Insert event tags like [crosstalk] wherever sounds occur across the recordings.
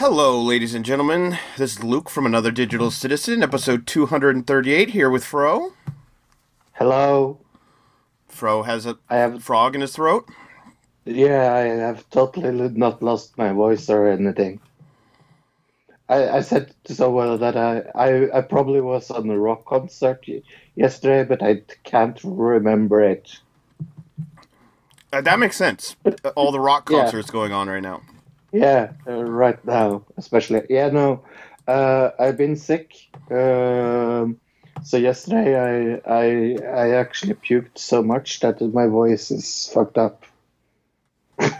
Hello, ladies and gentlemen. This is Luke from Another Digital Citizen, episode 238, here with Fro. Hello. Fro has a I have a frog in his throat. yeah, I have totally not lost my voice or anything. I, I said to someone that I, I, I probably was on a rock concert yesterday, but I can't remember it. Uh, that makes sense. All the rock Yeah. concerts going on right now. Yeah, uh, right now, especially. Yeah, no, uh, I've been sick. Um, so yesterday I, I I actually puked so much that my voice is fucked up. [laughs]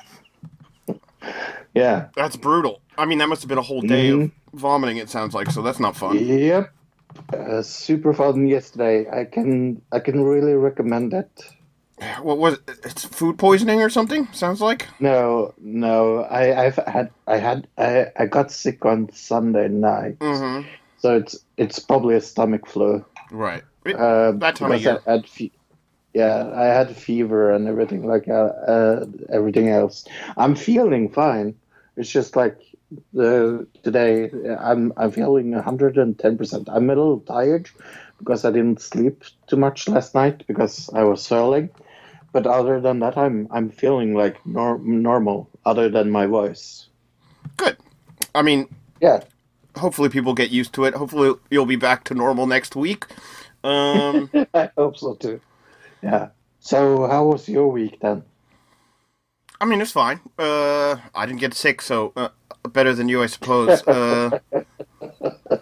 yeah. That's brutal. I mean, that must have been a whole day Mhm. of vomiting, it sounds like, so that's not fun. Yep. Uh, super fun yesterday. I can I can really recommend it. [sighs] What was it? It's food poisoning or something, sounds like? No, no. I I've had I had I, I got sick on Sunday night, Mm so it's it's probably a stomach flu. Right. Uh, That time of because I had fe- yeah, I had fever and everything like uh, uh, everything else. I'm feeling fine. It's just like the today I'm I'm feeling 110 percent. I'm a little tired because I didn't sleep too much last night because I was swelling. But other than that, I'm I'm feeling like nor- normal. Other than my voice. Good. I mean, Yeah. hopefully people get used to it. Hopefully you'll be back to normal next week. Um, [laughs] I hope so too. Yeah. So how was your week then? I mean, it's fine. Uh, I didn't get sick, so uh, better than you, I suppose. Uh, [laughs]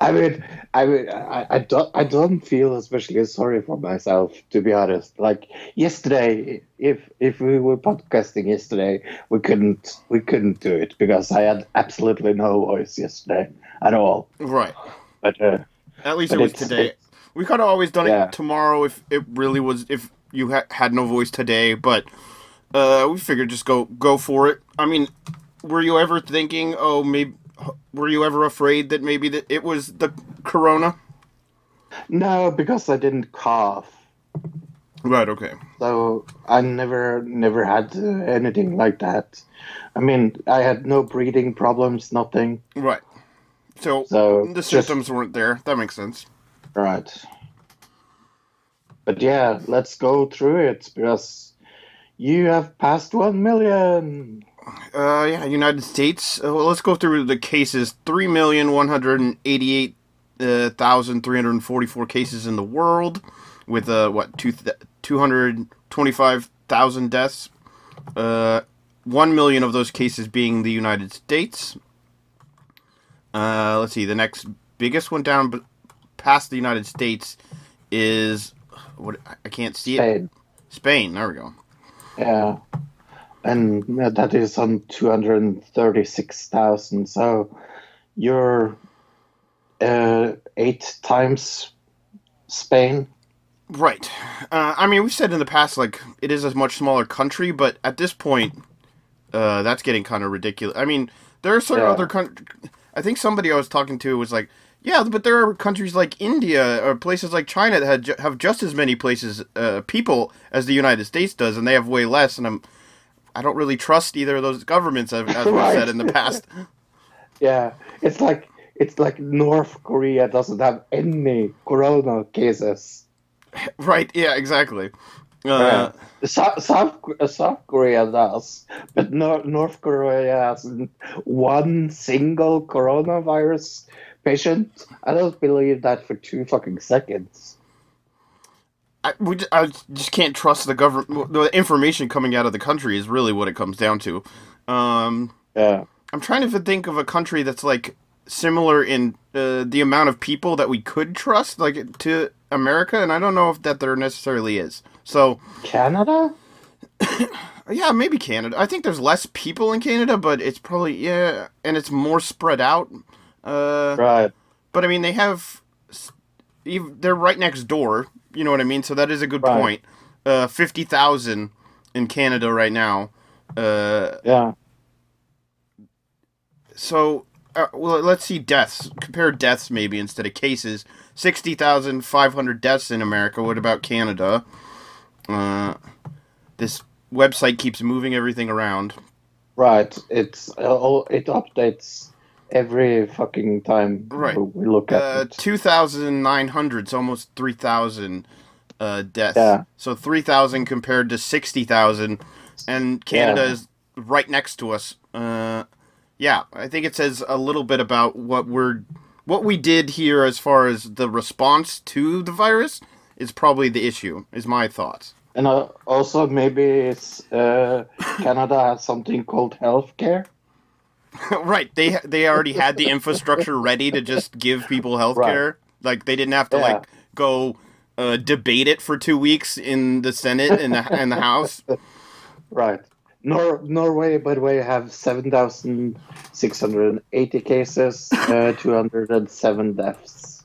I mean, I mean, I, I don't, I don't feel especially sorry for myself, to be honest. Like yesterday, if if we were podcasting yesterday, we couldn't, we couldn't do it because I had absolutely no voice yesterday at all. right. But uh, At least But it was today. We could have always done Yeah. it tomorrow if it really was. If you ha- had no voice today, but uh, we figured just go go for it. I mean, were you ever thinking? Oh, maybe. Were you ever afraid that maybe that it was the corona? no, because I didn't cough, Right. Okay. so I never, never had anything like that. I mean, I had no breathing problems, nothing. Right. So, So the just- symptoms weren't there. That makes sense. Right. But yeah, let's go through it because you have passed one million. Uh, yeah, United States. Uh, well, let's go through the cases. Three million one hundred eighty-eight uh, thousand three hundred forty-four cases in the world, with uh, what two two hundred twenty-five thousand deaths. Uh, one million of those cases being the United States. Uh, let's see. The next biggest one down past the United States is what I can't see it. Spain. Spain. There we go. Yeah. And that is on 236,000. So you're uh, eight times Spain. Right. Uh, I mean, we've said in the past, like, it is a much smaller country, but at this point, uh, that's getting kind of ridiculous. I mean, there are certain Yeah. other countries. I think somebody I was talking to was like, yeah, but there are countries like India or places like China that ju- have just as many places, uh, people as the United States does, and they have way less. And I'm, I don't really trust either of those governments, as, as we've Right. said in the [laughs] past. [laughs] Yeah. It's like it's like North Korea doesn't have any corona cases. [laughs] right? Yeah, exactly. Uh, South, South, uh, South Korea does, but no, North Korea hasn't one single coronavirus patient. I don't believe that for two fucking seconds. I, we, I just can't trust the government. The information coming out of the country is really what it comes down to. Um, Yeah. I'm trying to think of a country that's like similar in uh, the amount of people that we could trust, like to America, and I don't know if that there necessarily is. So Canada? [coughs] yeah, maybe Canada. I think there's less people in Canada, but it's probably yeah, and it's more spread out. Uh, Right. but I mean, they have they're right next door. You know what I mean? So that is a good Right. point. Uh, fifty thousand in Canada right now. Uh, Yeah. so uh, well, let's see deaths. Compare deaths maybe instead of cases. Sixty thousand five hundred deaths in America. What about Canada? Uh, this website keeps moving everything around. Right. It's uh, it updates every fucking time Right. we look at Uh, two thousand nine hundred. So almost three thousand uh, deaths. Yeah. So three thousand compared to sixty thousand, and Canada Yeah. is right next to us. Uh, yeah, I think it says a little bit about what we're what we did here as far as the response to the virus is probably the issue. Is my thoughts. And uh, also maybe it's uh, Canada has something called healthcare. [laughs] right. They they already had the infrastructure ready to just give people health care. Like they didn't have to Yeah. like go uh, debate it for two weeks in the Senate and the and the House. [laughs] Right. Nor- Norway, by the way, have 7,680 cases, uh, [laughs] 207 deaths.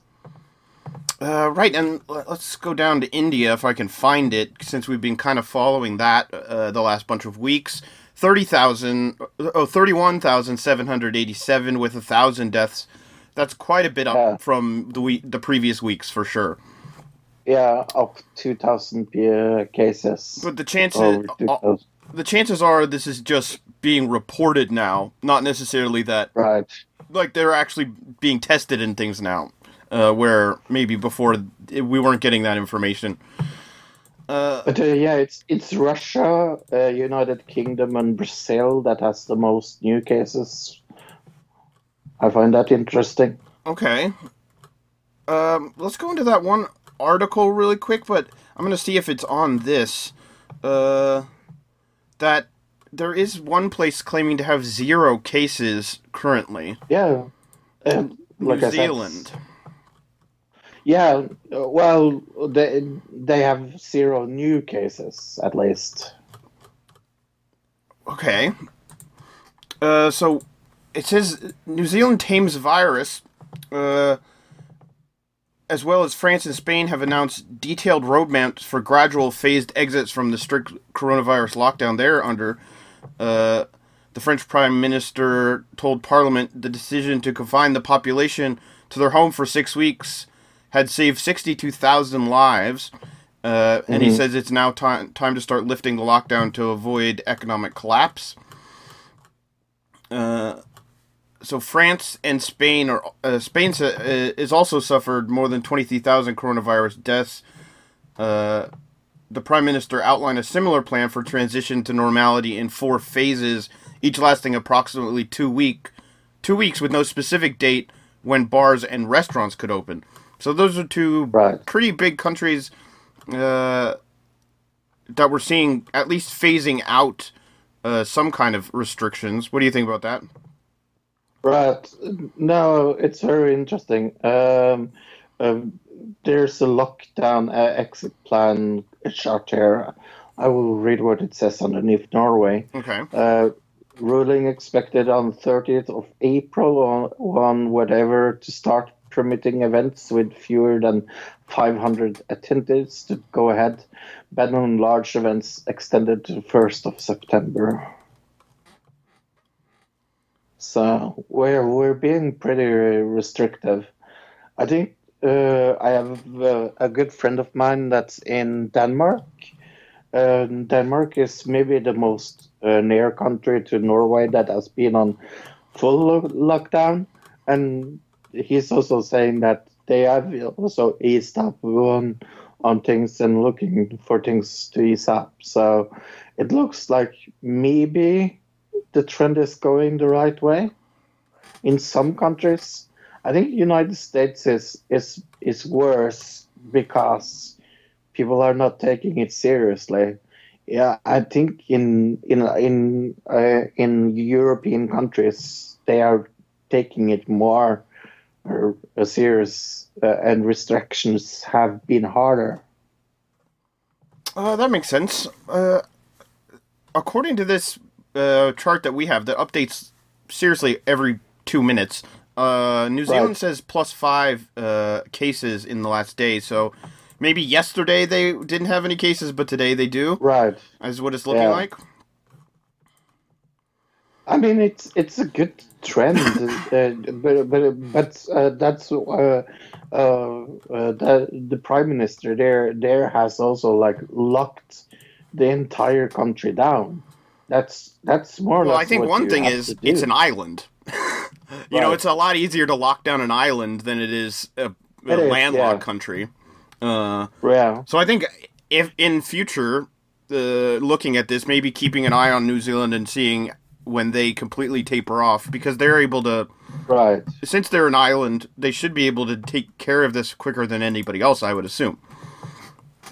Uh, right, and let's go down to India if I can find it, since we've been kind of following that uh, the last bunch of weeks. 30,000, oh, 31,787 with a 1,000 deaths. That's quite a bit up Yeah. from the week, the previous weeks, for sure. Yeah, up 2,000 uh, cases. But the chances, uh, the chances are this is just being reported now, not necessarily that Right. like they're actually being tested in things now, uh, where maybe before we weren't getting that information. Uh, But uh, yeah, it's it's Russia, uh, United Kingdom, and Brazil that has the most new cases. I find that interesting. okay, um, let's go into that one article really quick, but I'm gonna see if it's on this. Uh, that there is one place claiming to have zero cases currently. Yeah. Uh, like New I said, Zealand. Yeah, well, they they have zero new cases at least. Okay. Uh, so it says New Zealand tames virus, uh, as well as France and Spain have announced detailed roadmaps for gradual phased exits from the strict coronavirus lockdown they're under. Uh, the French Prime Minister told Parliament the decision to confine the population to their home for six weeks had saved 62,000 lives. Uh, and he says it's now time time to start lifting the lockdown to avoid economic collapse. Uh, so France and Spain are uh, Spain uh, is also suffered more than twenty three thousand coronavirus deaths. Uh, the prime minister outlined a similar plan for transition to normality in four phases, each lasting approximately two week, two weeks with no specific date when bars and restaurants could open. So those are two Right. pretty big countries uh, that we're seeing at least phasing out uh, some kind of restrictions. What do you think about that? Right. No, it's very interesting. Um, um, there's a lockdown uh, exit plan chart here. I will read what it says underneath Norway. Okay. Uh, ruling expected on 30th of April on, on whatever to start permitting events with fewer than 500 attendees to go ahead. Ban on large events extended to 1st of September. So we're we're being pretty restrictive. I think uh, I have uh, a good friend of mine that's in Denmark. Um, Denmark is maybe the most uh, near country to Norway that has been on full lo- lockdown, and he's also saying that they have also eased up on on things and looking for things to ease up. So it looks like maybe the trend is going the right way in some countries. I think United States is is is worse because people are not taking it seriously. Yeah, I think in in in uh, in European countries they are taking it more uh, serious, uh, and restrictions have been harder. Uh, that makes sense. Uh, according to this uh, chart that we have that updates seriously every two minutes, Uh, New Zealand Right. says plus five uh, cases in the last day. So maybe yesterday they didn't have any cases, but today they do. Right. Is what it's looking Yeah. like. I mean, it's it's a good trend, uh, but but but uh, that's uh, uh, uh, the the prime minister there there has also like locked the entire country down. That's that's more or Well. I think one thing is it's an island. [laughs] you know, it's a lot easier to lock down an island than it is a, a It is, landlocked yeah. country. Uh, yeah. so I think if in future, looking at this, maybe keeping an eye on New Zealand and seeing when they completely taper off, because they're able to, Right. since they're an island, they should be able to take care of this quicker than anybody else. I would assume.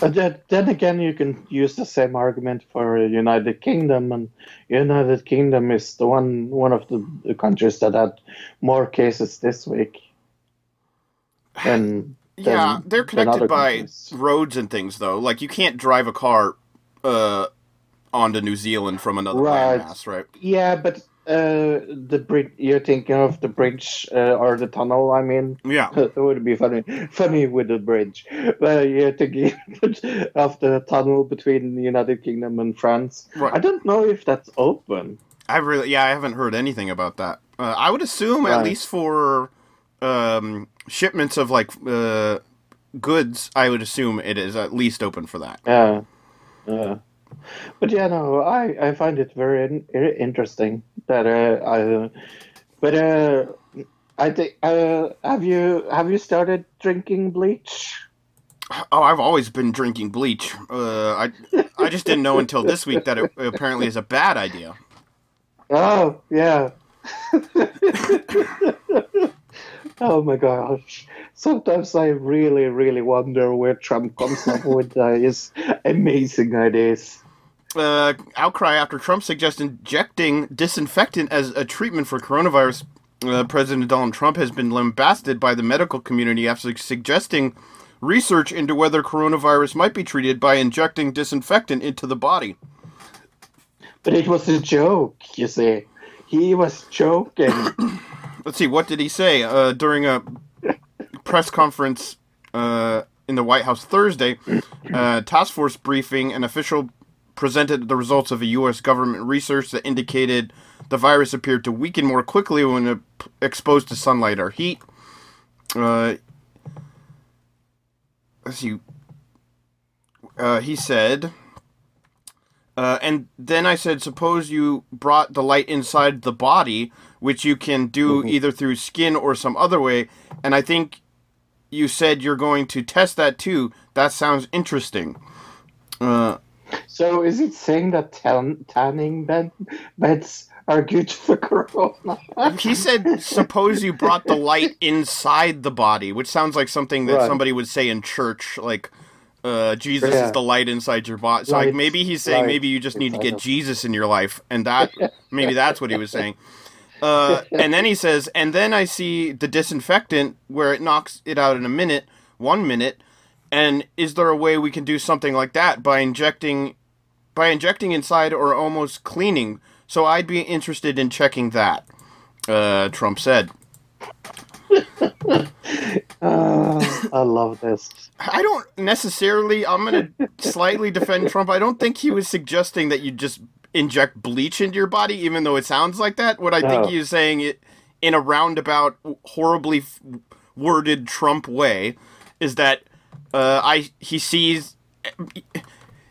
But then, then again, you can use the same argument for United Kingdom, and United Kingdom is the one one of the, the countries that had more cases this week. and [sighs] Yeah, they're connected by countries. roads and things, though. Like you can't drive a car uh, onto New Zealand from another Right. landmass, right? Yeah, but uh, the bridge. You're thinking of the bridge uh, or the tunnel. I mean, Yeah. [laughs] it would be funny, funny with the bridge. But you're thinking [laughs] of the tunnel between the United Kingdom and France. Right. I don't know if that's open. I really, yeah, I haven't heard anything about that. Uh, I would assume, at least for um, shipments of like uh, goods, I would assume it is at least open for that. Yeah, yeah. But yeah, no, I, I find it very interesting that uh, I, but uh, I think uh, have you have you started drinking bleach? Oh, I've always been drinking bleach. Uh, I, I just didn't know until this week that it apparently is a bad idea. Oh yeah. oh my gosh! Sometimes I really really wonder where Trump comes up with uh, his amazing ideas. Uh, outcry after Trump suggests injecting disinfectant as a treatment for coronavirus. Uh, President Donald Trump has been lambasted by the medical community after suggesting research into whether coronavirus might be treated by injecting disinfectant into the body. But it was a joke, you see. He was joking. [coughs] Let's see, what did he say uh, during a press conference uh, in the White House Thursday? Uh, task force briefing, an official presented the results of a U.S. government research that indicated the virus appeared to weaken more quickly when p- exposed to sunlight or heat. Uh, let's see. Uh, he said. Uh, and then I said, suppose you brought the light inside the body, which you can do either through skin or some other way. And I think you said you're going to test that too. That sounds interesting. Uh, So is it saying that tan- tanning bed- beds are good for corona? he said, suppose you brought the light inside the body, which sounds like something that Right. somebody would say in church, like, uh, Jesus Yeah. is the light inside your body. So like maybe he's saying maybe you just need to get Jesus in your life, and that maybe that's what he was saying. [laughs] Uh, and then he says, and then I see the disinfectant where it knocks it out in a minute, one minute. And is there a way we can do something like that by injecting, by injecting inside or almost cleaning? So I'd be interested in checking that. Uh, Trump said. [laughs] Uh, I love this. I don't necessarily. I'm going to slightly defend Trump. I don't think he was suggesting that you just inject bleach into your body, even though it sounds like that. What I think No. he was saying it in a roundabout, horribly f- worded Trump way is that uh, I he sees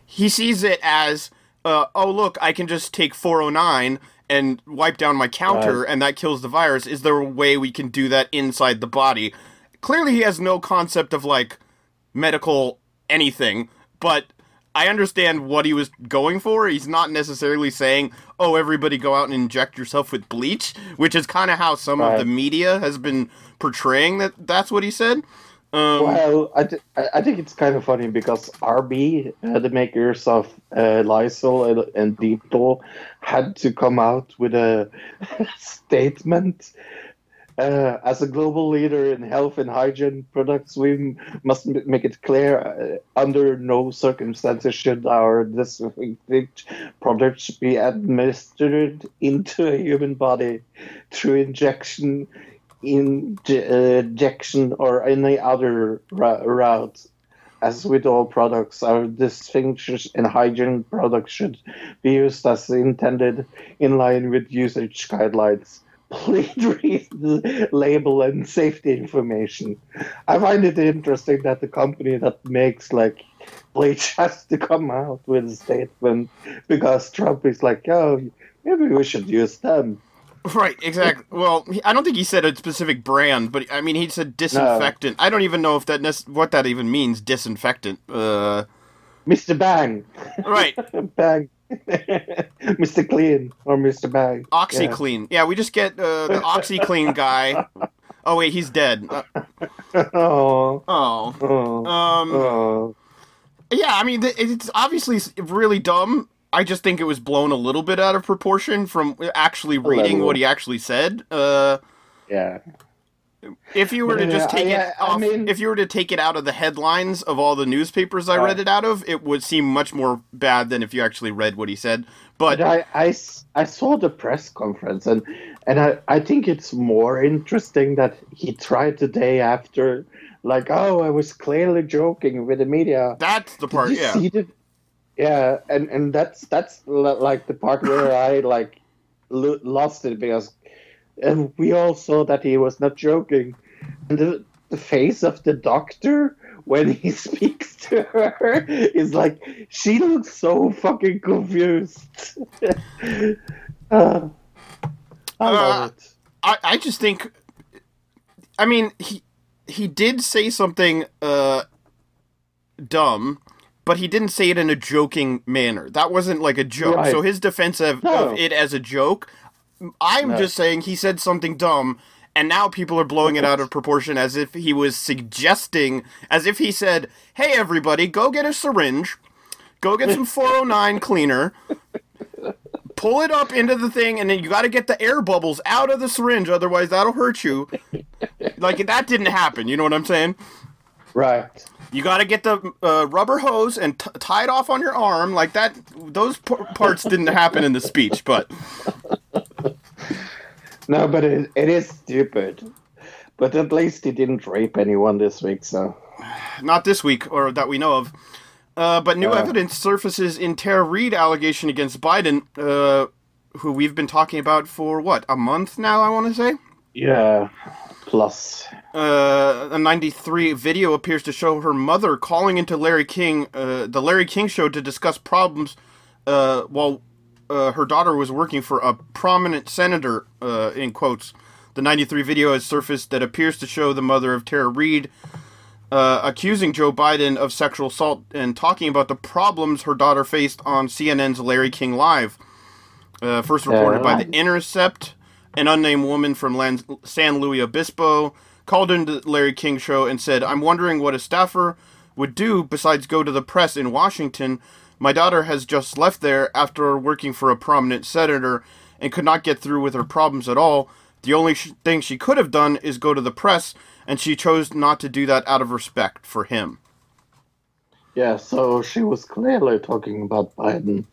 he sees it as uh, oh look I can just take 409 and wipe down my counter Right. and that kills the virus. Is there a way we can do that inside the body? Clearly, he has no concept of like medical anything, but I understand what he was going for. He's not necessarily saying, "Oh, everybody go out and inject yourself with bleach," which is kind of how some of the media has been portraying that. That's what he said. Um, Well, I, th- I think it's kind of funny because RB, uh, the makers of uh, Lysol and, and had to come out with a [laughs] statement. Uh, as a global leader in health and hygiene products, we must m- make it clear uh, under no circumstances should our disinfectant products be administered into a human body through injection Uh, injection or any other route. As with all products, our distinctions in hygiene products should be used as intended in line with usage guidelines. Please read the label and safety information. I find it interesting that the company that makes like bleach [laughs] has to come out with a statement because Trump is like, oh, maybe we should use them. Right, exactly. Well, he- I don't think he said a specific brand, but I mean, he said disinfectant. I don't even know if that nec- what that even means. Disinfectant. Uh, Mr. Bang. right. [laughs] Bang. [laughs] Mr. Clean or Mr. Bang. OxiClean. Yeah, we just get uh, the OxiClean guy. Oh wait, he's dead. Uh, Yeah. [laughs] Oh. oh. Oh. Um. Oh. Yeah, I mean, it's obviously really dumb. I just think it was blown a little bit out of proportion from actually reading what he actually said. Uh, Yeah. if you were to just Yeah, take yeah, it I off, mean- if you were to take it out of the headlines of all the newspapers I Right. read it out of, it would seem much more bad than if you actually read what he said. But But I, I s- I saw the press conference and and I, I think it's more interesting that he tried the day after like oh I was clearly joking with the media. that's the part. Did you Yeah. see the, yeah, and and that's that's like the part where I like lo- lost it because and we all saw that he was not joking, and the the face of the doctor when he [laughs] speaks to her is like she looks so fucking confused. [laughs] Uh, I love Uh, it. I, I just think I mean he he did say something uh dumb, but he didn't say it in a joking manner. That wasn't like a joke. Right. So his defense of, No. of it as a joke, I'm No. just saying he said something dumb and now people are blowing it out of proportion as if he was suggesting as if he said, "Hey everybody, go get a syringe, go get some 409 cleaner." Pull it up into the thing, and then you got to get the air bubbles out of the syringe, otherwise that'll hurt you. like that didn't happen. You know what I'm saying? Right. You got to get the uh, rubber hose and t- tie it off on your arm. Like that, those p- parts didn't happen in the speech, but No, but it, it is stupid. But at least he didn't rape anyone this week, so. not this week or that we know of. Uh, but new Uh. evidence surfaces in Tara Reade allegation against Biden, uh, who we've been talking about for what a month now. I want to say. Yeah. Plus. uh, a 93 video appears to show her mother calling into Larry King, uh, the Larry King show to discuss problems uh, while uh, her daughter was working for a prominent senator, uh, in quotes. The 93 video has surfaced that appears to show the mother of Tara Reade uh, accusing Joe Biden of sexual assault and talking about the problems her daughter faced on CNN's Larry King Live. Uh, first reported by The Intercept, an unnamed woman from San Luis Obispo called into Larry King show and said, I'm wondering what a staffer would do besides go to the press in Washington. My daughter has just left there after working for a prominent senator and could not get through with her problems at all. The only sh- thing she could have done is go to the press, and she chose not to do that out of respect for him. Yeah, so she was clearly talking about Biden.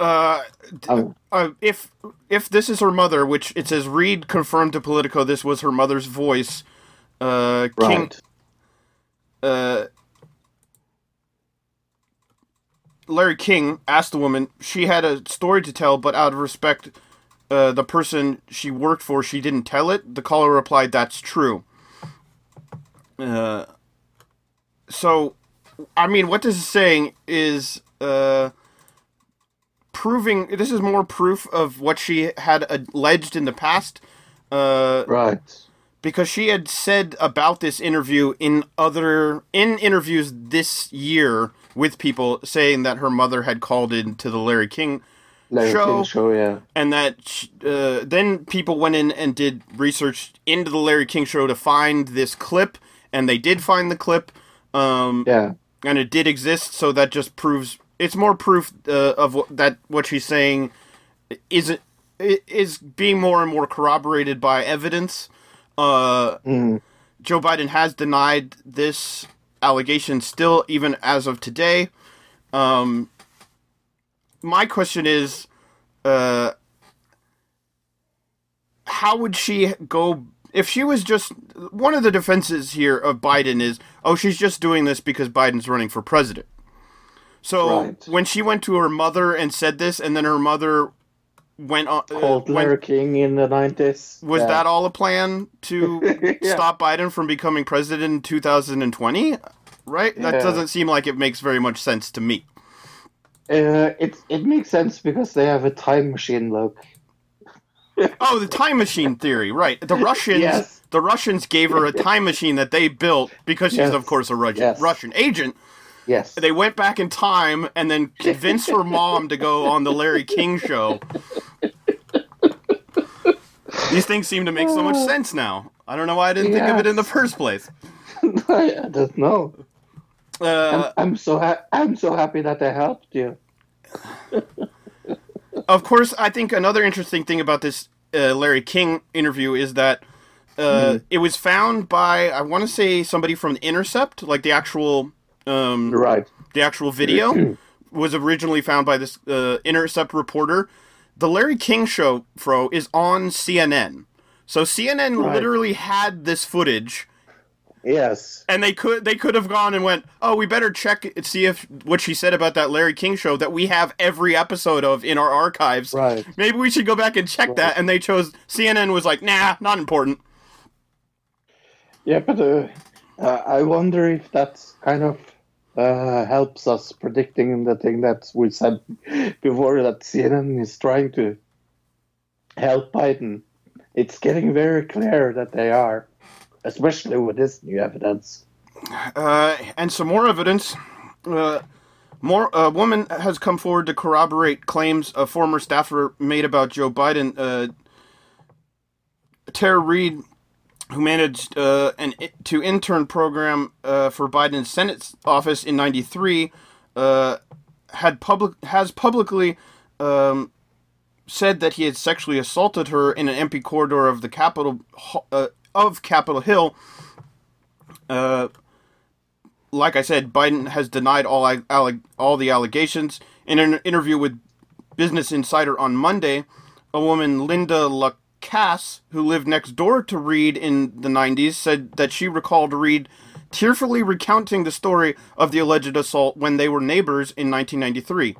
Uh, Um, uh, if if this is her mother, which it says Reade confirmed to Politico this was her mother's voice. Uh, King, right. uh, Larry King asked the woman. She had a story to tell, but out of respect, uh, the person she worked for, she didn't tell it. The caller replied, "That's true." Uh, so, I mean, what this is saying is, uh, proving this is more proof of what she had alleged in the past. Uh, Right. because she had said about this interview in other in interviews this year with people saying that her mother had called in to the Larry King Larry Show. King show, yeah. and that uh, then people went in and did research into the Larry King show to find this clip and they did find the clip um, Yeah. and it did exist so that just proves it's more proof uh, of what, that what she's saying isn't is being more and more corroborated by evidence uh, Mm. Joe Biden has denied this allegation still, even as of today. Um, my question is, uh, how would she go if she was just one of the defenses here of Biden is oh she's just doing this because Biden's running for president. So Right. when she went to her mother and said this, and then her mother went on, uh, Called went- Larry King in the nineties. was that all a plan to [laughs] Yeah. stop Biden from becoming president in 2020? Right? That Yeah. doesn't seem like it makes very much sense to me. Uh, it it makes sense because they have a time machine look. [laughs] Oh, the time machine theory, right? The Russians, Yes. the Russians gave her a time machine that they built because she's, Yes. of course, a Russian Yes. Russian agent. Yes. They went back in time and then [laughs] convinced her mom to go on the Larry King show. These things seem to make so much sense now. I don't know why I didn't think of it in the first place. [laughs] I, don't know. Uh, I'm, I'm so ha- I'm so happy that I helped you. [laughs] of course, I think another interesting thing about this uh, Larry King interview is that uh, it was found by I want to say somebody from The Intercept, like the actual um, Right. the actual video [clears throat] was originally found by this uh, Intercept reporter. The Larry King show, Fro, is on CNN. So CNN Right. literally had this footage, Yes. and they could they could have gone and went, "Oh, we better check and see if what she said about that Larry King show that we have every episode of in our archives. Right. Maybe we should go back and check that." And they chose CNN was like, "Nah, not important." Yeah, but uh, uh, I wonder if that's kind of uh, helps us predicting the thing that we said [laughs] before that CNN is trying to help Biden. It's getting very clear that they are, especially with this new evidence. Uh, and some more evidence. Uh, more a woman has come forward to corroborate claims a former staffer made about Joe Biden. Uh, Tara Reade, who managed uh, an to intern program uh, for Biden's Senate office in '93, uh, had public has publicly um, said that he had sexually assaulted her in an empty corridor of the Capitol uh, of Capitol Hill. Uh, like I said, Biden has denied all all the allegations. In an interview with Business Insider on Monday, a woman, Lynda LaCasse, who lived next door to Reade in the 90s, said that she recalled Reade tearfully recounting the story of the alleged assault when they were neighbors in 1993.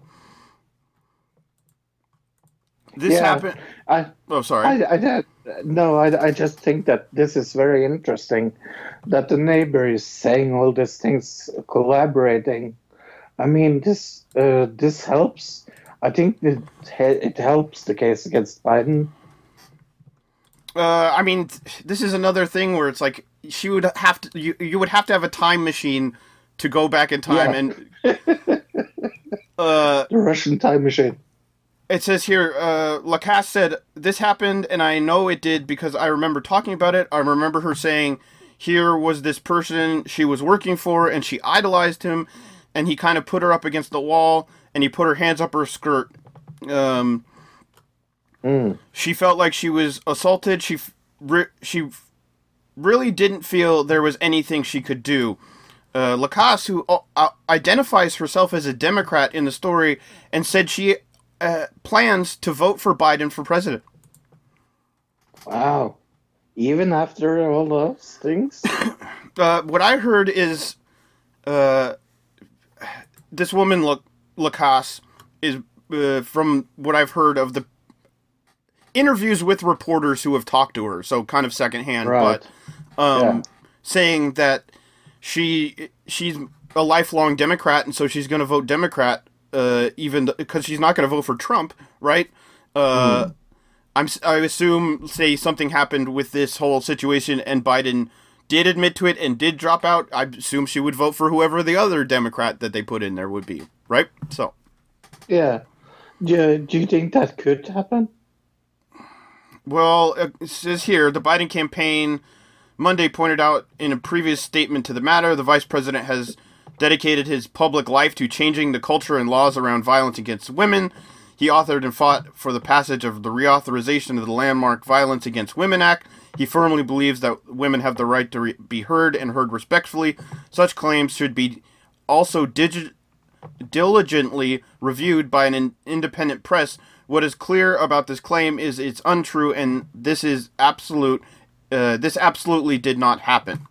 This Yeah. happened. I, Oh, sorry. I, I don't- no, I, I just think that this is very interesting that the neighbor is saying all these things, collaborating. I mean, this uh, this helps. I think it, it helps the case against Biden. Uh, I mean, this is another thing where it's like she would have to. You, you would have to have a time machine to go back in time, Yeah. and [laughs] uh, The Russian time machine. it says here, uh, LaCasse said this happened, and I know it did because I remember talking about it. I remember her saying, "Here was this person she was working for, and she idolized him, and he kind of put her up against the wall, and he put her hands up her skirt." Um, Mm. she felt like she was assaulted. She re- she really didn't feel there was anything she could do. Uh, LaCasse, who uh, uh, identifies herself as a Democrat in the story, and said she uh, plans to vote for Biden for president. Wow. Even after all those things? [coughs] Uh, what I heard is uh, this woman, La- LaCasse, is uh, from what I've heard of the interviews with reporters who have talked to her, so kind of secondhand, Right. but um, Yeah. saying that she she's a lifelong Democrat, and so she's going to vote Democrat, uh, even because she's not going to vote for Trump, right? Uh, I'm s- I assume say something happened with this whole situation, and Biden did admit to it and did drop out. I assume she would vote for whoever the other Democrat that they put in there would be, right? So. Yeah. You, do you think that could happen? Well, uh, it says here the Biden campaign Monday pointed out in a previous statement to the matter, the vice president has dedicated his public life to changing the culture and laws around violence against women. He authored and fought for the passage of the reauthorization of the landmark Violence Against Women Act. He firmly believes that women have the right to re- be heard and heard respectfully. Such claims should be also digi- diligently reviewed by an in- independent press What is clear about this claim is it's untrue, and this is absolute. Uh, this absolutely did not happen.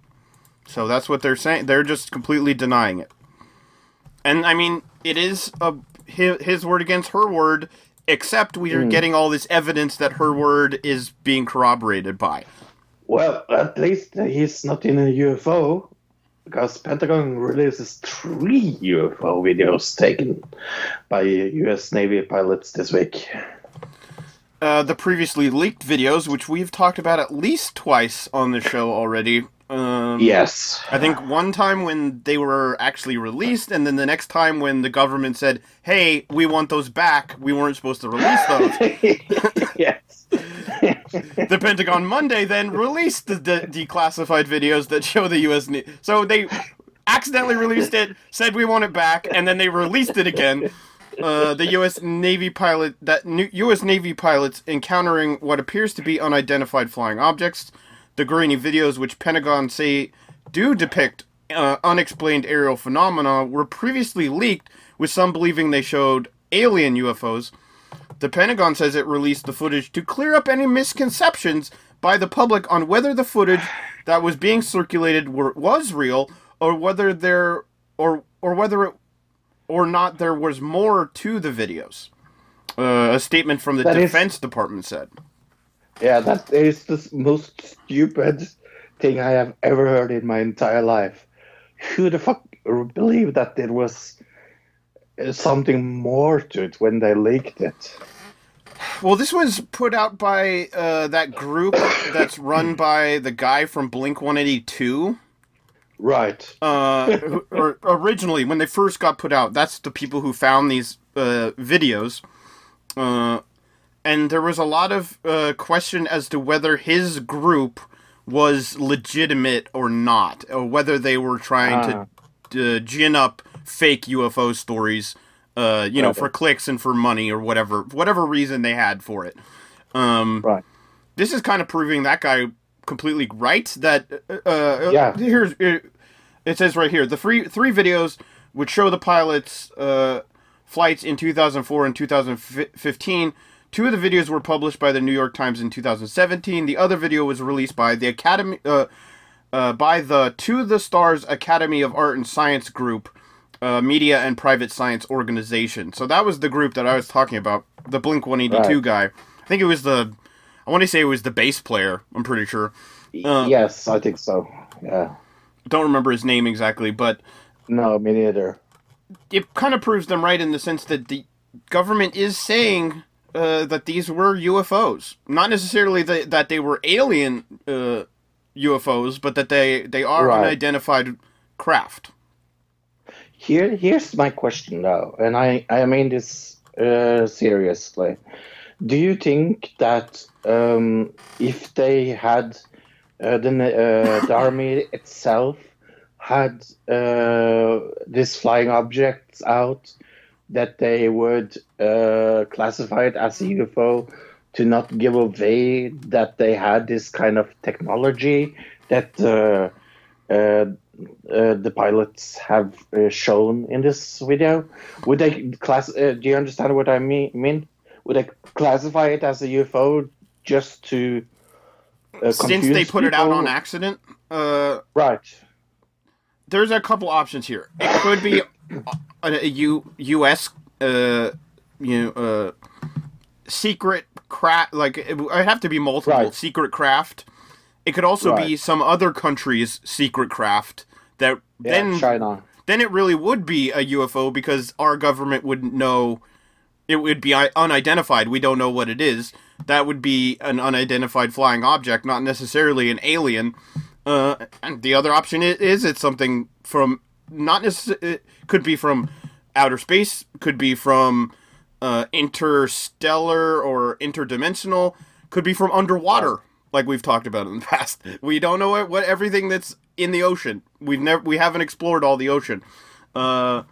So that's what they're saying. They're just completely denying it. And I mean, it is a his, his word against her word. Except we are getting all this evidence that her word is being corroborated by. Well, at least he's not in a UFO because Pentagon releases three UFO videos taken by U.S. Navy pilots this week. Uh, the previously leaked videos, which we've talked about at least twice on the show already. Um, Yes. I think one time when they were actually released, and then the next time when the government said, "Hey, we want those back," we weren't supposed to release those. [laughs] yes. [laughs] the Pentagon Monday then released the de- declassified videos that show the U.S. Ne- so they accidentally released it, said we want it back, and then they released it again. Uh, the U.S. Navy pilot that new U.S. Navy pilots encountering what appears to be unidentified flying objects. The grainy videos, which Pentagon say do depict uh, unexplained aerial phenomena, were previously leaked, with some believing they showed alien UFOs. The Pentagon says it released the footage to clear up any misconceptions by the public on whether the footage that was being circulated were, was real or whether there or or whether it or not there was more to the videos. Uh, a statement from the That is- Defense Department said. Yeah, that is the most stupid thing I have ever heard in my entire life. Who the fuck believed that there was something more to it when they leaked it? Well, this was put out by uh, that group that's run [clears throat] by the guy from Blink 182. Right. uh, who- or originally when they first got put out, that's the people who found these uh, videos. Uh, and there was a lot of uh, question as to whether his group was legitimate or not, or whether they were trying to uh, gin up fake UFO stories, uh, you know, for clicks and for money or whatever, whatever reason they had for it. Um, Right. this is kind of proving that guy completely right. That uh, uh, Yeah. here's it, it says right here the three three videos would show the pilots' uh, flights in 2004 and 2015. Two of the videos were published by the New York Times in 2017. The other video was released by the Academy uh, uh, by the To the Stars Academy of Art and Science group, uh, media and private science organization. So that was the group that I was talking about, the Blink 182 Right. guy. I think it was the I want to say it was the bass player. I'm pretty sure. Uh, yes, I think so. Yeah. Don't remember his name exactly, but No, me neither. it kind of proves them right in the sense that the government is saying uh, that these were UFOs, not necessarily that that they were alien uh, UFOs, but that they they are Right. unidentified craft. Here, here's my question though, and I, I mean this uh, seriously. Do you think that um, if they had uh, the uh, the army itself had uh, these flying objects out, that they would uh, classify it as a UFO to not give away that they had this kind of technology that uh, the pilots have uh, shown in this video? Would they class? Uh, do you understand what I mean? Mean would they classify it as a UFO just to uh, Since they put it out on accident, uh, right? there's a couple options here. It could be a, a U, U.S. Uh, you know, uh, secret craft. Like it would have to be multiple Right. secret craft. It could also be some other country's secret craft that Yeah, then China. then it really would be a UFO because our government wouldn't know. It would be unidentified. We don't know what it is. That would be an unidentified flying object, not necessarily an alien. Uh, and the other option i- is it's something from not necessarily. It could be from outer space. Could be from uh, interstellar or interdimensional. Could be from underwater, like we've talked about in the [laughs] past. We don't know what, what everything that's in the ocean. We've never we haven't explored all the ocean. Uh,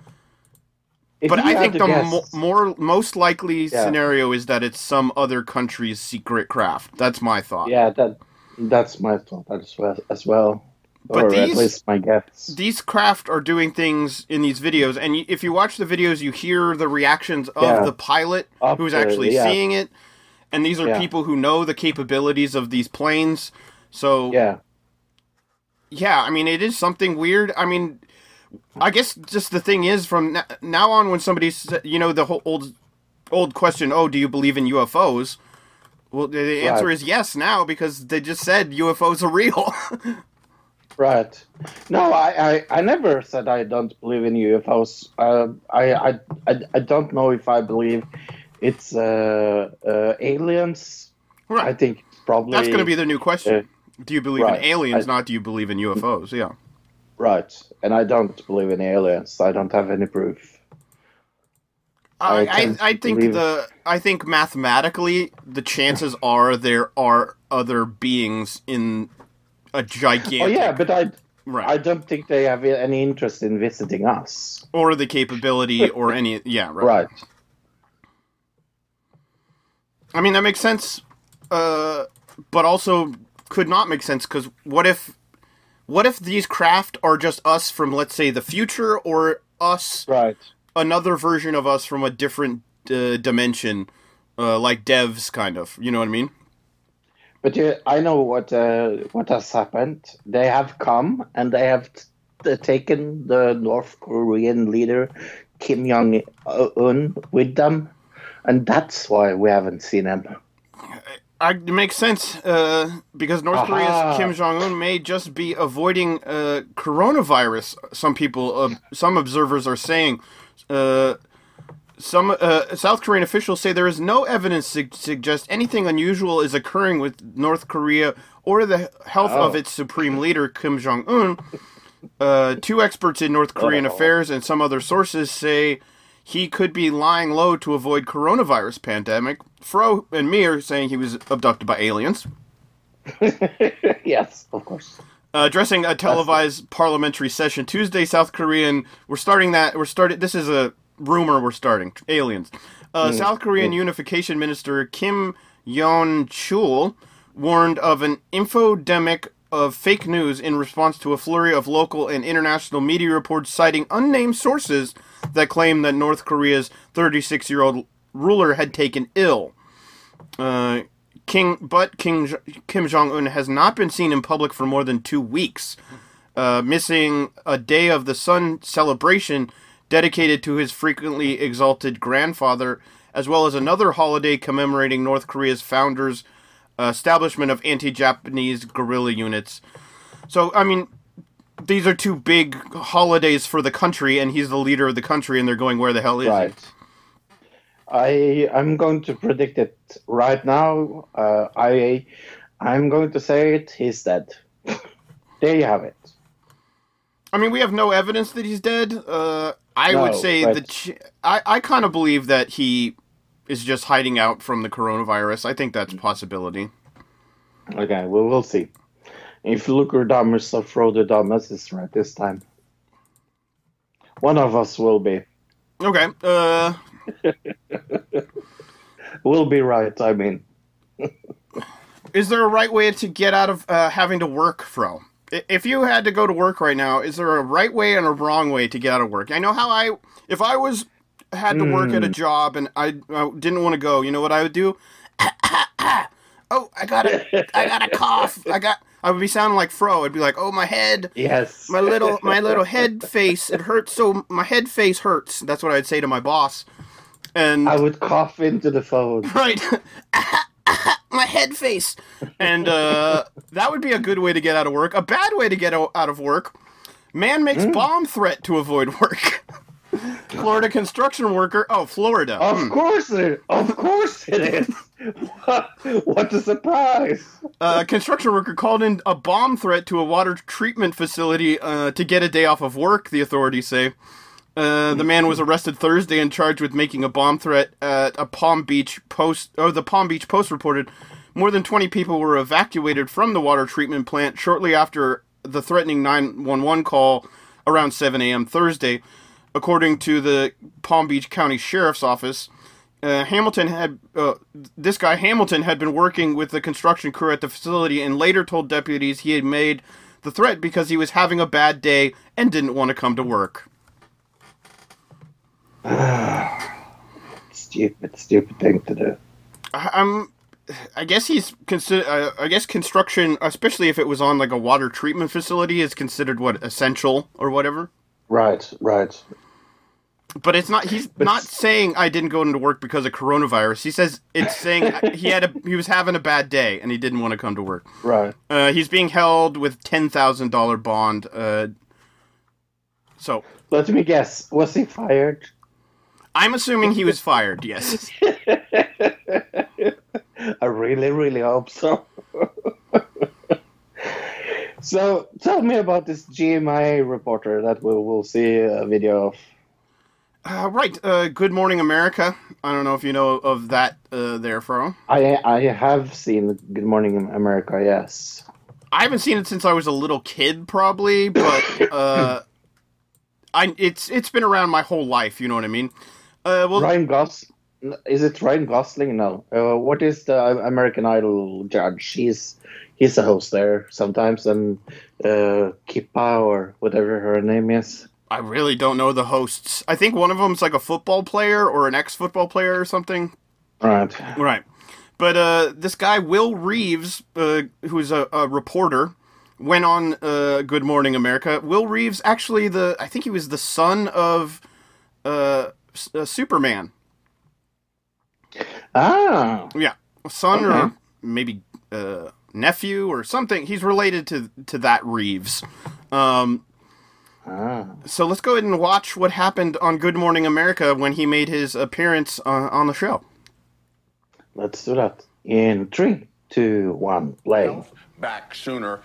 but I think the guess- mo- more most likely Yeah. scenario is that it's some other country's secret craft. That's my thought. Yeah, that that's my thought as well. As well. But or these- at least my guess. these craft are doing things in these videos, and if you watch the videos, you hear the reactions of Yeah. the pilot Of who's the- actually yeah. seeing it, and these are Yeah. people who know the capabilities of these planes. So Yeah, yeah, I mean, it is something weird. I mean, I guess just the thing is, from now on, when somebody's, you know, the whole old, old question, oh, do you believe in UFOs? Well, the answer Right. is yes now because they just said UFOs are real. [laughs] right. No, I, I, I never said I don't believe in UFOs. Uh, I, I, I, I don't know if I believe it's uh, uh, aliens. I think probably That's going to be the new question. uh, do you believe right. in aliens, I- not do you believe in UFOs? Yeah. right. And I don't believe in aliens. I don't have any proof. I I, I, I think believe- the I think mathematically the chances [laughs] are there are other beings in a gigantic Oh yeah, but I, right I don't think they have any interest in visiting us. or the capability [laughs] or any yeah right. Right. I mean that makes sense, uh, but also could not make sense because what if what if these craft are just us from let's say the future or us Right. another version of us from a different uh, dimension, uh, like devs kind of you know what I mean? But uh, I know what uh, what has happened. They have come and they have t- taken the North Korean leader Kim Jong Un with them, and that's why we haven't seen him. I, it makes sense uh, because North Aha. Korea's Kim Jong Un may just be avoiding uh, coronavirus. Some people, uh, some observers are saying. Uh, some uh, South Korean officials say there is no evidence to suggest anything unusual is occurring with North Korea or the health of Oh. its supreme leader Kim Jong Un. Uh, two experts in North Korean Oh. affairs and some other sources say he could be lying low to avoid coronavirus pandemic. Fro and me are saying he was abducted by aliens. [laughs] yes, of course. Uh, addressing a televised parliamentary session Tuesday, South Korean. We're starting that. We're starting. This is a rumor. We're starting aliens. Uh, South Korean Unification Minister Kim Yon Chul warned of an infodemic of fake news in response to a flurry of local and international media reports citing unnamed sources that claimed that North Korea's 36-year-old ruler had taken ill. Uh, King, but King Kim Jong Un has not been seen in public for more than two weeks, uh, missing a day of the Sun celebration dedicated to his frequently exalted grandfather, as well as another holiday commemorating North Korea's founder's establishment of anti-Japanese guerrilla units. So, I mean, these are two big holidays for the country, and he's the leader of the country, and they're going, "Where the hell is he?" Right. I I'm going to predict it right now. Uh, I I'm going to say it. He's dead. [laughs] there you have it. I mean, we have no evidence that he's dead. Uh, I No, would say but- the ch- I I kind of believe that he is just hiding out from the coronavirus. I think that's a possibility. Okay, well we'll see. If Luker Dammers or Frodo Dammers is right this time, one of us will be. Okay. Uh, [laughs] Will be right. I mean, [laughs] is there a right way to get out of uh, having to work, Fro? If you had to go to work right now, is there a right way and a wrong way to get out of work? I know how I, if I was had to work at a job and I, I didn't want to go, you know what I would do? [coughs] oh, I got a, I got a cough. I got. I would be sounding like Fro. I'd be like, oh, my head. yes. my little my little head face. It hurts so my head face hurts. That's what i'd say to my boss. And I would cough into the phone. right. [laughs] My head face. And uh, that would be a good way to get out of work. A bad way to get out of work. Man makes bomb threat to avoid work [laughs] [laughs] florida construction worker oh florida Of Hmm. course it. Of course it is. what, [laughs] what a surprise! Uh, a construction worker called in a bomb threat to a water treatment facility uh, to get a day off of work, the authorities say. Uh, the man was arrested Thursday and charged with making a bomb threat at a Palm Beach Post. Oh, the Palm Beach Post reported more than 20 people were evacuated from the water treatment plant shortly after the threatening 911 call around 7 a.m. Thursday, according to the Palm Beach County Sheriff's Office. Uh, Hamilton had uh, this guy Hamilton had been working with the construction crew at the facility and later told deputies he had made the threat because he was having a bad day and didn't want to come to work. [sighs] Stupid, stupid thing to do. I- I'm. I guess he's consider. Uh, I guess construction, especially if it was on like a water treatment facility, is considered what essential or whatever. Right, right. But it's not. He's But not saying I didn't go into work because of coronavirus. He says it's saying he had a he was having a bad day and he didn't want to come to work. Right. Uh, he's being held with ten thousand dollar bond. Uh, so Let me guess. Was he fired? I'm assuming he was fired. Yes. [laughs] I really, really hope so. [laughs] so, tell me about this GMA reporter that we will see a video of. Uh, right. Uh, Good Morning America. I don't know if you know of that. Uh, there, Fro. I I have seen Good Morning America. Yes. I haven't seen it since I was a little kid, probably, but uh, [clears throat] I it's it's been around my whole life. You know what I mean? Uh, well, Ryan Gos. Is it Ryan Gosling? No. Uh, what is the American Idol judge? He's he's a host there sometimes, and uh, Kippa or whatever her name is. I really don't know the hosts. I think one of them's like a football player or an ex-football player or something. Right. Right. But uh, this guy Will Reeves, uh, who's a, a reporter, went on uh, Good Morning America. Will Reeves, actually, the I think he was the son of uh, S- uh, Superman. Ah. Yeah, son Okay. or maybe uh, nephew or something. He's related to to that Reeves. Um, Ah. so let's go ahead and watch what happened on Good Morning America when he made his appearance uh, on the show. Let's do that. In three, two, one, play. Back sooner.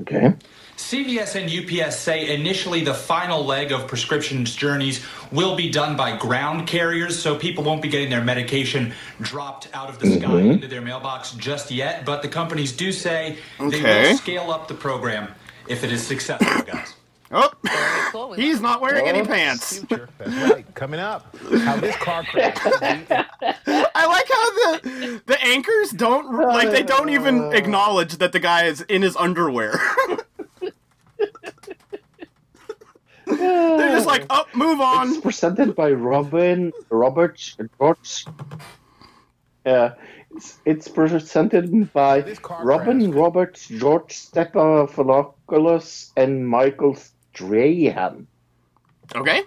Okay. CVS and UPS say initially the final leg of prescriptions journeys will be done by ground carriers, so people won't be getting their medication dropped out of the sky into their mailbox just yet. But the companies do say they will scale up the program if it is successful, guys. Oh, [laughs] he's not wearing any oh. pants. Future. That's right. Coming up, how this car crash. [laughs] I like how the the anchors don't like they don't even acknowledge that the guy is in his underwear. They're just like, oh, move It's on. presented by Robin Roberts George. Yeah, it's, it's presented by This Robin crash. Robert George Stephanopoulos and Michael Strahan, Okay.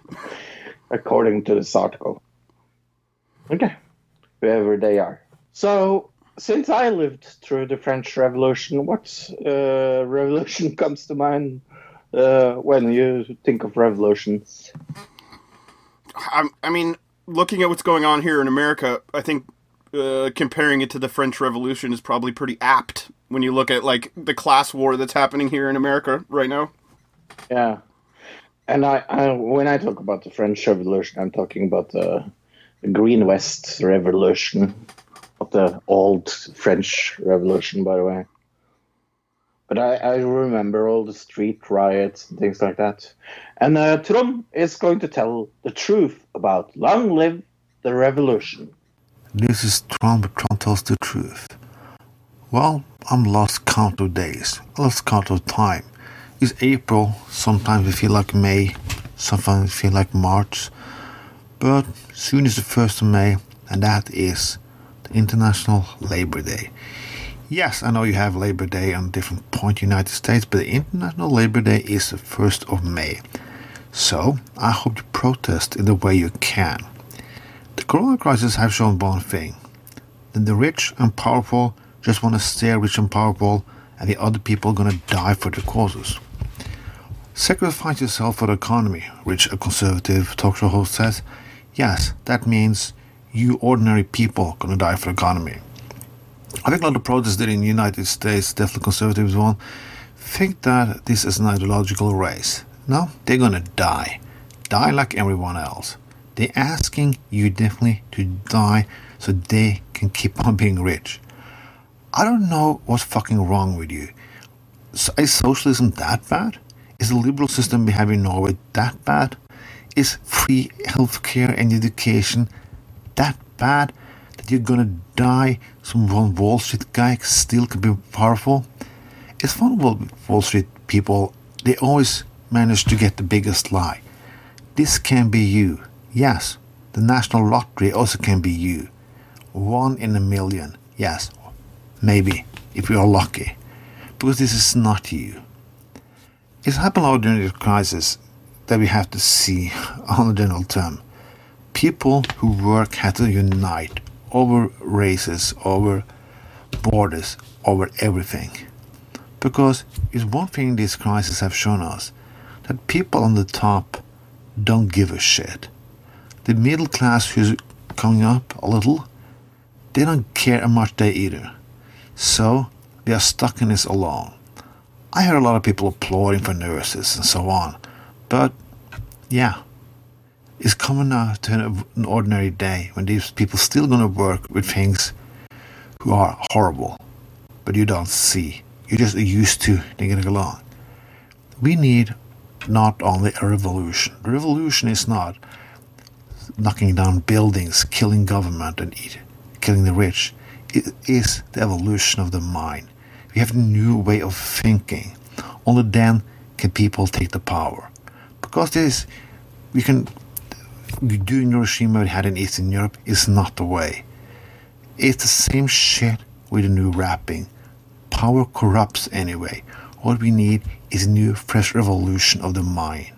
according to this article. Okay, whoever they are. So, since I lived through the French Revolution, what uh, revolution [laughs] comes to mind uh, when you think of revolutions? I, I mean, looking at what's going on here in America, I think uh, comparing it to the French Revolution is probably pretty apt when you look at like the class war that's happening here in America right now. Yeah, and I, I when I talk about the French Revolution, I'm talking about the, the Green West Revolution, not the old French Revolution, by the way. But I, I remember all the street riots and things like that. And uh, Trond is going to tell the truth about Long Live the Revolution. This is Trump. Trump tells the truth. Well, I'm lost count of days. Lost count of time. It's April. Sometimes we feel like May. Sometimes we feel like March. But soon is the first of May, and that is the International Labor Day. Yes, I know you have Labor Day on different point in the United States, but the International Labor Day is the first of May. So I hope you protest in the way you can. The corona crisis have shown one thing that the rich and powerful just want to stay rich and powerful, and the other people are gonna die for their causes. Sacrifice yourself for the economy, which a conservative talk show host says. Yes, that means you ordinary people gonna die for the economy. I think a lot of protests that in the United States, definitely conservatives one, think that this is an ideological race. No, they're gonna die. Die like everyone else. They're asking you definitely to die so they can keep on being rich. I don't know what's fucking wrong with you. Is socialism that bad? Is the liberal system we have in Norway that bad? Is free healthcare and education that bad that you're gonna die so one Wall Street guy still can be powerful? It's fun Wall Street people. They always manage to get the biggest lie. This can be you. Yes, the national lottery also can be you. One in a million. Yes, maybe, if you are lucky. Because this is not you. It's happened during this crisis that we have to see [laughs] on a general term. People who work have to unite over races, over borders, over everything. Because it's one thing these crises have shown us that people on the top don't give a shit. The middle class who's coming up a little, they don't care much they either. So they are stuck in this alone. I heard a lot of people applauding for nurses and so on, but yeah, it's common now to an, ordinary day when these people still gonna work with things who are horrible, but you don't see. You're just used to getting along. We need not only a revolution. The revolution is not knocking down buildings, killing government, and eat, killing the rich. It is the evolution of the mind. We have a new way of thinking. Only then can people take the power. Because this, we can doing regime we had in Eastern Europe is not the way. It's the same shit with a new wrapping. Power corrupts anyway. What we need is a new, fresh revolution of the mind.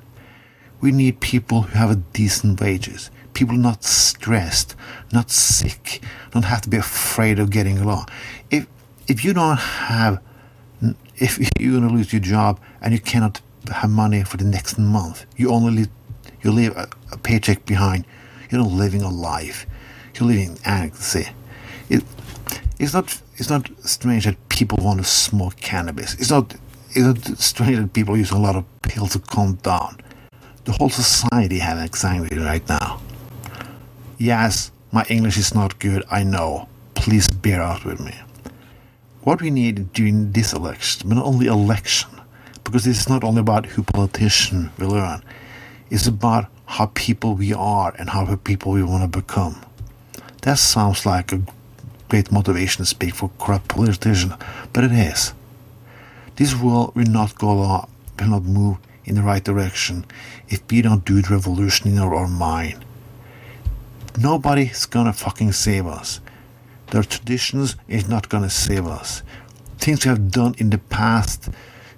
We need people who have a decent wages. People not stressed, not sick, don't have to be afraid of getting along. If if you don't have, if you're gonna lose your job and you cannot have money for the next month, you only leave, you leave a, a paycheck behind. You're not living a life. You're living anarchy. It, it's not it's not strange that people want to smoke cannabis. It's not it's not strange that people use a lot of pills to calm down. The whole society has anxiety right now. Yes, my English is not good, I know. Please bear out with me. What we need during this election, but not only election, because this is not only about who politician will learn, it's about how people we are and how people we want to become. That sounds like a great motivation to speak for corrupt politicians, but it is. This world will not go along, will not move in the right direction if we don't do the revolution in our own mind. Nobody's gonna fucking save us. Their traditions is not gonna save us. Things we have done in the past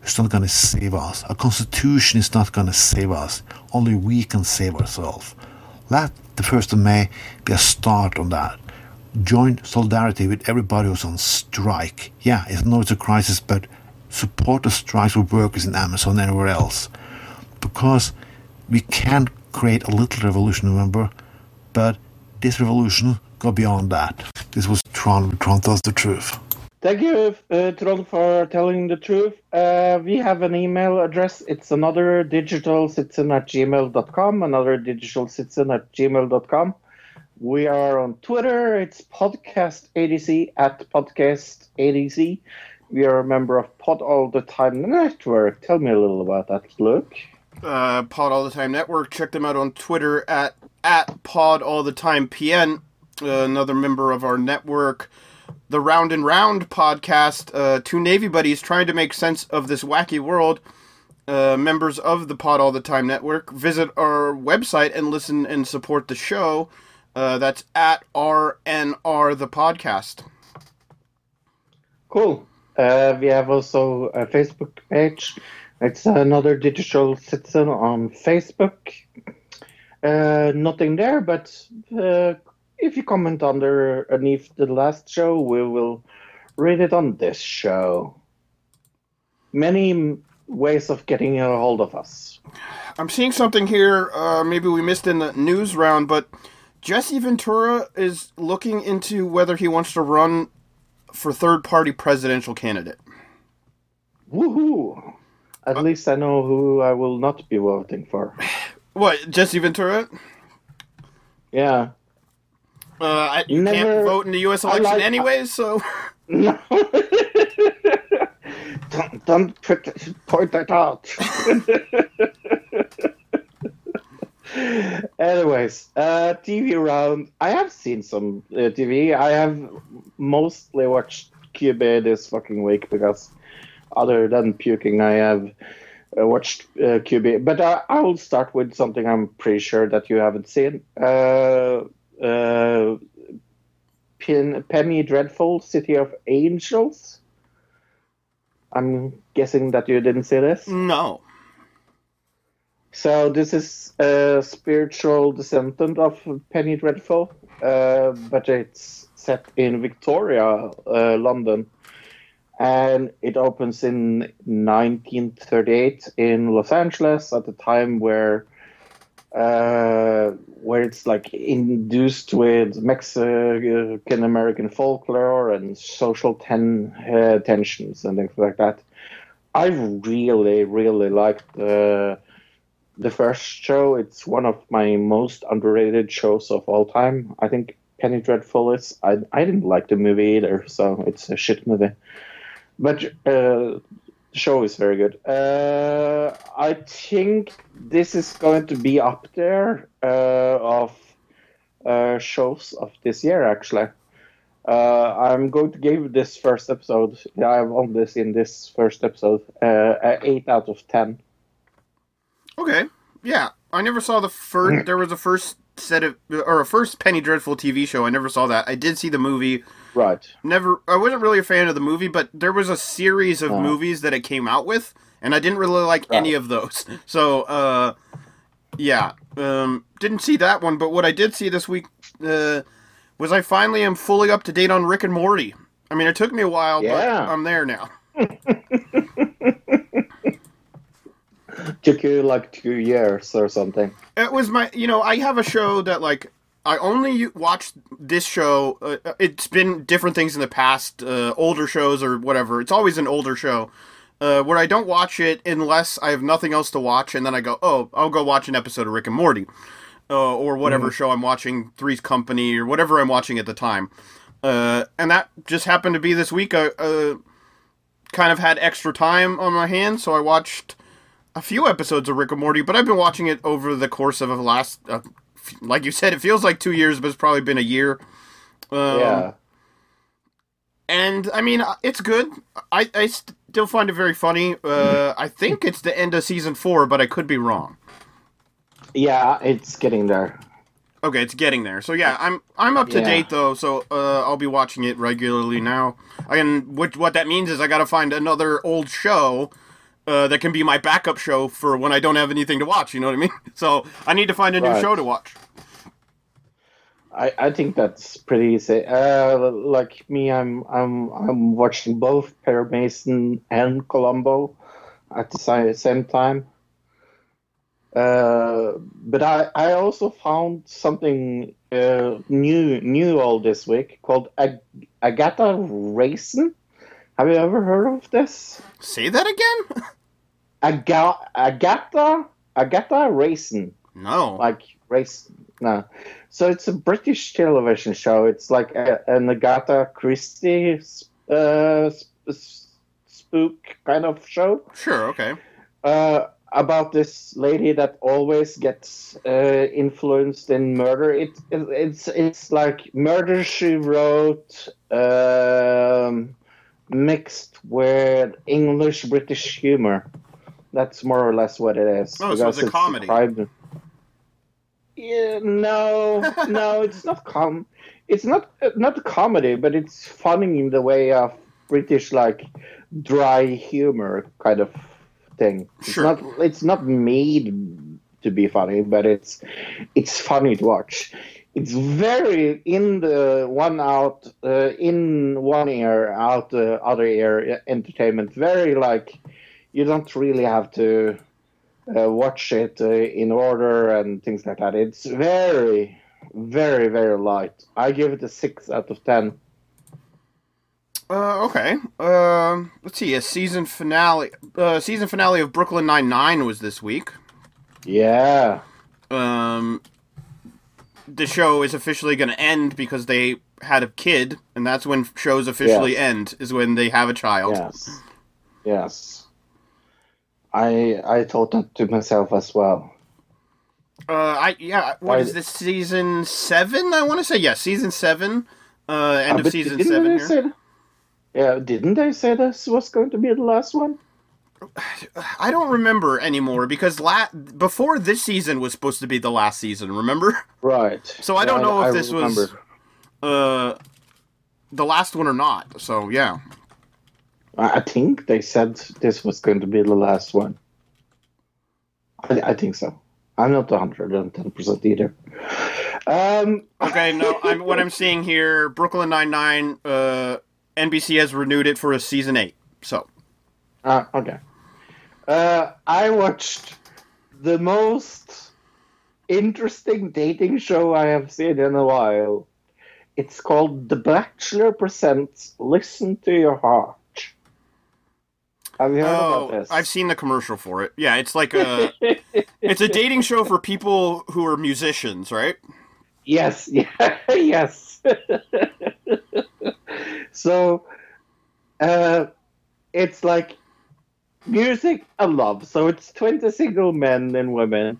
is not gonna save us. Our constitution is not gonna save us. Only we can save ourselves. Let the 1st of May be a start on that. Join solidarity with everybody who's on strike. Yeah, it's a crisis, but support the strikes for workers in Amazon and anywhere else. Because we can create a little revolution, remember? But this revolution go beyond that. This was Trond. Trond tells the truth. Thank you, uh, Trond, for telling the truth. Uh, we have an email address. It's another digital citizen at gmail.com, another digital citizen at gmail.com. We are on Twitter. It's podcast ADC at podcast ADC. We are a member of Pod All the Time Network. Tell me a little about that, Luke. uh, Pod All the Time Network. Check them out on Twitter at at Pod All the Time PN. Another member of our network, the Round and Round podcast. Uh, two Navy buddies trying to make sense of this wacky world. Uh, members of the Pod All the Time Network. Visit our website and listen and support the show. Uh, that's at RNR the podcast. Cool. Uh, we have also a Facebook page. It's another digital citizen on Facebook. Uh, nothing there, but uh, if you comment under underneath the last show, we will read it on this show. Many ways of getting a hold of us. I'm seeing something here. Uh, maybe we missed in the news round, but Jesse Ventura is looking into whether he wants to run for third-party presidential candidate. Woohoo! At least I know who I will not be voting for. [sighs] What, Jesse Ventura? Yeah. Uh, I, you Never- can't vote in the U.S. Election like- anyways, [laughs] so No. don't, don't put, point that out. [laughs] Anyways, uh, TV round. I have seen some uh, TV. I have mostly watched Quibi this fucking week because other than puking, I have uh, watched uh, Quibi. But I, I will start with something I'm pretty sure that you haven't seen. Uh, Pen, Penny Dreadful, City of Angels. I'm guessing that you didn't see this. No. So this is a spiritual descendant of Penny Dreadful, uh, but it's set in Victoria, uh, London, and it opens in 1938 in Los Angeles at the time where uh, where it's like induced with Mexican American folklore and social ten, uh, tensions and things like that. I really, really liked uh, the first show. It's one of my most underrated shows of all time. I think Penny Dreadful is. I, I didn't like the movie either, so it's a shit movie. But uh, the show is very good. Uh, I think this is going to be up there uh, of uh, shows of this year, actually. Uh, I'm going to give this first episode, yeah, I've on this in this first episode, uh, a 8 out of 10. Okay. Yeah. I never saw the first. [laughs] There was a first set of or a first Penny Dreadful TV show. I never saw that. I did see the movie. Right. Never. I wasn't really a fan of the movie, but there was a series of Oh. movies that it came out with, and I didn't really like any of those. [laughs] So, uh, yeah, um, didn't see that one. But what I did see this week uh, was I finally am fully up to date on Rick and Morty. I mean, it took me a while, Yeah. but I'm there now. [laughs] Took you like two years or something. It was my, you know, I have a show that like I only watch this show. Uh, it's been different things in the past, uh, older shows or whatever. It's always an older show uh, where I don't watch it unless I have nothing else to watch, and then I go, oh, I'll go watch an episode of Rick and Morty, uh, or whatever show I'm watching, Three's Company, or whatever I'm watching at the time. Uh, and that just happened to be this week. I uh, kind of had extra time on my hands, so I watched a few episodes of Rick and Morty, but I've been watching it over the course of the last, uh, f- like you said, it feels like two years, but it's probably been a year. Um, yeah. And I mean, uh, it's good. I, I still find it very funny. Uh, I think it's the end of season four, but I could be wrong. Yeah, it's getting there. Okay, it's getting there. So yeah, I'm I'm up to Yeah. date though. So uh, I'll be watching it regularly now. And what what that means is I got to find another old show uh, that can be my backup show for when I don't have anything to watch. You know what I mean? [laughs] So I need to find a new Right. show to watch. I, I think that's pretty easy. Uh, like me, I'm I'm I'm watching both Perry Mason and Columbo at the same time. Uh, but I, I also found something uh, new new all this week called Ag- Agatha Raisin. Have you ever heard of this? Say that again? [laughs] Aga- Agatha Agatha Raisin. no. like race no so it's a british television show it's like a, an agatha christie uh, sp- spook kind of show Sure. Okay. uh, about this lady that always gets uh, influenced in murder it, it it's it's like murder she wrote um, mixed with english british humor that's more or less what it is Oh, so it's a comedy. described- yeah, no, [laughs] no, it's not com. It's not not comedy, but it's funny in the way of British like dry humor kind of thing. It's Sure. not it's not made to be funny, but it's it's funny to watch. It's very in the one out, uh, in one ear, out the other ear entertainment. Very like you don't really have to uh, watch it uh, in order and things like that. It's very, very, very light. I give it a six out of ten. Uh, okay. Um, let's see. A season finale. Uh, season finale of Brooklyn Nine Nine was this week. Yeah, Um, the show is officially going to end because they had a kid, and that's when shows officially Yes. end. Is when they have a child. yes, yes. I I thought that to myself as well. Uh, I yeah. What Why- is this season seven? I want to say yes, season seven. Uh, end Uh, of season seven here. say- Yeah, didn't they say this was going to be the last one? I don't remember anymore because la- before this season was supposed to be the last season. Remember? Right. So I don't know if I this was uh the last one or not. So yeah. I think they said this was going to be the last one. I, I think so. I'm not 110% either. Um, Okay, no, [laughs] I'm what I'm seeing here. Brooklyn Nine Nine. Uh, NBC has renewed it for a season eight. So Ah, okay. Uh, I watched the most interesting dating show I have seen in a while. It's called The Bachelor Presents Listen to Your Heart. Have you heard oh, about this? I've seen the commercial for it. Yeah, it's like a [laughs] it's a dating show for people who are musicians, right? Yes, [laughs] yeah, yes. [laughs] so, uh, it's like music and love. So it's 20 single men and women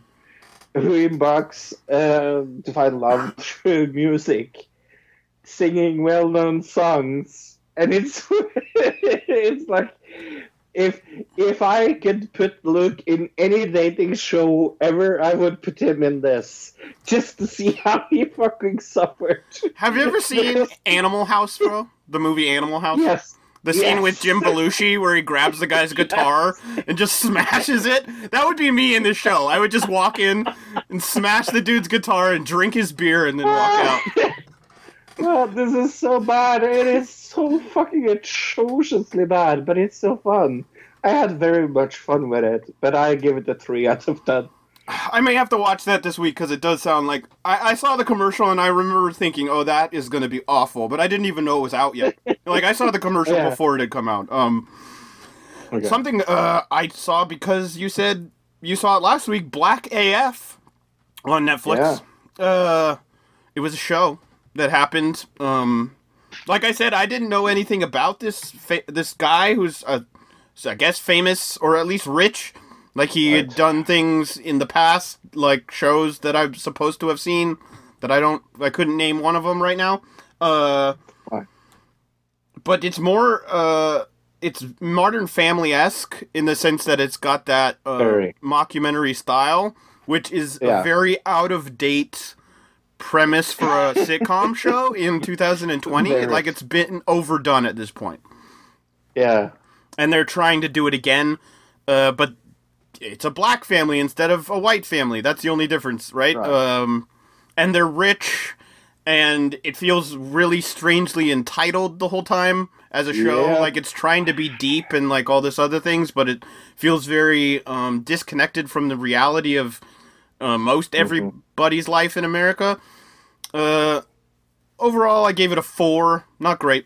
who embarks uh, to find love [laughs] through music, singing well-known songs, and it's [laughs] it's like if if I could put Luke in any dating show ever, I would put him in this just to see [laughs] how he fucking suffered. Have you ever seen Animal House, bro? The movie Animal House. Yes. The scene Yes. with Jim Belushi where he grabs the guy's [laughs] guitar and just smashes it. That would be me in the show. I would just walk in and smash the dude's guitar and drink his beer and then walk out. [laughs] Oh, this is so bad. It is so fucking atrociously bad, but it's so fun. I had very much fun with it, but I give it a three out of ten. I may have to watch that this week because it does sound like I, I saw the commercial and I remember thinking, "Oh, that is going to be awful," but I didn't even know it was out yet. [laughs] like I saw the commercial Yeah. before it had come out. Um, Okay. something uh, I saw because you said you saw it last week. Black AF on Netflix. Uh, it was a show that happened. Um, like I said, I didn't know anything about this fa- this guy who's uh, I guess famous or at least rich. Like he had done things in the past, like shows that I'm supposed to have seen that I don't. I couldn't name one of them right now. Uh, but it's more. Uh, it's modern family esque in the sense that it's got that uh, mockumentary style, which is a very out of date premise for a [laughs] sitcom show in 2020. Very. Like it's been overdone at this point, Yeah. and they're trying to do it again, uh, but it's a black family instead of a white family. That's the only difference, right? Right. Um, and they're rich, and it feels really strangely entitled the whole time as a show. Yeah. Like it's trying to be deep and like all this other things, but it feels very um, disconnected from the reality of uh, most everybody's life in America. Uh, overall, I gave it a four. Not great.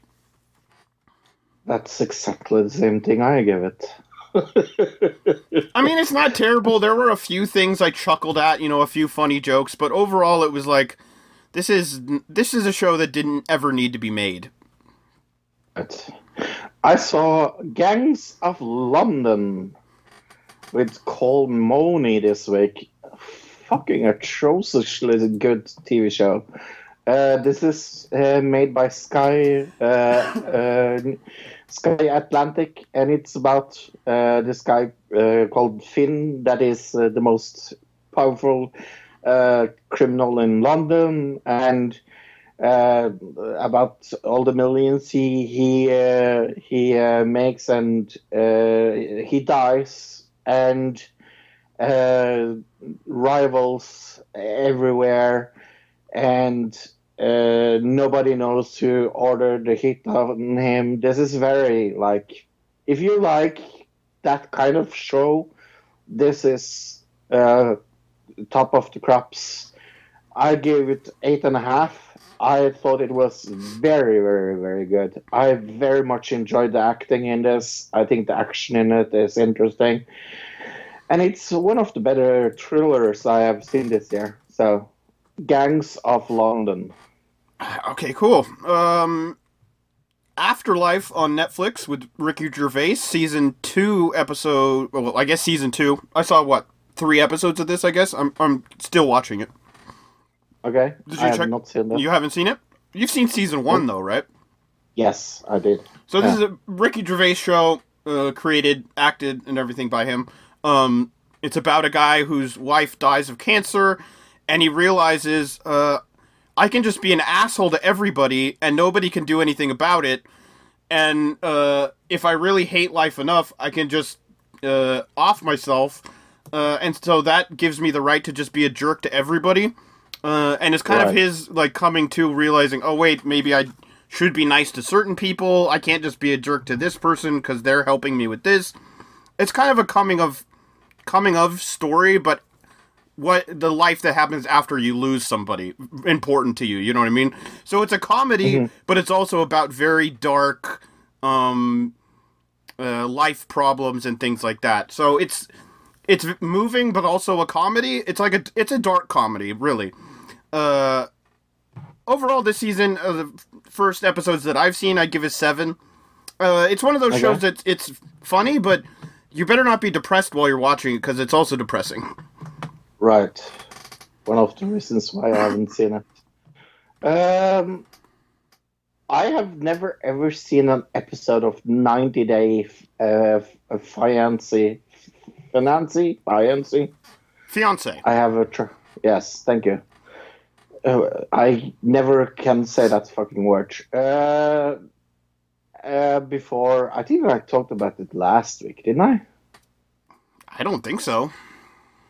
That's exactly the same thing I give it. [laughs] I mean, it's not terrible. There were a few things I chuckled at, you know, a few funny jokes, but overall, it was like, this is this is a show that didn't ever need to be made. I saw Gangs of London with Colm Meaney this week. Fucking atrociously good TV show. Uh, this is uh, made by Sky uh, uh, Sky Atlantic, and it's about uh, this guy uh, called Finn that is uh, the most powerful uh, criminal in London, and uh, about all the millions he he uh, he makes, and he dies, and rivals everywhere, and uh, nobody knows who ordered the hit on him. This is very like, if you like that kind of show, this is uh, top of the crops. I gave it eight and a half. I thought it was very, very, very good. I very much enjoyed the acting in this. I think the action in it is interesting. And it's one of the better thrillers I have seen this year. So, Gangs of London. [sighs] Okay, cool. Um, Afterlife on Netflix with Ricky Gervais, season two episode. Well, I guess season two. I saw what three episodes of this. I guess I'm I'm still watching it. Okay? Did I you check? have not seen that. You haven't seen it? You've seen season one though, right? Yes, I did. So this Yeah. is a Ricky Gervais show, uh, created, acted, and everything by him. Um, it's about a guy whose wife dies of cancer, and he realizes, uh, I can just be an asshole to everybody, and nobody can do anything about it. And uh, if I really hate life enough, I can just uh, off myself, uh, and so that gives me the right to just be a jerk to everybody. Uh, and it's kind of his like coming to realizing, oh wait, maybe I should be nice to certain people. I can't just be a jerk to this person because they're helping me with this. It's kind of a coming of coming of story, but what the life that happens after you lose somebody important to you. You know what I mean? So it's a comedy, but it's also about very dark um, uh, life problems and things like that. So it's it's moving, but also a comedy. It's like a it's a dark comedy, really. Uh, overall, this season, uh, the first episodes that I've seen, I give a seven. Uh, it's one of those Okay. shows that it's funny, but you better not be depressed while you're watching it because it's also depressing. Right. One of the reasons why I haven't seen it. Um, I have never ever seen an episode of 90 Day uh, Fiancé. Fiancé? Fiancé? Fiance. I have a. Tr- yes, thank you. Uh, I never can say that fucking word. Uh, uh, before, I think I talked about it last week, didn't I? I don't think so.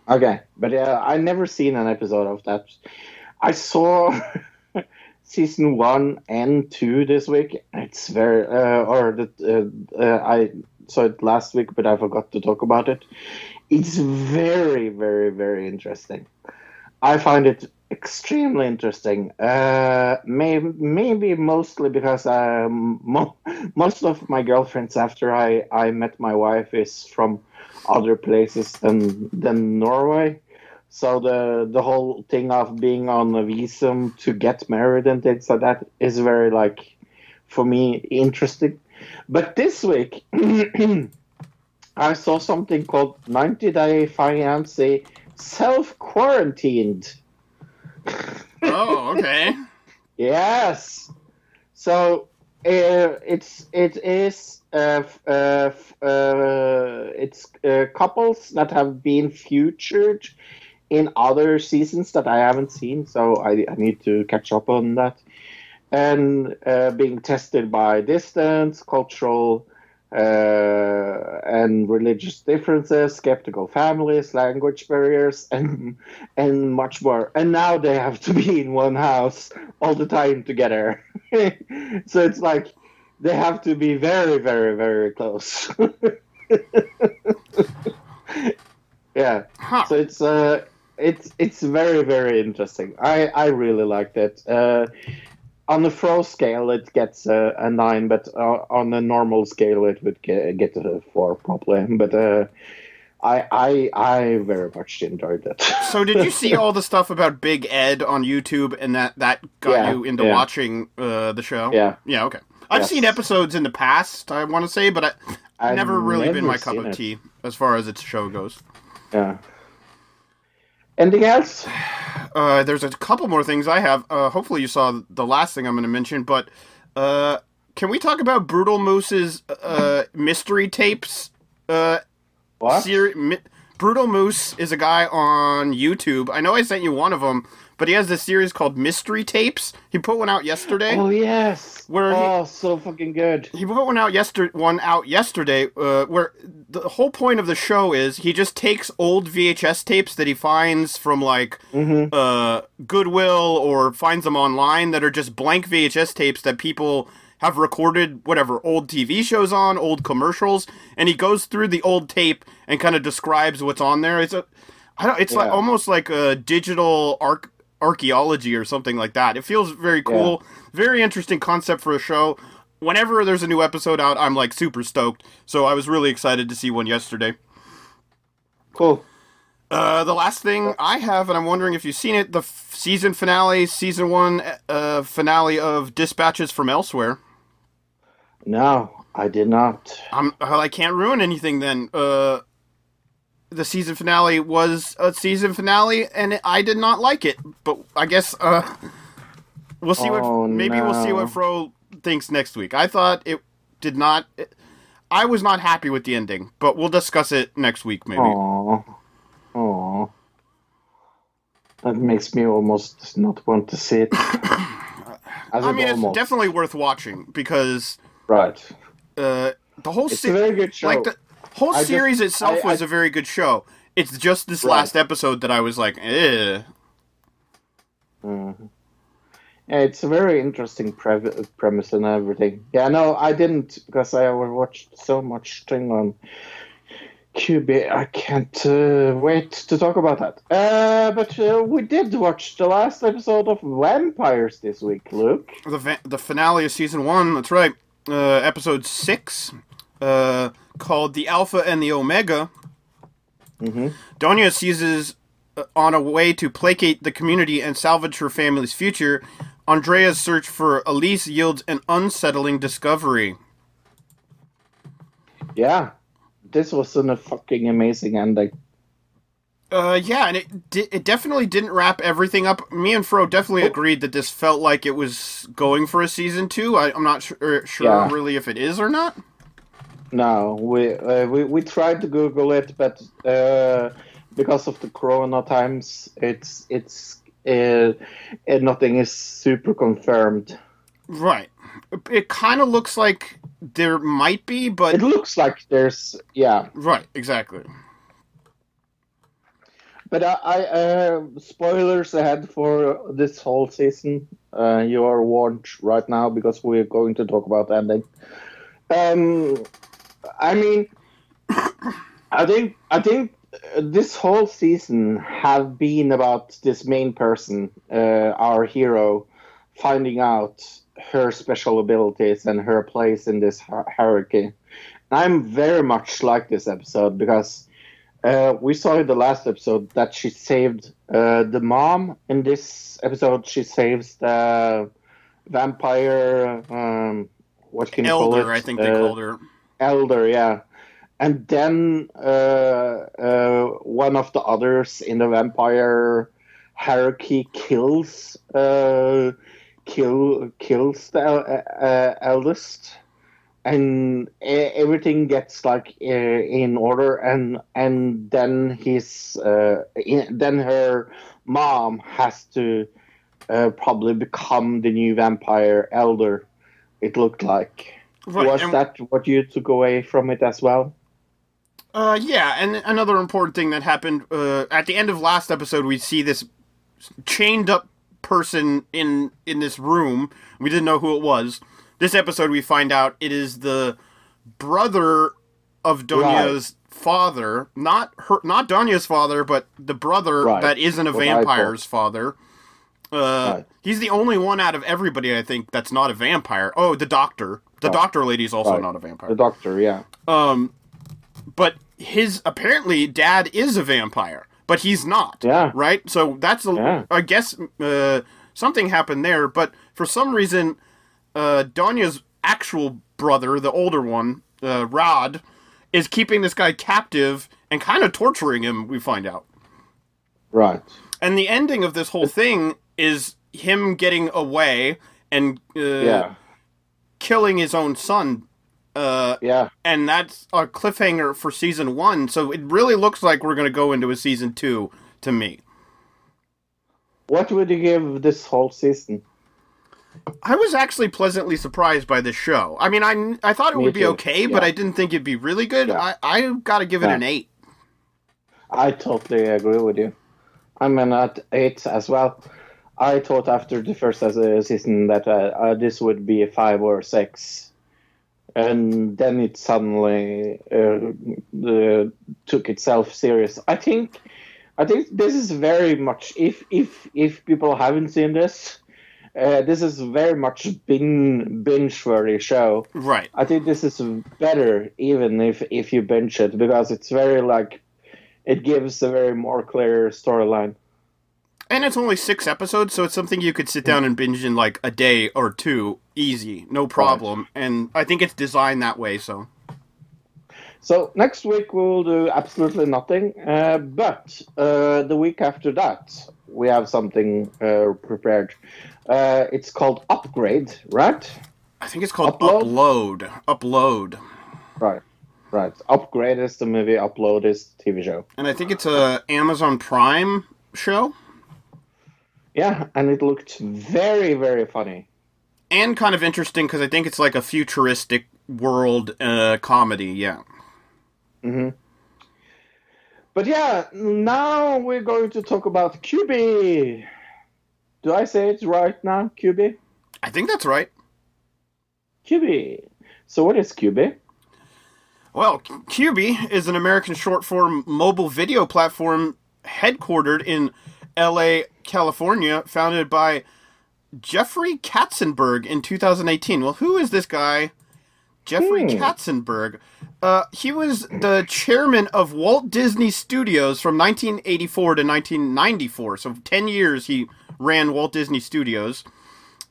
Okay, but yeah, I never seen an episode of that. I saw [laughs] season one and two this week. It's very, uh, or the, uh, uh, I saw it last week, but I forgot to talk about it. It's very, very, very interesting. I find it extremely interesting. Uh, may, maybe mostly because um, [laughs] mo- most of my girlfriends after I, I met my wife is from other places than than Norway. So the the whole thing of being on a visum to get married and things like that is very like for me interesting. But this week [clears throat] I saw something called 90 Day Fiancé Self Quarantined. Oh, okay. [laughs] Yes. So uh, it's it is uh, uh, uh, it's uh, couples that have been featured in other seasons that I haven't seen, so I, I need to catch up on that. And uh, being tested by distance, cultural uh, and religious differences, skeptical families, language barriers, [laughs] and and much more. And now they have to be in one house all the time together. [laughs] so it's like they have to be very, very, very close. [laughs] yeah. Huh. So it's uh it's it's very very interesting. I I really liked it. Uh, on the Fro scale, it gets uh, a nine, but uh, on the normal scale, it would get, get a four probably. But uh, I I I very much enjoyed it. So did you see all the stuff about Big Ed on YouTube and that that got Yeah, you into yeah. watching uh, the show? Yeah. Yeah, okay. I've seen episodes in the past, I want to say, but I I've never really been my cup of it. tea as far as its show goes. Yeah. Anything else? [sighs] Uh, there's a couple more things I have. Uh, hopefully you saw the last thing I'm going to mention, but uh, can we talk about Brutal Moose's uh, mystery tapes? Uh, What? Seri- mi- Brutal Moose is a guy on YouTube. I know I sent you one of them, but he has this series called Mystery Tapes. He put one out yesterday. Oh yes. Where he- oh, so fucking good. he put one out yesterday. One out yesterday, uh, where the whole point of the show is he just takes old VHS tapes that he finds from like Mm-hmm. uh, Goodwill or finds them online that are just blank VHS tapes that people have recorded whatever old TV shows on, old commercials, and he goes through the old tape and kind of describes what's on there. It's a, I don't, it's like almost like a digital arc archaeology or something like that. It feels very cool, very interesting concept for a show. Whenever there's a new episode out, I'm like super stoked. So I was really excited to see one yesterday. Cool. Uh, the last thing I have, and I'm wondering if you've seen it, the f- season finale, season one uh, finale of Dispatches from Elsewhere. No, I did not. I'm, well, I can't ruin anything then. Uh, the season finale was a season finale, and I did not like it. But I guess uh, we'll see Oh, what maybe we'll see what Fro thinks next week. I thought it did not. I was not happy with the ending, but we'll discuss it next week, maybe. Aww. Aww. That makes me almost not want to see it. [coughs] I mean, it's definitely worth watching because right. uh, the whole It's se- a very good show. like the whole I just- series itself I- was I- a very good show. It's just this Right. last episode that I was like, eh. Mhm. Yeah, it's a very interesting pre- premise and everything. Yeah, no, I didn't because I watched so much thing on Quibi. I can't uh, wait to talk about that. Uh, but uh, we did watch the last episode of Vampires this week, Luke. the va- the finale of season one. That's right, uh, episode six, uh, called "The Alpha and the Omega." Mhm. Donya seizes uh, on a way to placate the community and salvage her family's future. Andrea's search for Elise yields an unsettling discovery. Yeah, this was a fucking amazing ending. Uh, yeah, and it di- it definitely didn't wrap everything up. Me and Fro definitely agreed that this felt like it was going for a season two. I, I'm not sure, sure Yeah. really if it is or not. No, we uh, we we tried to Google it, but uh, because of the Corona times, it's it's uh, uh, nothing is super confirmed. Right. It kind of looks like there might be, but It looks like there's yeah, right, exactly. but I, I uh, spoilers ahead for this whole season. Uh, you are warned right now because we're going to talk about ending. Um, I mean, I think I think this whole season have been about this main person, uh, our hero, finding out her special abilities and her place in this hi- hierarchy. I'm very much like this episode because uh, we saw in the last episode that she saved uh, the mom. In this episode, she saves the vampire. Um, what can you call it? Elder, I think they Uh, called her. Elder, yeah. And then uh, uh, one of the others in the vampire hierarchy kills uh, kill kills the eldest, and everything gets like uh, in order, and and then his uh, in, then her mom has to uh, probably become the new vampire elder. It looked like. Right, Was and- that what you took away from it as well? Uh, yeah, and another important thing that happened uh, at the end of last episode, we see this chained up person in in this room. We didn't know who it was. This episode, we find out it is the brother of Donya's father, not her, not Donya's father, but the brother Right. that isn't a What vampire's father. Uh, Right. he's the only one out of everybody, I think, that's not a vampire. Oh, the doctor. The Right. doctor lady's also Right. not a vampire. The doctor, yeah. Um, but his apparently dad is a vampire, but he's not. Yeah. Right. So that's a. Yeah. I guess uh, something happened there, but for some reason, uh, Donya's actual brother, the older one, uh, Rod, is keeping this guy captive and kind of torturing him. We find out, Right. and the ending of this whole thing is him getting away and uh, Yeah. Killing his own son. Uh, Yeah. and that's a cliffhanger for season one. So it really looks like we're going to go into a season two to me. What would you give this whole season? I was actually pleasantly surprised by this show. I mean, I, I thought it Me would be too. okay, but I didn't think it'd be really good. Yeah. I I got to give it Yeah. an eight. I totally agree with you. I'm an at eight as well. I thought after the first uh, season that uh, uh, this would be a five or six, and then it suddenly uh, uh, took itself serious. I think, I think this is very much if if if people haven't seen this, uh, this is very much bin binge worthy show. Right. I think this is better even if if you binge it because it's very like it gives a very more clear storyline. And it's only six episodes, so it's something you could sit down and binge in like a day or two, easy, no problem. And I think it's designed that way. So So next week we'll do absolutely nothing, uh, but uh, the week after that we have something uh, prepared. Uh, it's called Upgrade, right? I think it's called Upload? Upload. Upload. Right. Right. Upgrade is the movie. Upload is TV show. And I think it's a Amazon Prime show. Yeah, and it looked very, very funny. And kind of interesting because I think it's like a futuristic world uh, comedy, yeah. Mm-hmm. But yeah, now we're going to talk about QB. Do I say it right now? QB? I think that's right. QB. So what is QB? Well, QB is an American short form mobile video platform headquartered in LA, California, founded by Jeffrey Katzenberg in 2018. Well, who is this guy? Jeffrey Hmm. Katzenberg. Uh, he was the chairman of Walt Disney Studios from 1984 to 1994. So, 10 years he ran Walt Disney Studios.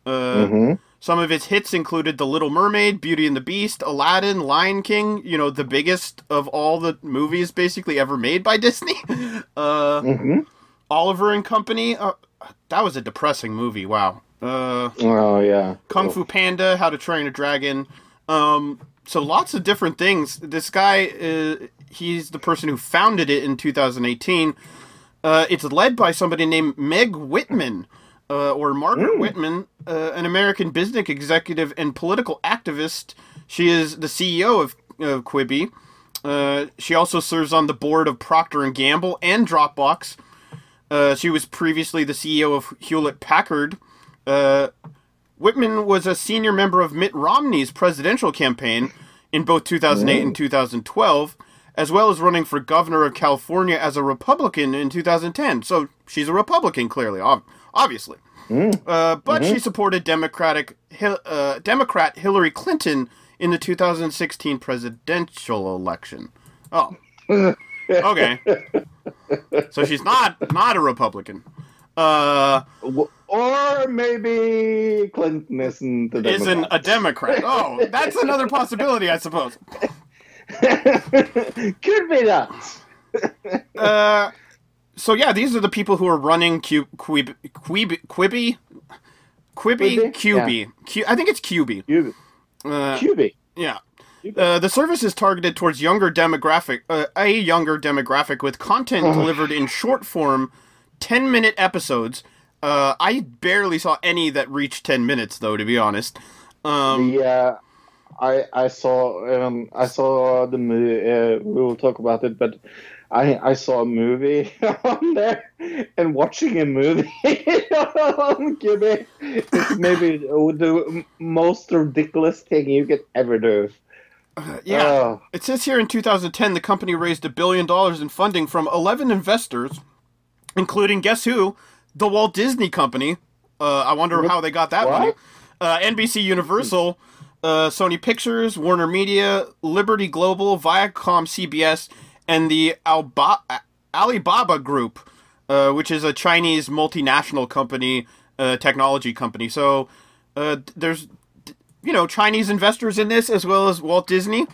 Uh, Some of his hits included The Little Mermaid, Beauty and the Beast, Aladdin, Lion King, you know, the biggest of all the movies basically ever made by [laughs] Disney. Uh, Oliver and Company. Uh, that was a depressing movie. Wow. Uh, Oh yeah. Kung Fu Panda, How to Train a Dragon. Um, so lots of different things. This guy, uh, he's the person who founded it in 2018. Uh, it's led by somebody named Meg Whitman, uh, or Margaret Whitman, uh, an American business executive and political activist. She is the CEO of uh, Quibi. Uh, she also serves on the board of Procter and Gamble and Dropbox. Uh, she was previously the CEO of Hewlett Packard. Uh, Whitman was a senior member of Mitt Romney's presidential campaign in both 2008 and 2012, as well as running for governor of California as a Republican in 2010. So she's a Republican, clearly, ob- obviously. Uh, but she supported Democratic uh, Democrat Hillary Clinton in the 2016 presidential election. Oh, okay. so she's not not a Republican. Uh, Or maybe Clinton isn't the isn't a Democrat. Democrat. Oh, that's another possibility, I suppose. [laughs] Could be that. Uh, so yeah, these are the people who are running Q, Quib, Quib, Quibi, Quibi, Quibi? QB. Q, I think it's QB. QB. Uh, QB. yeah. Uh, the service is targeted towards younger demographic, uh, a younger demographic with content delivered in short form, ten minute episodes. Uh, I barely saw any that reached ten minutes, though. To be honest, um, Yeah, I I saw um, I saw the movie. Uh, we will talk about it, but I I saw a movie [laughs] on there, and watching a movie [laughs] on QB is maybe the most ridiculous thing you could ever do. Yeah. Oh. It says here in 2010, the company raised a billion dollars in funding from 11 investors, including guess who? The Walt Disney Company. Uh, I wonder how they got that What? money. Uh, NBC Universal, uh, Sony Pictures, Warner Media, Liberty Global, Viacom CBS, and the Alba- Alibaba Group, uh, which is a Chinese multinational company, uh, technology company. So uh, there's you know Chinese investors in this as well as Walt Disney.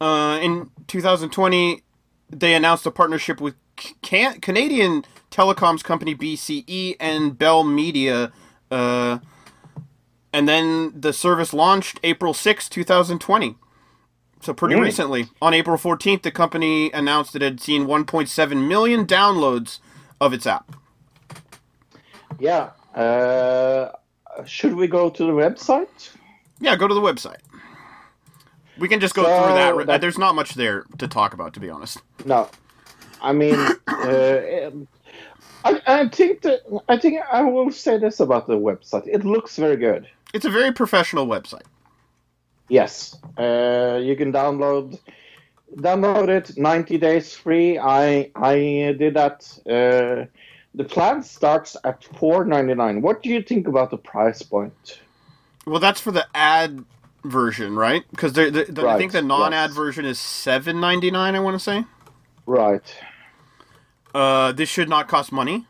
Uh, in 2020, they announced a partnership with can- Canadian telecoms company BCE and Bell Media. Uh, and then the service launched April 6, 2020. So pretty Mm. recently. On April 14th, the company announced it had seen 1.7 million downloads of its app. Yeah. Uh, should we go to the website? Yeah, go to the website. We can just go So through that. that- There's not much there to talk about, to be honest. No, I mean, [coughs] uh, I, I think that I think I will say this about the website. It looks very good. It's a very professional website. Yes, uh, you can download download it. Ninety days free. I I did that. Uh, the plan starts at four ninety nine. What do you think about the price point? Well, that's for the ad version, right? Because the, the, the- I think the non-ad version is seven ninety nine. I want to say. Right. Uh, this should not cost money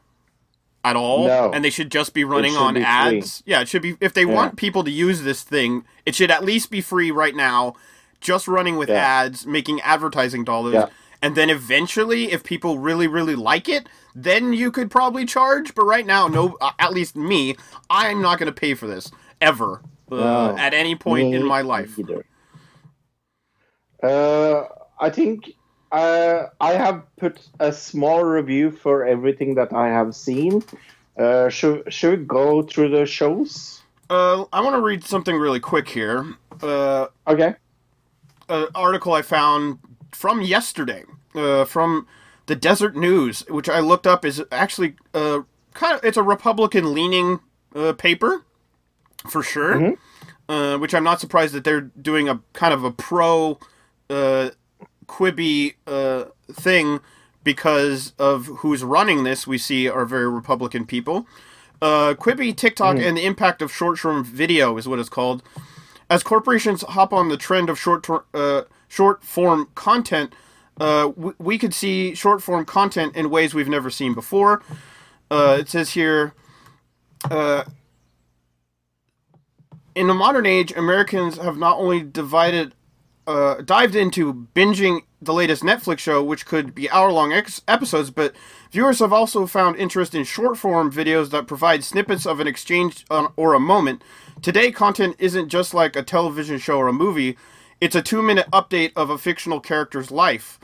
at all, No. and they should just be running on be free. ads. Yeah, it should be. If they want people to use this thing, it should at least be free right now, just running with Yeah. ads, making advertising dollars. Yeah. And then eventually, if people really, really like it, then you could probably charge. But right now, no, uh, at least me, I'm not going to pay for this ever. uh, No, at any point in my life. either. Uh, I think uh, I have put a small review for everything that I have seen. Uh, should should we go through the shows? Uh, I want to read something really quick here. Uh, Okay. an article I found from yesterday, uh, from the Deseret News, which I looked up is actually uh, kind of it's a Republican leaning uh, paper for sure. Uh, which I'm not surprised that they're doing a kind of a pro uh, Quibi uh, thing because of who's running this. We see are very Republican people. Uh, Quibi, TikTok, and the impact of short form video is what it's called. As corporations hop on the trend of short uh, short form content, uh, we, we could see short form content in ways we've never seen before. Uh, it says here, uh, in the modern age, Americans have not only divided, uh, dived into binging the latest Netflix show, which could be hour long ex- episodes, but viewers have also found interest in short form videos that provide snippets of an exchange or a moment. Today, content isn't just like a television show or a movie, it's a two minute update of a fictional character's life.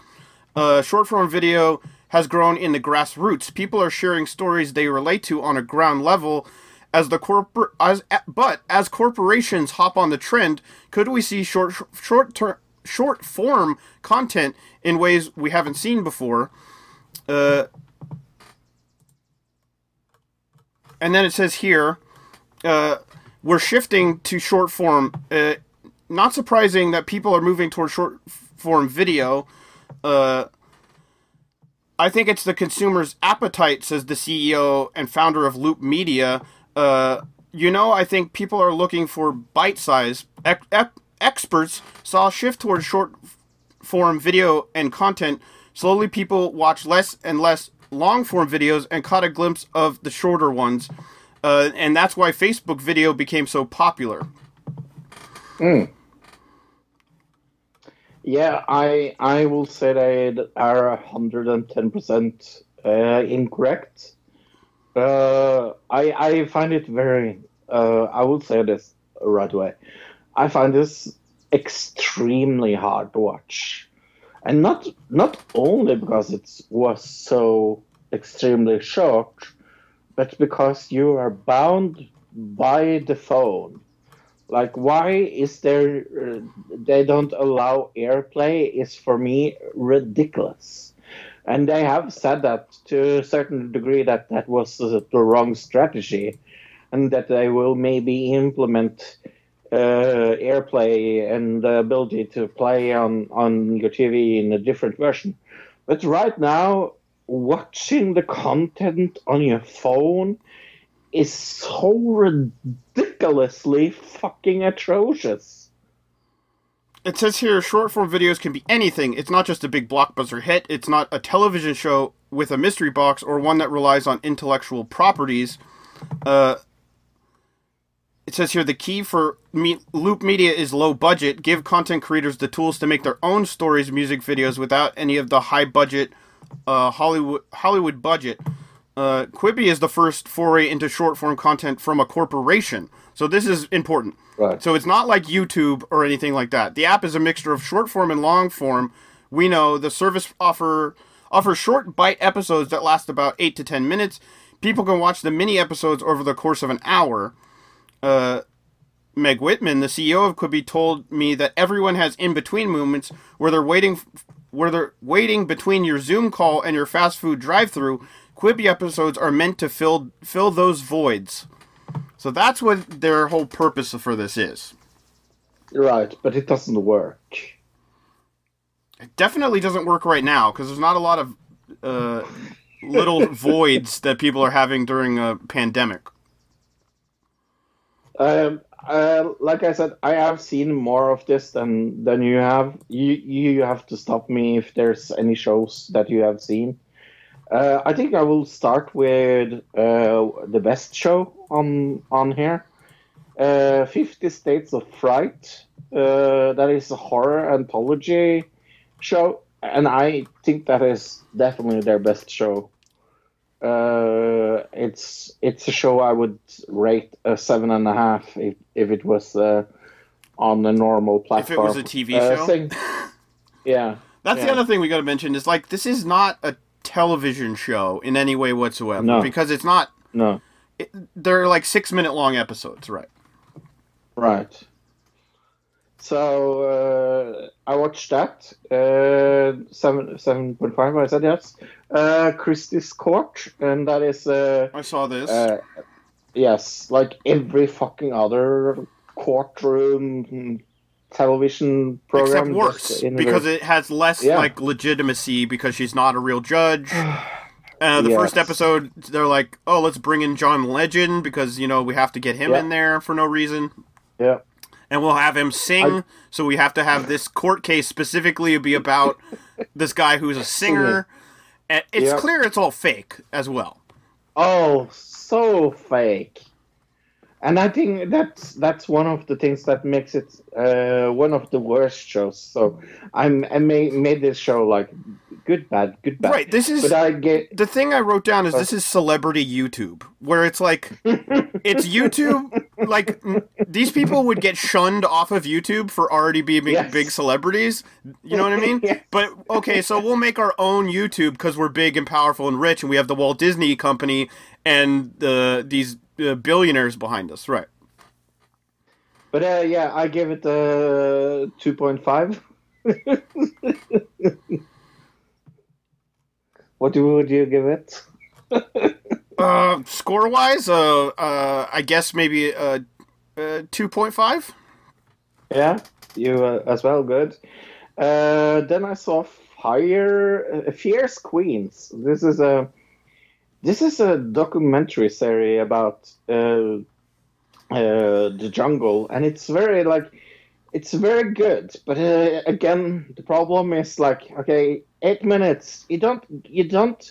Uh, short form video has grown in the grassroots. People are sharing stories they relate to on a ground level. As the corporate, as but as corporations hop on the trend, could we see short short term short form content in ways we haven't seen before? Uh, and then it says here, uh, we're shifting to short form. Uh, not surprising that people are moving towards short form video. Uh, I think it's the consumer's appetite, says the CEO and founder of Loop Media. Uh, you know, I think people are looking for bite size. Ex- ep- experts saw a shift towards short form video and content. Slowly, people watch less and less long form videos and caught a glimpse of the shorter ones. Uh, and that's why Facebook video became so popular. Yeah, I I will say they are hundred and ten percent uh, incorrect. Uh, I I find it very. Uh, I will say this right away. I find this extremely hard to watch, and not not only because it was so extremely short, but because you are bound by the phone. Like, why is there? Uh, they don't allow airplay is for me ridiculous, and they have said that to a certain degree that that was the wrong strategy, and that they will maybe implement uh, airplay and the ability to play on on your TV in a different version. But right now, watching the content on your phone is so ridiculously fucking atrocious. It says here short form videos can be anything. It's not just a big blockbuster hit. It's not a television show with a mystery box or one that relies on intellectual properties. Uh, it says here the key for me- Loop Media is low budget. Give content creators the tools to make their own stories, music videos without any of the high budget uh, Hollywood Hollywood budget. Uh, Quibi is the first foray into short form content from a corporation. So this is important. Right. So it's not like YouTube or anything like that. The app is a mixture of short form and long form. We know the service offer offers short bite episodes that last about eight to ten minutes. People can watch the mini episodes over the course of an hour. Uh, Meg Whitman, the CEO of Quibi, told me that everyone has in between moments where they're waiting, where they're waiting between your Zoom call and your fast food drive-through. Quibi episodes are meant to fill fill those voids. So that's what their whole purpose for this is. Right, but it doesn't work. It definitely doesn't work right now because there's not a lot of uh, little [laughs] voids that people are having during a pandemic. Um, uh, like I said, I have seen more of this than than you have. You you have to stop me if there's any shows that you have seen. Uh, I think I will start with uh, the best show on on here. Uh, Fifty States of Fright. Uh, that is a horror anthology show, and I think that is definitely their best show. uh, it's it's a show I would rate a seven and a half if if it was uh, on a normal If platform. it was a TV show. [laughs] Yeah. that's the other thing we got to mention. Is like this is not a television show in any way whatsoever No. because it's not. No. They're like six minute long episodes, right? Right. So uh, I watched that. Uh, seven seven point five. I said yes. Uh, Chrissy's Court, and that is uh, I saw this. uh, yes, like every fucking other courtroom television program. Except worse because it has less Yeah. like legitimacy because she's not a real judge. [sighs] Uh, the Yes. first episode, they're like, "Oh, let's bring in John Legend because you know we have to get him in there for no reason, yeah. and we'll have him sing. I- so we have to have this court case specifically be about [laughs] this guy who's a singer. And it's Yeah. clear it's all fake as well. Oh, so fake. And I think that's that's one of the things that makes it uh, one of the worst shows. So I'm I made made this show like good bad good bad. Right, this is- But I get The thing I wrote down is this is celebrity YouTube, where it's like [laughs] it's YouTube. Like these people would get shunned off of YouTube for already being Yes. big celebrities. You know what I mean? [laughs] But okay, so we'll make our own YouTube because we're big and powerful and rich, and we have the Walt Disney Company and the these uh, billionaires behind us, right? but uh, yeah, I give it uh, two point five. [laughs] what do would you give it? [laughs] Uh, score wise, uh, uh, I guess maybe uh, uh, two point five. Yeah, you uh, as well. Good. Uh, then I saw Fire, uh, Fierce Queens. This is a this is a documentary series about uh, uh, the jungle, and it's very like it's very good. But uh, again, the problem is like okay, eight minutes. You don't you don't.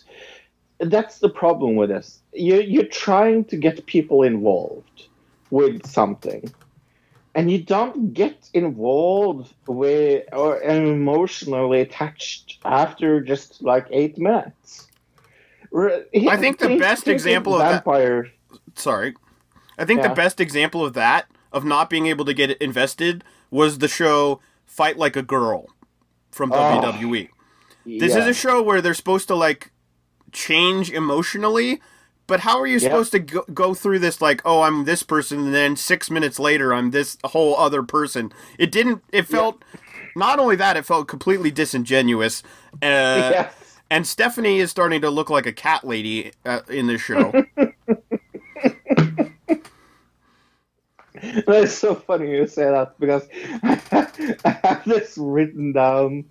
That's the problem with this. You you're trying to get people involved with something and you don't get involved with or emotionally attached after just like eight minutes. I think the best example of that- sorry. I think the best example of that, of not being able to get invested, was the show Fight Like a Girl from Oh, WWE. This is a show where they're supposed to like change emotionally, but how are you Yeah. supposed to go, go through this like, oh, I'm this person, and then six minutes later, I'm this whole other person? It didn't. It felt. Not only that, it felt completely disingenuous. Uh, Yes. And Stephanie is starting to look like a cat lady uh, in this show. [laughs] [laughs] That's so funny you say that because [laughs] I have this written down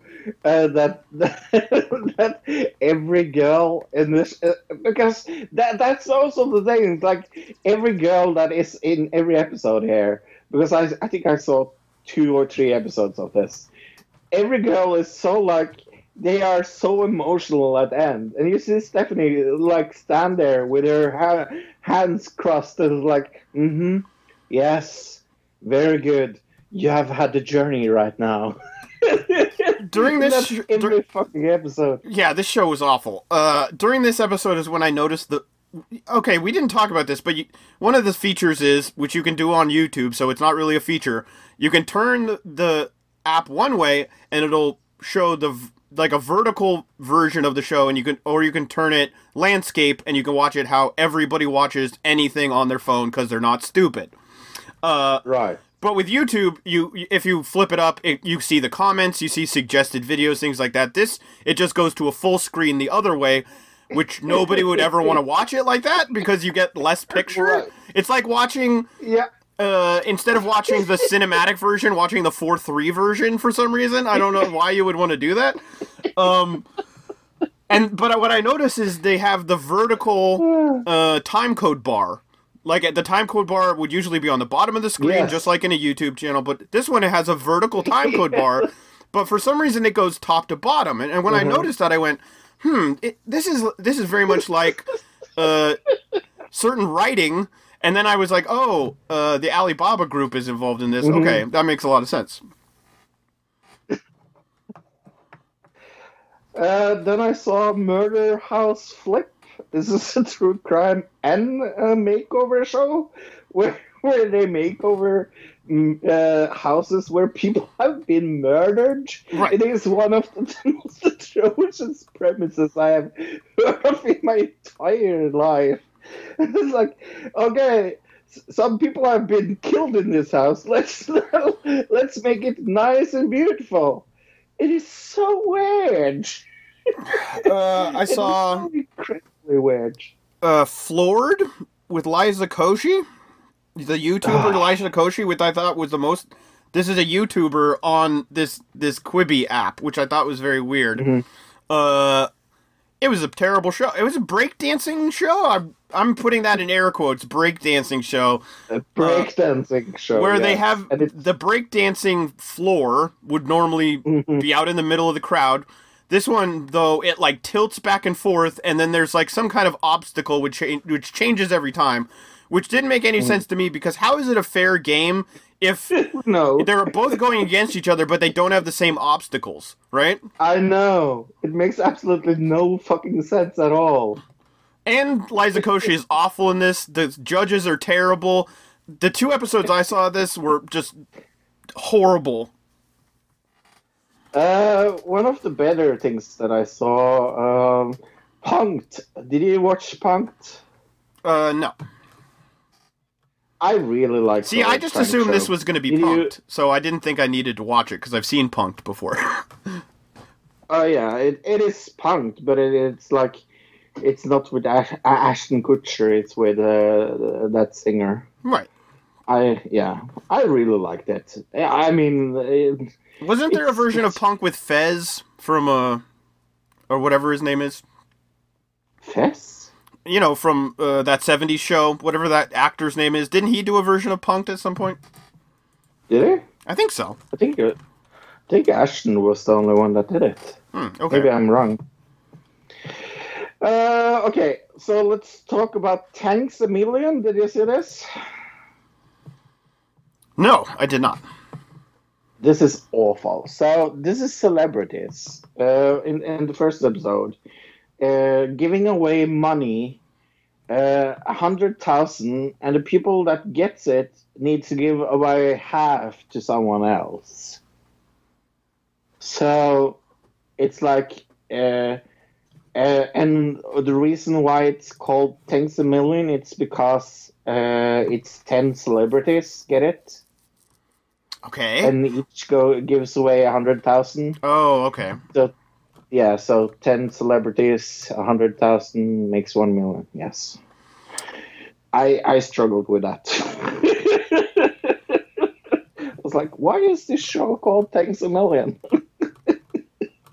uh, that, [laughs] that every girl in this uh, because that that's also the thing. It's like every girl that is in every episode here because I I think I saw two or three episodes of this. Every girl is so like they are so emotional at the end, and you see Stephanie like stand there with her ha- hands crossed and like, mm-hmm. Yes, very good. You have had the journey right now. [laughs] During this sh- every fucking episode. Yeah, this show was awful. Uh, during this episode is when I noticed the. Okay, we didn't talk about this, but you, one of the features is, which you can do on YouTube, so it's not really a feature. You can turn the- the app one way, and it'll show the like a vertical version of the show, and you can, or you can turn it landscape, and you can watch it how everybody watches anything on their phone because they're not stupid. Uh, Right. but with YouTube, you if you flip it up, it, you see the comments, you see suggested videos, things like that. This it just goes to a full screen the other way, which nobody would ever want to [laughs] watch it like that because you get less picture. Right. It's like watching Yeah. uh, instead of watching the cinematic [laughs] version, watching the four three version for some reason. I don't know why you would want to do that. Um, and but what I notice is they have the vertical [sighs] uh, time code bar. Like at the time code bar would usually be on the bottom of the screen, just like in a YouTube channel. But this one it has a vertical time code [laughs] bar. But for some reason it goes top to bottom. And, and when I noticed that, I went, "Hmm, it, this is this is very much like uh, certain writing." And then I was like, "Oh, uh, the Alibaba Group is involved in this. Okay, that makes a lot of sense." Uh, then I saw Murder House Flip. This is a true crime and a makeover show where [laughs] where they make over mm, uh, houses where people [laughs] have been murdered. Right. It is one of the [laughs] most atrocious premises I have heard of in my entire life. It's like, okay, some people have been killed in this house. Let's let's make it nice and beautiful. It is so weird. Uh, I saw It is so incredibly weird. uh, Floored with Liza Koshy, the YouTuber Liza Koshy, which I thought was the most. This is a YouTuber on this this Quibi app, which I thought was very weird. Uh, it was a terrible show. It was a breakdancing show. I'm I'm putting that in air quotes. Breakdancing show A breakdancing show where they have and it's the breakdancing floor would normally Mhm. be out in the middle of the crowd. This one, though, it like tilts back and forth, and then there's like some kind of obstacle which cha- which changes every time, which didn't make Mm. any sense to me because how is it a fair game if [laughs] no. they're both going against each other but they don't have the same obstacles, right? I know it makes absolutely no fucking sense at all. And Liza Koshy is awful in this. The judges are terrible. The two episodes I saw this were just horrible. Uh, one of the better things that I saw, um, Punked. Did you watch Punked? Uh, no. I really like. See, I just assumed this was going to be Did you- punked, so I didn't think I needed to watch it because I've seen punked before. [laughs] Oh yeah, it, it is Punked, but it, it's like it's not with Ash- Ashton Kutcher. It's with uh, that singer. right. I yeah, I really like that. I mean, it, Wasn't there a version of punk with Fez from uh, or whatever his name is? Fez. You know, from uh, that '70s show, whatever that actor's name is. Didn't he do a version of punked at some point? Did it? I think so. I think it, I think Ashton was the only one that did it. Hmm, okay. Maybe I'm wrong. Uh, okay, so let's talk about Thanks a Million. Did you see this? No, I did not. This is awful. So this is celebrities uh, in in the first episode uh, giving away money, uh, a hundred thousand, and the people that gets it need to give away half to someone else. So it's like, uh, uh, and the reason why it's called Thanks a Million, it's because uh, it's ten celebrities get it Okay. and each go gives away a hundred thousand. oh, okay. So yeah, so ten celebrities, a hundred thousand makes one million. Yes, I I struggled with that. [laughs] I was like, why is this show called Thanks a Million?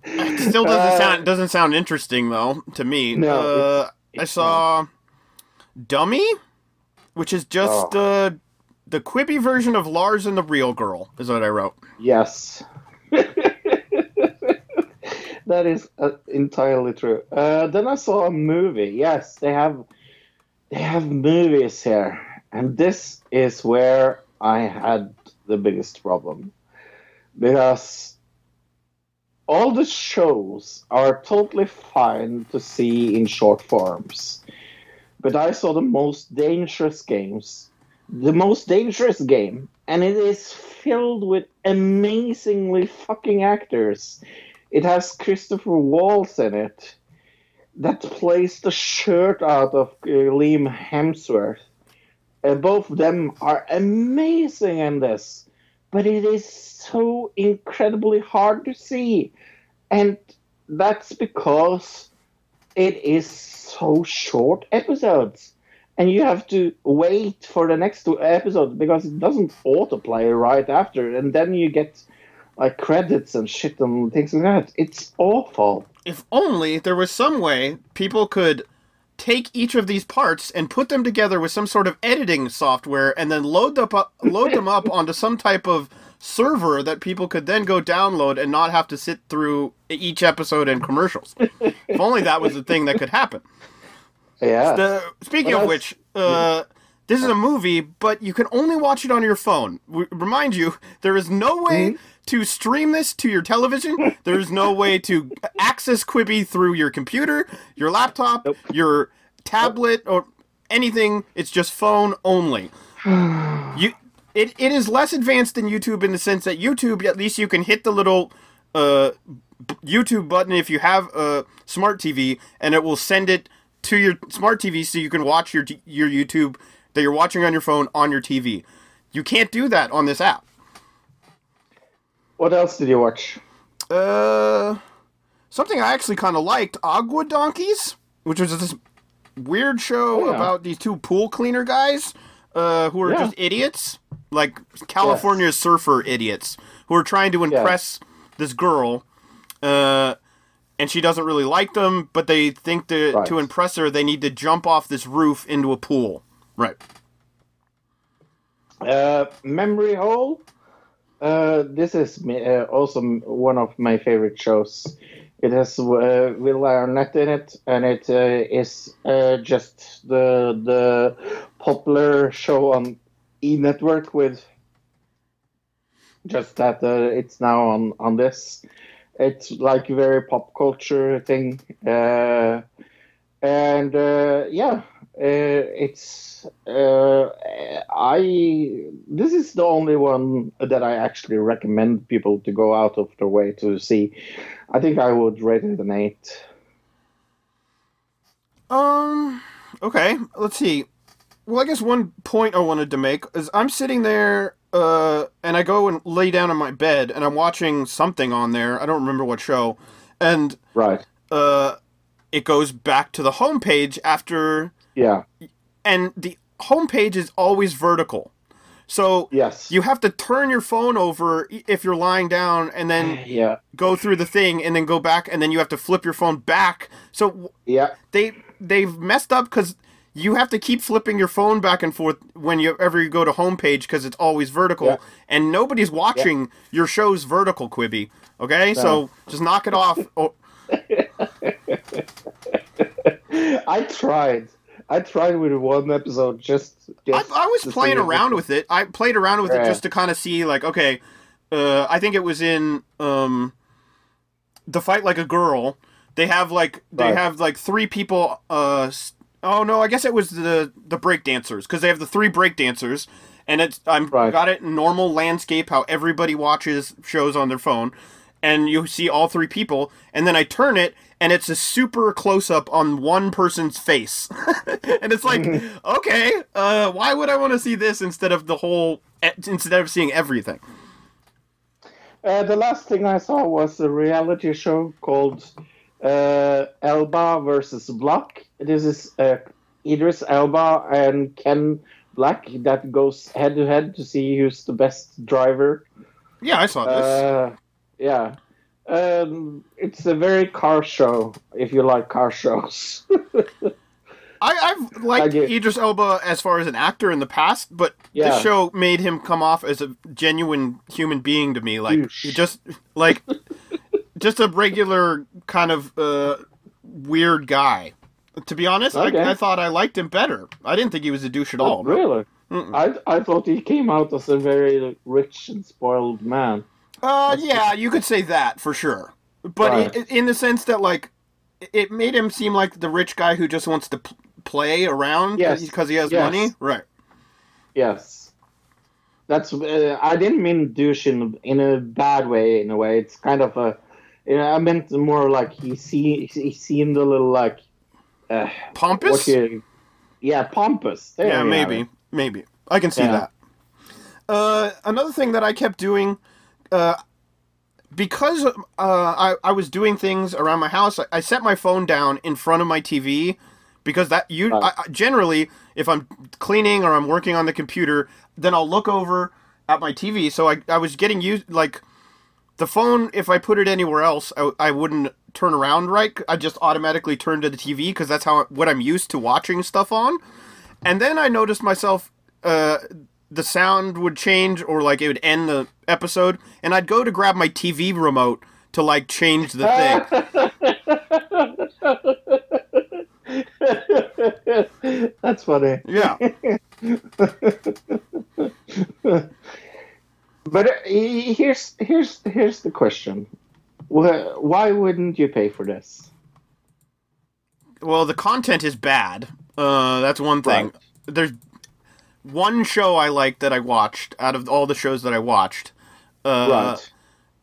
It still doesn't Uh, sound doesn't sound interesting though to me. No, uh, it's- I it's saw Dummy, which is just Oh. uh, the Quibi version of Lars and the Real Girl, is what I wrote. Yes. [laughs] that is uh, entirely true. Uh, then I saw a movie. Yes, they have they have movies here, and this is where I had the biggest problem because all the shows are totally fine to see in short forms, but I saw the most dangerous games the most dangerous game, and it is filled with amazingly fucking actors. It has Christopher Waltz in it that plays the shirt out of uh, Liam Hemsworth. Uh, both of them are amazing in this, but it is so incredibly hard to see, and that's because it is so short episodes and you have to wait for the next two episodes because it doesn't autoplay right after, and then you get like credits and shit and things like that. It's awful. If only there was some way people could take each of these parts and put them together with some sort of editing software and then load them up, [laughs] load them up onto some type of server that people could then go download and not have to sit through each episode and commercials. if only that was a thing that could happen. Yeah. The, speaking Well, of which, uh, this is a movie, but you can only watch it on your phone. We remind you, there is no way to stream this to your television. [laughs] There's no way to access Quibi through your computer, your laptop, your tablet, or anything. It's just phone only. [sighs] you, it, it is less advanced than YouTube in the sense that YouTube, at least you can hit the little uh, YouTube button if you have a smart TV, and it will send it to your smart TV so you can watch your your YouTube that you're watching on your phone on your TV. You can't do that on this app. What else did you watch? Uh, something I actually kind of liked, Agua Donkeys, which was this weird show Oh, yeah. about these two pool cleaner guys uh, who are Yeah. just idiots, like California surfer idiots, who are trying to impress this girl. Uh, and she doesn't really like them, but they think to Right. to impress her, they need to jump off this roof into a pool. Right. Uh, Memory Hole. Uh, this is uh, also one of my favorite shows. It has uh, Will Arnett in it, and it uh, is uh, just the the popular show on E Network with just that uh, it's now on on this. It's like a very pop culture thing, uh, and uh, yeah, uh, it's uh, I. This is the only one that I actually recommend people to go out of their way to see. I think I would rate it an eight. Um. Okay. Let's see. Well, I guess one point I wanted to make is I'm sitting there, uh, and I go and lay down on my bed, and I'm watching something on there. I don't remember what show, and Right. uh, it goes back to the homepage after, Yeah. and the homepage is always vertical. So Yes. you have to turn your phone over if you're lying down, and then [sighs] Yeah. go through the thing, and then go back, and then you have to flip your phone back. So Yeah. they they've messed up because you have to keep flipping your phone back and forth when you ever you go to homepage because it's always vertical Yeah. and nobody's watching your show's vertical Quibi Okay, so just knock it off. [laughs] Oh, I tried. I tried with one episode just. I, just I was playing around with it. I played around with it just to kind of see, like, okay, uh, I think it was in um, the fight like a girl. They have like they Right. have like three people. Uh, oh no, I guess it was the the break dancers because they have the three break dancers, and it's I'm Right. got it in normal landscape how everybody watches shows on their phone, and you see all three people, and then I turn it. And it's a super close up on one person's face, [laughs] and it's like, [laughs] okay, uh, why would I want to see this instead of the whole, eh, instead of seeing everything? Uh, the last thing I saw was a reality show called uh, Elba versus Block. This is uh, Idris Elba and Ken Block that goes head to head to see who's the best driver. Yeah, I saw this. Uh, yeah. Um, it's a very car show if you like car shows. [laughs] I, I've liked I Idris Elba as far as an actor in the past, but Yeah. this show made him come off as a genuine human being to me. Like he just like just a regular kind of uh, weird guy. To be honest, Okay. I, I thought I liked him better. I didn't think he was a douche at all. Oh, really? I I thought he came out as a very like, rich and spoiled man. Uh, yeah, you could say that for sure. But Right. i in the sense that, like, it made him seem like the rich guy who just wants to p- play around Yes. because he has Yes. money. Right. Yes. That's. Uh, I didn't mean douche in in a bad way. In a way, it's kind of a. Know, I meant more like he see he seemed a little like. Uh, Pompous? you- yeah, pompous. There yeah, maybe. Maybe. I can see Yeah. that. Uh, another thing that I kept doing, uh, because uh, I, I was doing things around my house, I, I set my phone down in front of my TV because that you I- generally if I'm cleaning or I'm working on the computer, then I'll look over at my TV. So I, I was getting used like the phone. If I put it anywhere else, I, I wouldn't turn around right. I just automatically turn to the TV because that's how what I'm used to watching stuff on. And then I noticed myself, uh, the sound would change or like it would end the episode, and I'd go to grab my TV remote to like change the thing. [laughs] That's funny. Yeah. [laughs] but uh, here's here's here's the question: Why wouldn't you pay for this? Well, the content is bad. Uh, that's one thing. Right. There's one show I liked that I watched out of all the shows that I watched. Uh, right?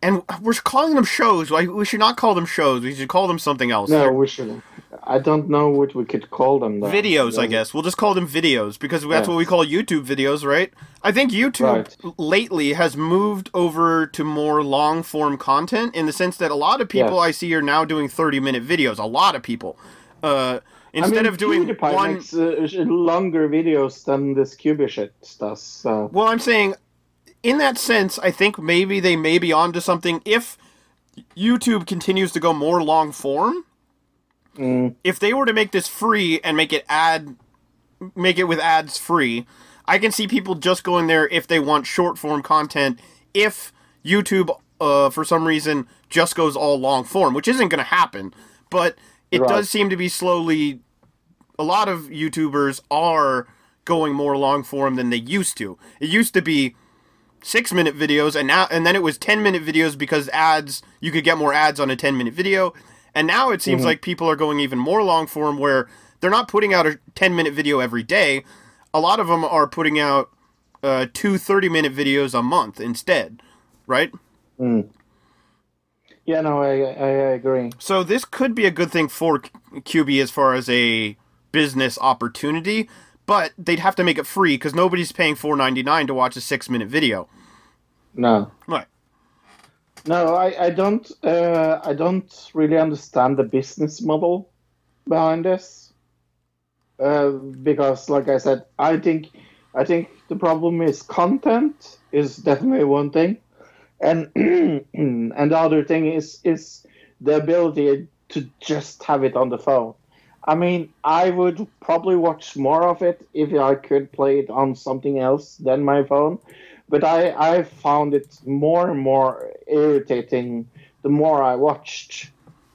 And we're calling them shows. We should not call them shows. We should call them something else. No, we shouldn't. I don't know what we could call them. Though. videos, I guess. We'll just call them videos because that's Yes. what we call YouTube videos, right? I think YouTube Right. lately has moved over to more long form content in the sense that a lot of people Yes. I see are now doing 30 minute videos. A lot of people. Uh, instead I mean, of doing PewDiePie one. makes uh, longer videos than this Cuba shit does. So Well, I'm saying, in that sense, I think maybe they may be onto something if YouTube continues to go more long form. Mm. If they were to make this free and make it ad, make it with ads free, I can see people just going there if they want short form content. If YouTube, uh, for some reason, just goes all long form, which isn't going to happen, but it Right. does seem to be slowly. A lot of YouTubers are going more long form than they used to. It used to be six minute videos and now and then it was 10 minute videos because ads you could get more ads on a 10 minute video and now it seems like people are going even more long form where they're not putting out a 10 minute video every day. A lot of them are putting out uh, two 30 minute videos a month instead right? Yeah, no, I I agree. so this could be a good thing for Quibi as far as a business opportunity but they'd have to make it free because nobody's paying 4.99 to watch a six minute video. No, right no, I I don't uh, I don't really understand the business model behind this. Uh, because, like I said, I think I think the problem is content is definitely one thing, and [clears throat] and the other thing is is the ability to just have it on the phone. I mean, I would probably watch more of it if I could play it on something else than my phone. But I, I found it more and more irritating the more I watched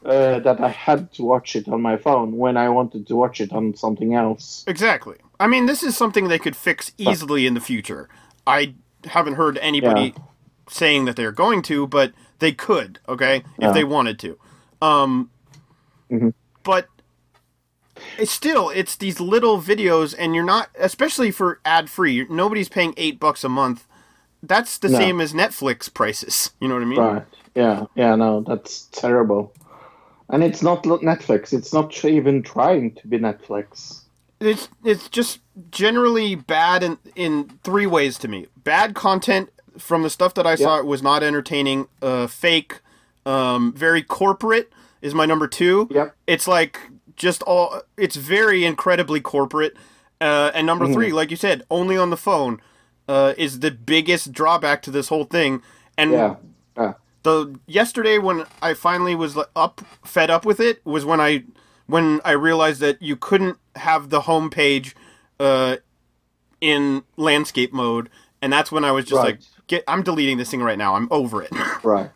uh, that I had to watch it on my phone when I wanted to watch it on something else. Exactly. I mean, this is something they could fix easily in the future. I haven't heard anybody Yeah. saying that they're going to, but they could, okay, Yeah. if they wanted to. Um, Mhm. But it's still, it's these little videos, and you're not, especially for ad free, nobody's paying eight bucks a month. That's the No. same as Netflix prices. You know what I mean? Right. Yeah. Yeah. No, that's terrible. And it's not Netflix. It's not even trying to be Netflix. it's it's just generally bad in in three ways to me. Bad content from the stuff that I saw it was not entertaining. Uh, fake, um, very corporate is my number two. Yep. It's like just all. It's very incredibly corporate. Uh, and number Mm-hmm. three, like you said, only on the phone, uh, is the biggest drawback to this whole thing. And Yeah. Yeah. the yesterday when I finally was up fed up with it was when I when I realized that you couldn't have the home page uh, in landscape mode, and that's when I was just Right. like, "Get, I'm deleting this thing right now. I'm over it." [laughs] Right.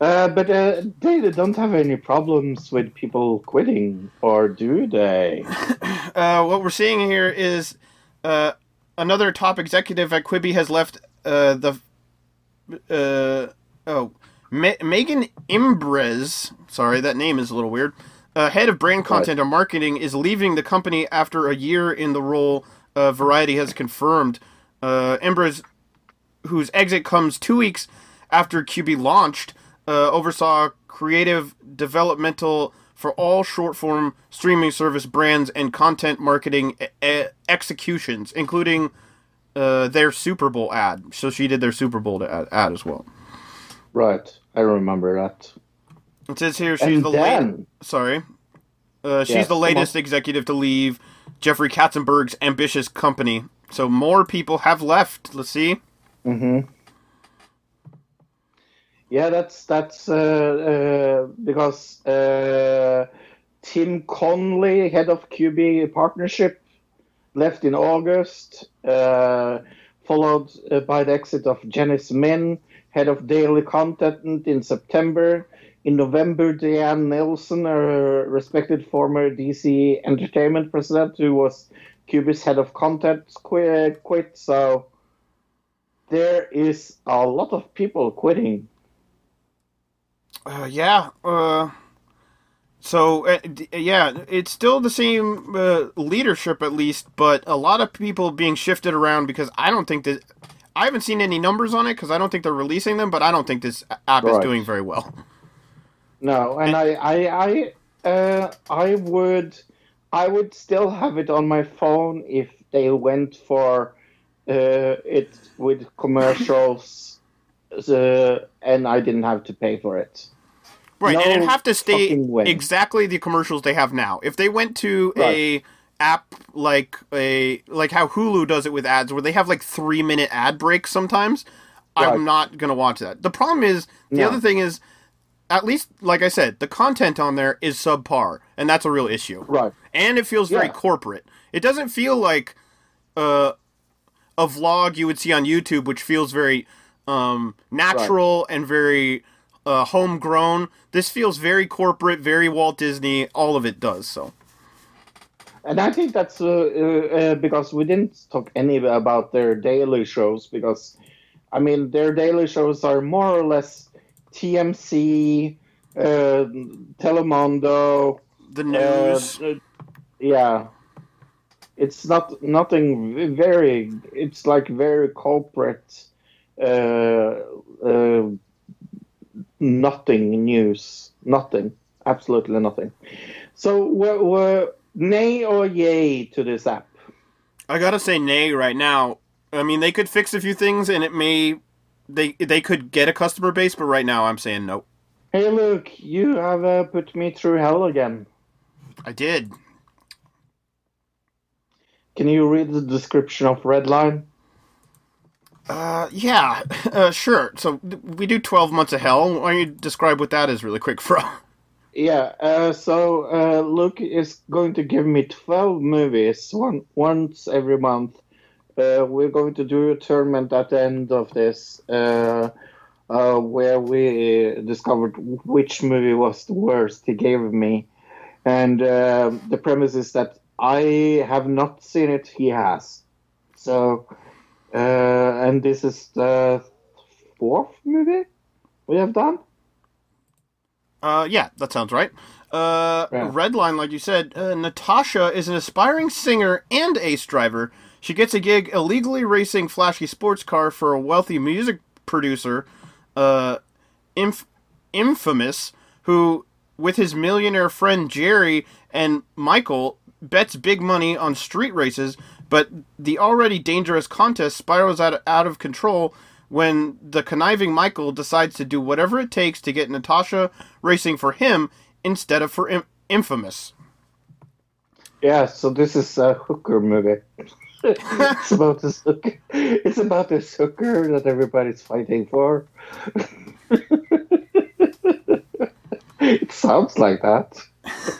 Uh, but uh, they don't have any problems with people quitting, or do they? [laughs] uh, what we're seeing here is uh, another top executive at Quibi has left uh, the uh, oh Me- Megan Imbres. Sorry, that name is a little weird. Uh, head of brand content and marketing is leaving the company after a year in the role. Uh, Variety has confirmed. Uh, Imbres, whose exit comes two weeks after Quibi launched, uh, oversaw creative developmental for all short form streaming service brands and content marketing e- executions, including uh, their Super Bowl ad. So she did their Super Bowl ad, ad as well. Right. I remember that. It says here she's And the then- late. Sorry, uh, she's Yes, the latest executive to leave Jeffrey Katzenberg's ambitious company. So more people have left. Let's see. hmm Yeah, that's that's uh, uh, because uh, Tim Connolly, head of Quibi partnership, left in August, uh, followed uh, by the exit of Janice Min, head of daily content in September. In November, Diane Nelson, a respected former DC Entertainment president who was Quibi's head of content quit. So there is a lot of people quitting. Uh, yeah. Uh, so uh, d- yeah, it's still the same uh, leadership at least, but a lot of people being shifted around because I don't think that I haven't seen any numbers on it because I don't think they're releasing them, but I don't think this app is doing very well. No, and I, I, I, uh, I would, I would still have it on my phone if they went for uh, it with commercials, uh, and I didn't have to pay for it. Right, and it'd have to stay exactly the commercials they have now. If they went to a app like a like how Hulu does it with ads, where they have like three minute ad breaks sometimes, Right. I'm not gonna watch that. The problem is the No. other thing is, at least like I said, the content on there is subpar, and that's a real issue. Right. And it feels very corporate. It doesn't feel like uh, a vlog you would see on YouTube, which feels very um, natural and very uh, homegrown. This feels very corporate, very Walt Disney. All of it does so. And I think that's uh, uh, uh, because we didn't talk any about their daily shows because, I mean, their daily shows are more or less TMC, uh, Telemundo. The uh, news. yeah, it's not nothing very. It's like very corporate. Uh, uh, nothing news. Nothing. Absolutely nothing. So, we're nay or yay to this app? I gotta say nay right now. I mean, they could fix a few things, and it may they they could get a customer base, but right now I'm saying no. Hey, Luke, you have uh, put me through hell again. I did. Can you read the description of Redline? Uh, yeah, [laughs] uh, sure. So we do 12 months of hell. Why don't you describe what that is really quick, Fro? [laughs] Yeah, uh, so uh, Luke is going to give me 12 movies one, once every month. Uh, we're going to do a tournament at the end of this uh, uh, where we discovered which movie was the worst he gave me. And uh, the premise is that I have not seen it, he has. So, and this is the fourth movie we have done? Uh, yeah, that sounds right. Uh, Yeah. Redline, like you said, uh, Natasha is an aspiring singer and ace driver. She gets a gig illegally racing flashy sports car for a wealthy music producer, uh, inf- infamous, who, with his millionaire friend Jerry and Michael, bets big money on street races. But the already dangerous contest spirals out out of control when the conniving Michael decides to do whatever it takes to get Natasha racing for him instead of for in- Infamous. Yeah, so this is a hooker movie. [laughs] it's about this hooker. It's about this hooker that everybody's fighting for. [laughs] it sounds like that.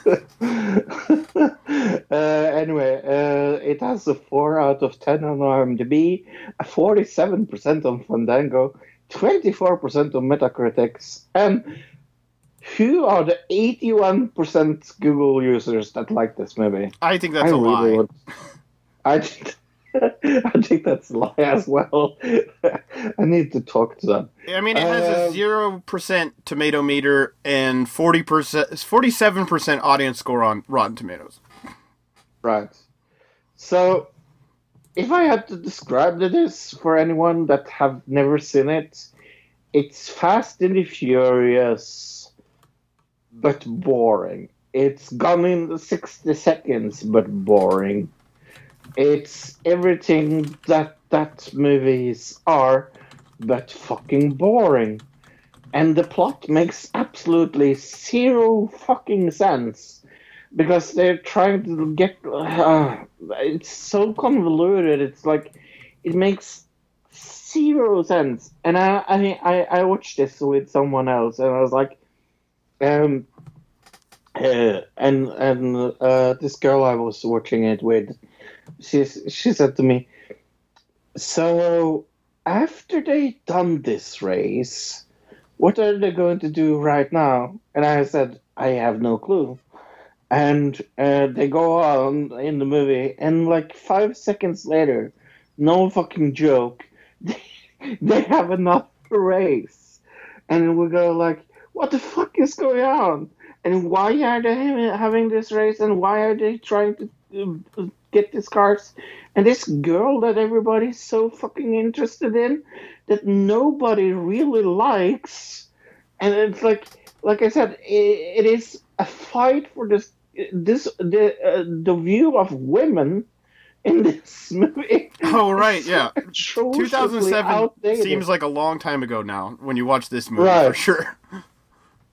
[laughs] [laughs] uh, anyway, uh, it has a 4 out of 10 on IMDb, a 47% on Fandango, 24% on Metacritics, and who are the 81% Google users that like this movie? I think that's I a lie. would- I think, [laughs] [laughs] I think that's a lie as well. [laughs] I need to talk to them. I mean, it has a Um, zero percent tomato meter and forty percent, forty-seven percent audience score on Rotten Tomatoes. Right. So, if I had to describe this for anyone that have never seen it, it's Fast and Furious, but boring. It's gone in 60 seconds, but boring. It's everything that that movies are, but fucking boring. And the plot makes absolutely zero fucking sense because they're trying to get. Uh, it's so convoluted. It's like it makes zero sense. And I, I, I, watched this with someone else, and I was like, um, uh, and and uh, this girl I was watching it with, she she said to me, so after they done this race, what are they going to do right now? And I said, I have no clue. and uh, they go on in the movie, and like five seconds later, no fucking joke, [laughs] they have another race, and we go like, what the fuck is going on? And why are they having this race? And why are they trying to get these cars? And this girl that everybody's so fucking interested in, that nobody really likes, and it's like, like I said, i it is a fight for this, this the uh, the view of women in this [laughs] movie. Oh, right, yeah. 2007 outdated. seems like a long time ago now when you watch this movie for sure.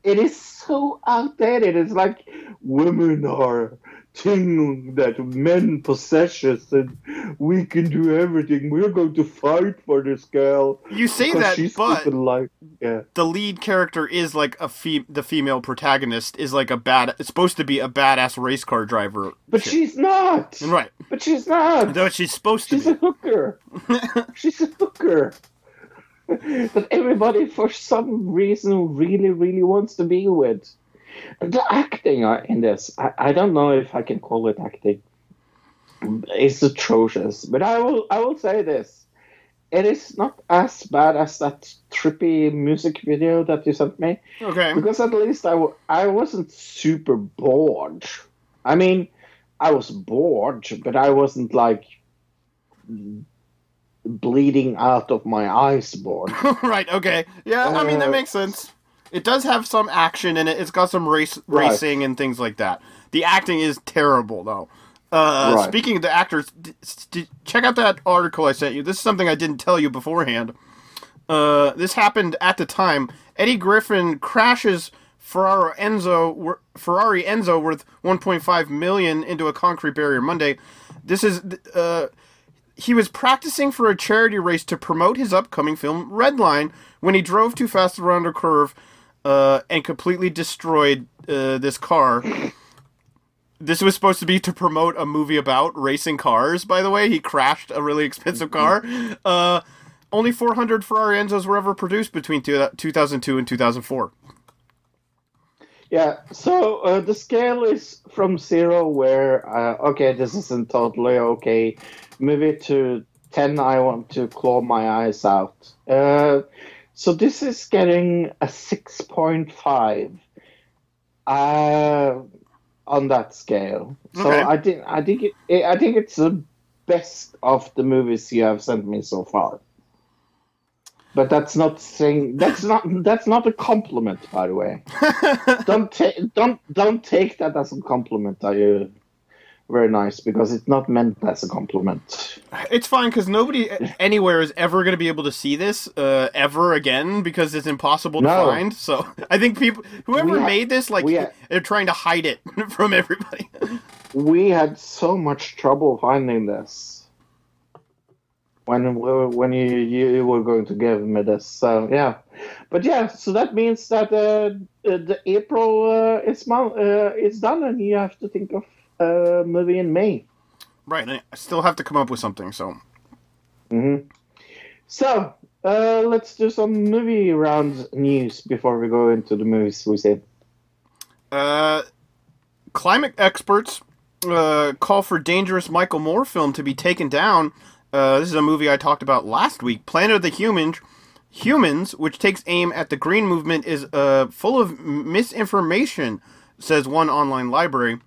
it is so outdated. It's like women are thing that men possesses and we can do everything. We're going to fight for this girl. You say that, she's but like yeah. the lead character is like a fe- the female protagonist is like a bad. It's supposed to be a badass race car driver. But Shit. she's not. right. But she's not. No, she's supposed to She's be. a hooker. [laughs] She's a hooker. [laughs] that everybody, for some reason, really, really wants to be with. The acting uh, in this, I, I don't know if I can call it acting. It's atrocious, but I will, I will say this: it is not as bad as that trippy music video that you sent me Okay. because at least I, w- I wasn't super bored. I mean, I was bored, but I wasn't like bleeding out of my eyes bored. [laughs] right. Okay. Yeah. I mean that Uh, makes sense. It does have some action in it. It's got some race Right. racing and things like that. The acting is terrible though. Uh, Right. Speaking of the actors, d- d- check out that article I sent you. This is something I didn't tell you beforehand. Uh, this happened at the time. Eddie Griffin crashes Ferrari Enzo Ferrari Enzo worth 1.5 million into a concrete barrier Monday. This is uh, he was practicing for a charity race to promote his upcoming film Redline when he drove too fast around a curve uh, and completely destroyed uh, this car. This was supposed to be to promote a movie about racing cars. By the way, he crashed a really expensive car. Uh, only 400 Ferrari Enzos were ever produced between two, 2002 and 2004. Yeah, so uh, the scale is from zero, where uh, okay, this isn't totally okay. Move it to ten. I want to claw my eyes out. Uh, so this is getting a six point five uh, on that scale. So Okay. I think I think it, I think it's the best of the movies you have sent me so far. But that's not saying that's not that's not a compliment, by the way [laughs] don't take don't don't take that as a compliment. Are you very nice? Because it's not meant as a compliment. It's fine because nobody anywhere is ever going to be able to see this uh, ever again because it's impossible to No. find. So [laughs] I think people, whoever made this, like we ha- they're trying to hide it [laughs] from everybody. We had so much trouble finding this when when you you were going to give me this. So yeah, but yeah, so that means that uh, the April uh, is mon- uh, is done, and you have to think of a movie in May. right. and I still have to come up with something. So hmm So uh, let's do some movie round news before we go into the movies we see. Uh, climate experts uh, call for dangerous Michael Moore film to be taken down. Uh, this is a movie I talked about last week. Planet of the Humans, Humans, which takes aim at the green movement, is uh, full of misinformation, says one online library.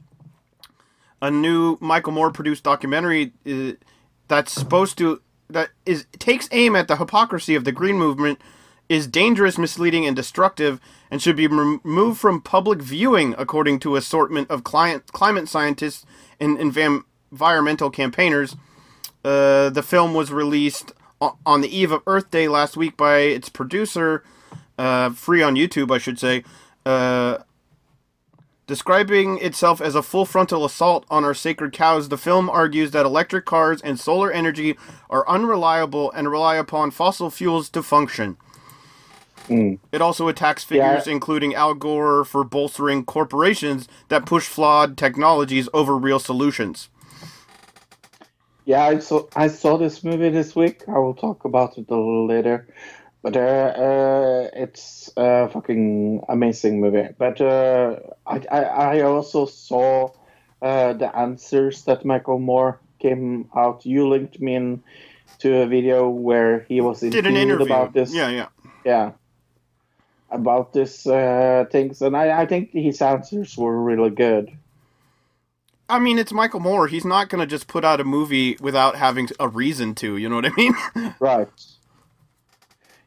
A new Michael Moore produced documentary uh, that's supposed to that is takes aim at the hypocrisy of the green movement is dangerous, misleading, and destructive, and should be removed from public viewing, according to assortment of client, climate scientists and envam- environmental campaigners. Uh, the film was released o- on the eve of Earth Day last week by its producer, uh, free on YouTube, I should say. Uh, Describing itself as a full frontal assault on our sacred cows, the film argues that electric cars and solar energy are unreliable and rely upon fossil fuels to function. Hmm. It also attacks figures Yeah. including Al Gore for bolstering corporations that push flawed technologies over real solutions. Yeah, I saw I saw this movie this week. I will talk about it a little later. But uh, uh, it's a fucking amazing movie. But uh, I, I, I also saw uh, the answers that Michael Moore came out. You linked me in to a video where he was Did an interviewed interview. about this. Yeah, yeah. yeah, about this uh, things, and I, I think his answers were really good. I mean, it's Michael Moore. He's not going to just put out a movie without having a reason to. You know what I mean? [laughs] Right.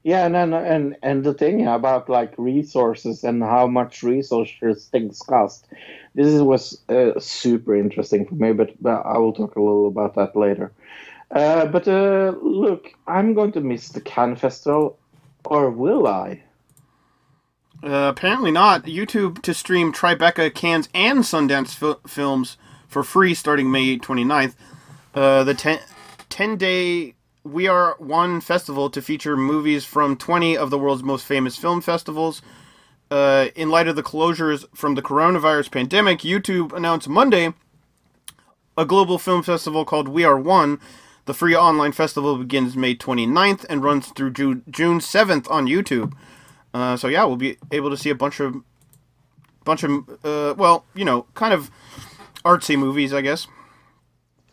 Yeah, and then and and the thing about like resources and how much resources things cost. This is- was uh, super interesting for me, but, but I will talk a little about that later. Uh, but uh, look, I'm going to miss the Cannes Festival, or will I? Uh, apparently not. YouTube to stream Tribeca, Cannes, and Sundance fil- films for free starting May 29th. Uh, the 10, 10 day We Are One festival to feature movies from 20 of the world's most famous film festivals. Uh, in light of the closures from the coronavirus pandemic, YouTube announced Monday a global film festival called We Are One. The free online festival begins May 29th and runs through Ju- June 7th on YouTube. Uh, so yeah, we'll be able to see a bunch of, bunch of, uh, well, you know, kind of artsy movies, I guess.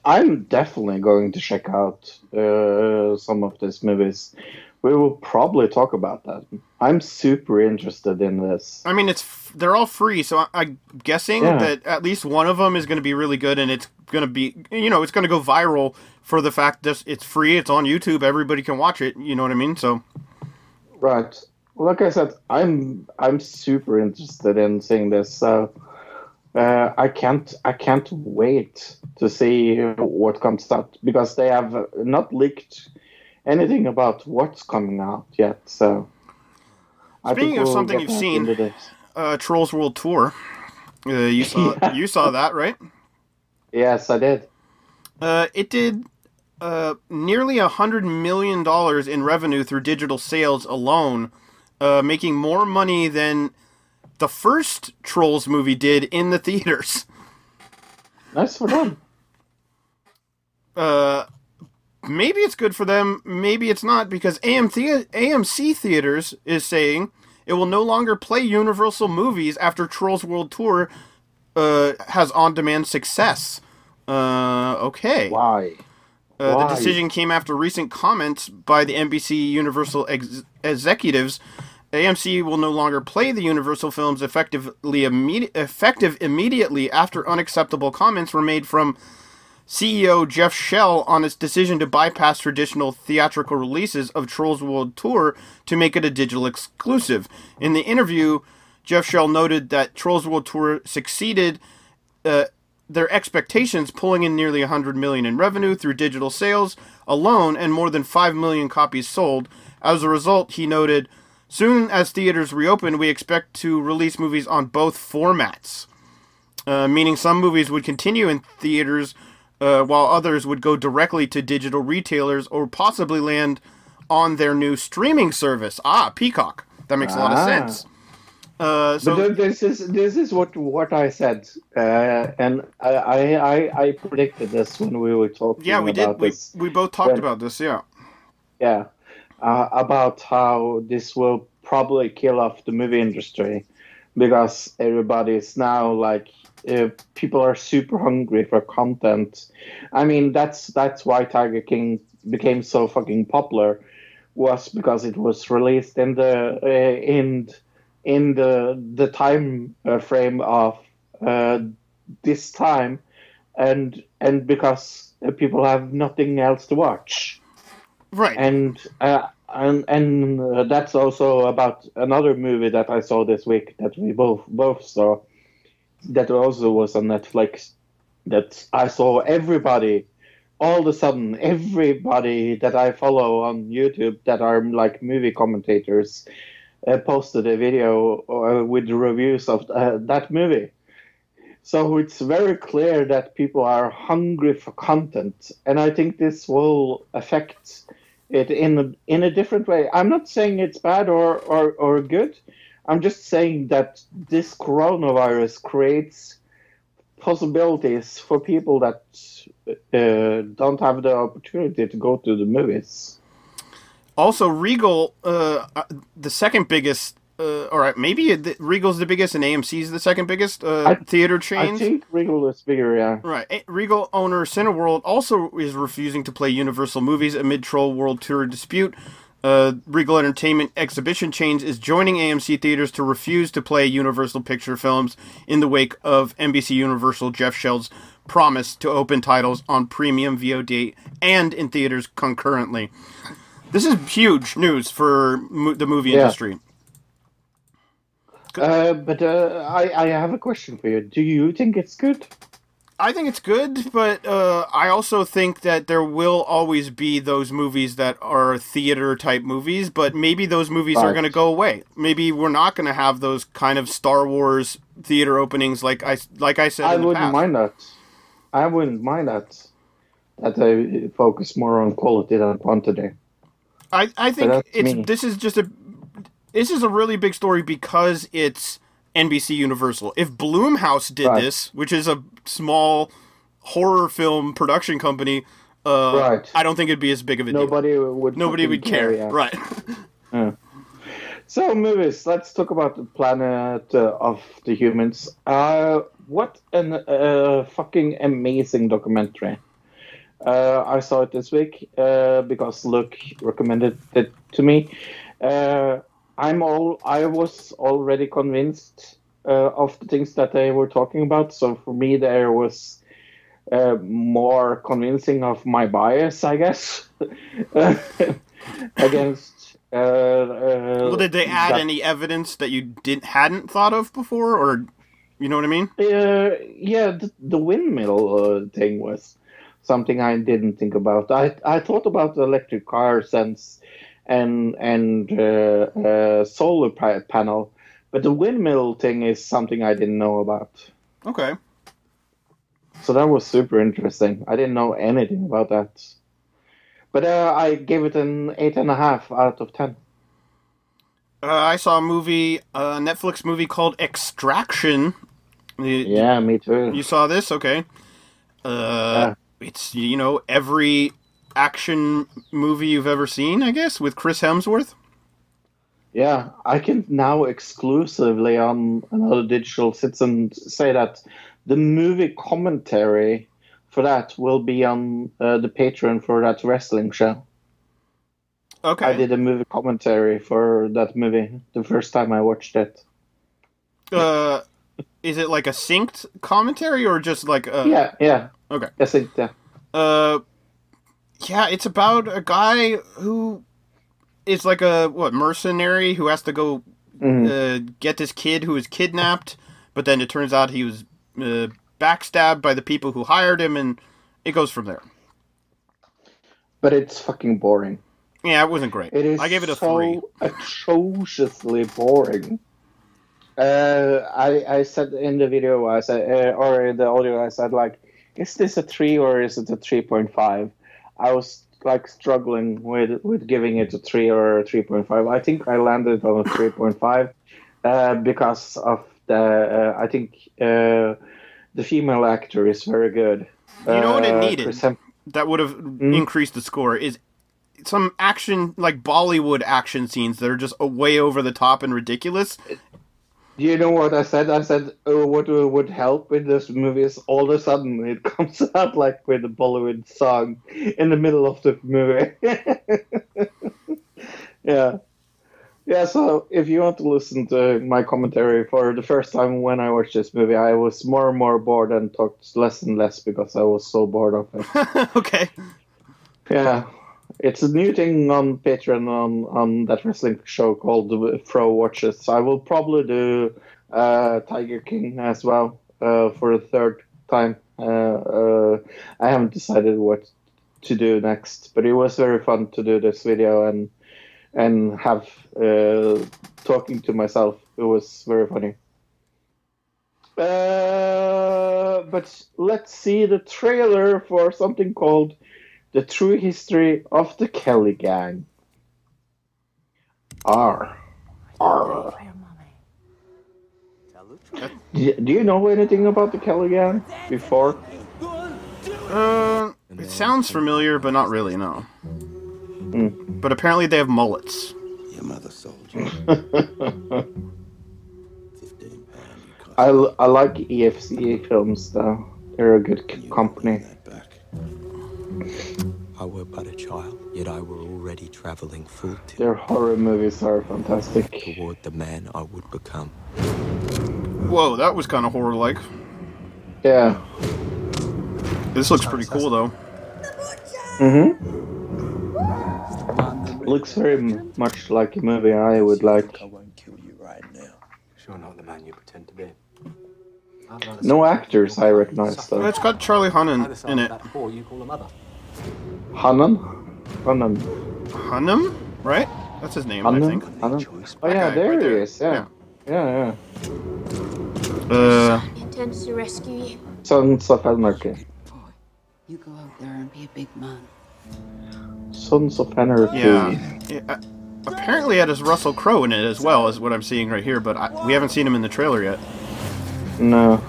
I'm definitely going to check out uh, some of these movies. We will probably talk about that. I'm super interested in this. I mean, it's f- they're all free, so I- I'm guessing Yeah. that at least one of them is going to be really good, and it's going to be, you know, it's going to go viral for the fact that it's free, it's on YouTube, everybody can watch it. You know what I mean? So Right. Like I said, I'm I'm super interested in seeing this. So uh, I can't I can't wait to see what comes out because they have not leaked anything about what's coming out yet. So Speaking of we'll something you've seen- uh, Trolls World Tour, uh, you saw [laughs] Yeah. you saw that, right? Yes, I did. Uh, it did uh, nearly a hundred million dollars in revenue through digital sales alone, uh, making more money than the first Trolls movie did in the theaters. [laughs] Nice for them. Uh, maybe it's good for them, maybe it's not, because AM AMC Theaters is saying it will no longer play Universal movies after Trolls World Tour uh, has on-demand success. Uh, okay. Why? Uh, the decision came after recent comments by the NBC Universal ex- executives. AMC will no longer play the Universal films effectively immedi- effective immediately after unacceptable comments were made from CEO Jeff Shell on its decision to bypass traditional theatrical releases of Trolls World Tour to make it a digital exclusive. In the interview, Jeff Shell noted that Trolls World Tour succeeded uh, their expectations, pulling in nearly 100 million in revenue through digital sales alone and more than 5 million copies sold. As a result, he noted, soon as theaters reopen, we expect to release movies on both formats. Uh, meaning some movies would continue in theaters uh, while others would go directly to digital retailers or possibly land on their new streaming service. Ah, Peacock. That makes a lot of Ah. sense. Uh, so but this is this is what what I said, uh, and I, I I predicted this when we were talking. About this. Yeah, we did. We, this. we both talked when- about this. Yeah. yeah, uh, about how this will probably kill off the movie industry because everybody is now like uh, people are super hungry for content. I mean, that's that's why Tiger King became so fucking popular was because it was released in the uh, in in the the time uh, frame of uh, this time, and and because uh, people have nothing else to watch Right. and uh, and and uh, that's also about another movie that I saw this week that we both both saw. That also was on Netflix. That I saw everybody, all of a sudden, everybody that I follow on YouTube that are like movie commentators, uh, posted a video uh, with reviews of uh, that movie. So it's very clear that people are hungry for content, and I think this will affect it in a, in a different way. I'm not saying it's bad or, or, or good. I'm just saying that this coronavirus creates possibilities for people that uh, don't have the opportunity to go to the movies. Also, Regal, uh, uh, the second biggest, uh, all right, maybe the, Regal's the biggest and AMC's the second biggest uh, I- theater I chains. think Regal is bigger, yeah. Right. Eh, Regal owner Cineworld also is refusing to play Universal movies amid Troll World Tour dispute. Uh, Regal Entertainment Exhibition Chains is joining AMC theaters to refuse to play Universal picture films in the wake of NBC Universal Jeff Shell's promise to open titles on premium VOD and in theaters concurrently. This is huge news for mo- the movie Yeah. industry. Uh, but uh, I, I have a question for you. Do you think it's good? I think it's good, but uh, I also think that there will always be those movies that are theater type movies, but maybe those movies are going to go away. Maybe we're not going to have those kind of Star Wars theater openings like I like I said. I wouldn't past. mind that. I wouldn't mind that. That they focus more on quality than quantity. I, I think it's me. this is just a this is a really big story because it's NBC Universal. If Blumhouse did Right. this, which is a small horror film production company, uh, Right. I don't think it'd be as big of a deal. Nobody would. Nobody would care, yeah. right? [laughs] So movies. Let's talk about the planet uh, of the humans. Uh, what an uh, fucking amazing documentary. Uh, I saw it this week uh, because Luke recommended it to me. I'm all. I was already convinced uh, of the things that they were talking about. So for me, there was uh, more convincing of my bias, I guess, [laughs] against. Uh, uh, Well, did they add that- any evidence that you didn't hadn't thought of before, or you know what I mean? Uh, yeah, the, the windmill uh, thing was something I didn't think about. I I thought about electric cars and s- and and uh, uh, solar panel, but the windmill thing is something I didn't know about. Okay. So that was super interesting. I didn't know anything about that. But uh, I gave it an eight and a half out of ten. Uh, I saw a movie, a Netflix movie called Extraction. Yeah, me too. You saw this? Okay. Uh, It's, you know, every action movie you've ever seen, I guess, with Chris Hemsworth. Yeah, I can now exclusively on another digital citizen say that the movie commentary for that will be on uh, the Patreon for that wrestling show. Okay. I did a movie commentary for that movie the first time I watched it. Uh, is it like a synced commentary or just like a. yeah, yeah. Okay. I think yeah. Uh, yeah, it's about a guy who is like a what mercenary who has to go Mhm. uh, get this kid who was kidnapped, but then it turns out he was uh, backstabbed by the people who hired him, and it goes from there. But it's fucking boring. Yeah, it wasn't great. It is I gave it a so three. atrociously boring. Uh, I I said in the video I said uh, or in the audio I said like, is this a three or is it a three point five? I was like struggling with with giving it a three or a three point five. I think I landed on a three point five uh, because of the uh, I think uh, the female actor is very good. You know what it Uh, needed? That would have Hmm? increased the score. Is some action like Bollywood action scenes that are just way over the top and ridiculous. Do you know what I said? I said, oh, what would help with this movie is all of a sudden it [laughs] comes out like with a Bollywood song in the middle of the movie. [laughs] yeah. Yeah, so if you want to listen to my commentary for the first time when I watched this movie, I was more and more bored and talked less and less because I was so bored of it. [laughs] okay. Yeah, it's a new thing on Patreon on on that wrestling show called Pro Watches. I will probably do uh, Tiger King as well uh, for the third time. Uh, uh, I haven't decided what to do next, but it was very fun to do this video and and have uh, talking to myself. It was very funny. Uh, but let's see the trailer for something called the True History of the Kelly Gang. R. R. Do do you know anything about the Kelly Gang before? Uh, it sounds familiar, but not really. No. But apparently they have mullets. Your mother sold you. Fifteen pound. You cost I, l- I like IFC films though. They're a good company. That back. I were but a child, yet I were already travelling full tilt Their horror movies are fantastic. toward the man I would become. Whoa, that was kind of horror-like. Yeah. This looks pretty cool though. Mm-hmm. Looks very much like a movie I would like. I won't kill you right now. Sure not the man you pretend to be. No actors I recognize though. It's got Charlie Hunnam in it. You call a mother. Hannan? Hannan. Hunnam, right? That's his name, I think. Hannan? Choice. Oh yeah, there right he there. is. Yeah. Yeah, yeah. Uh, He intends to rescue you. Sons of Anarchy. Boy, you go out there and be a big man. Sons of Anarchy. yeah. yeah uh, apparently it has Russell Crowe in it as well, is what I'm seeing right here. But I, we haven't seen him in the trailer yet. No.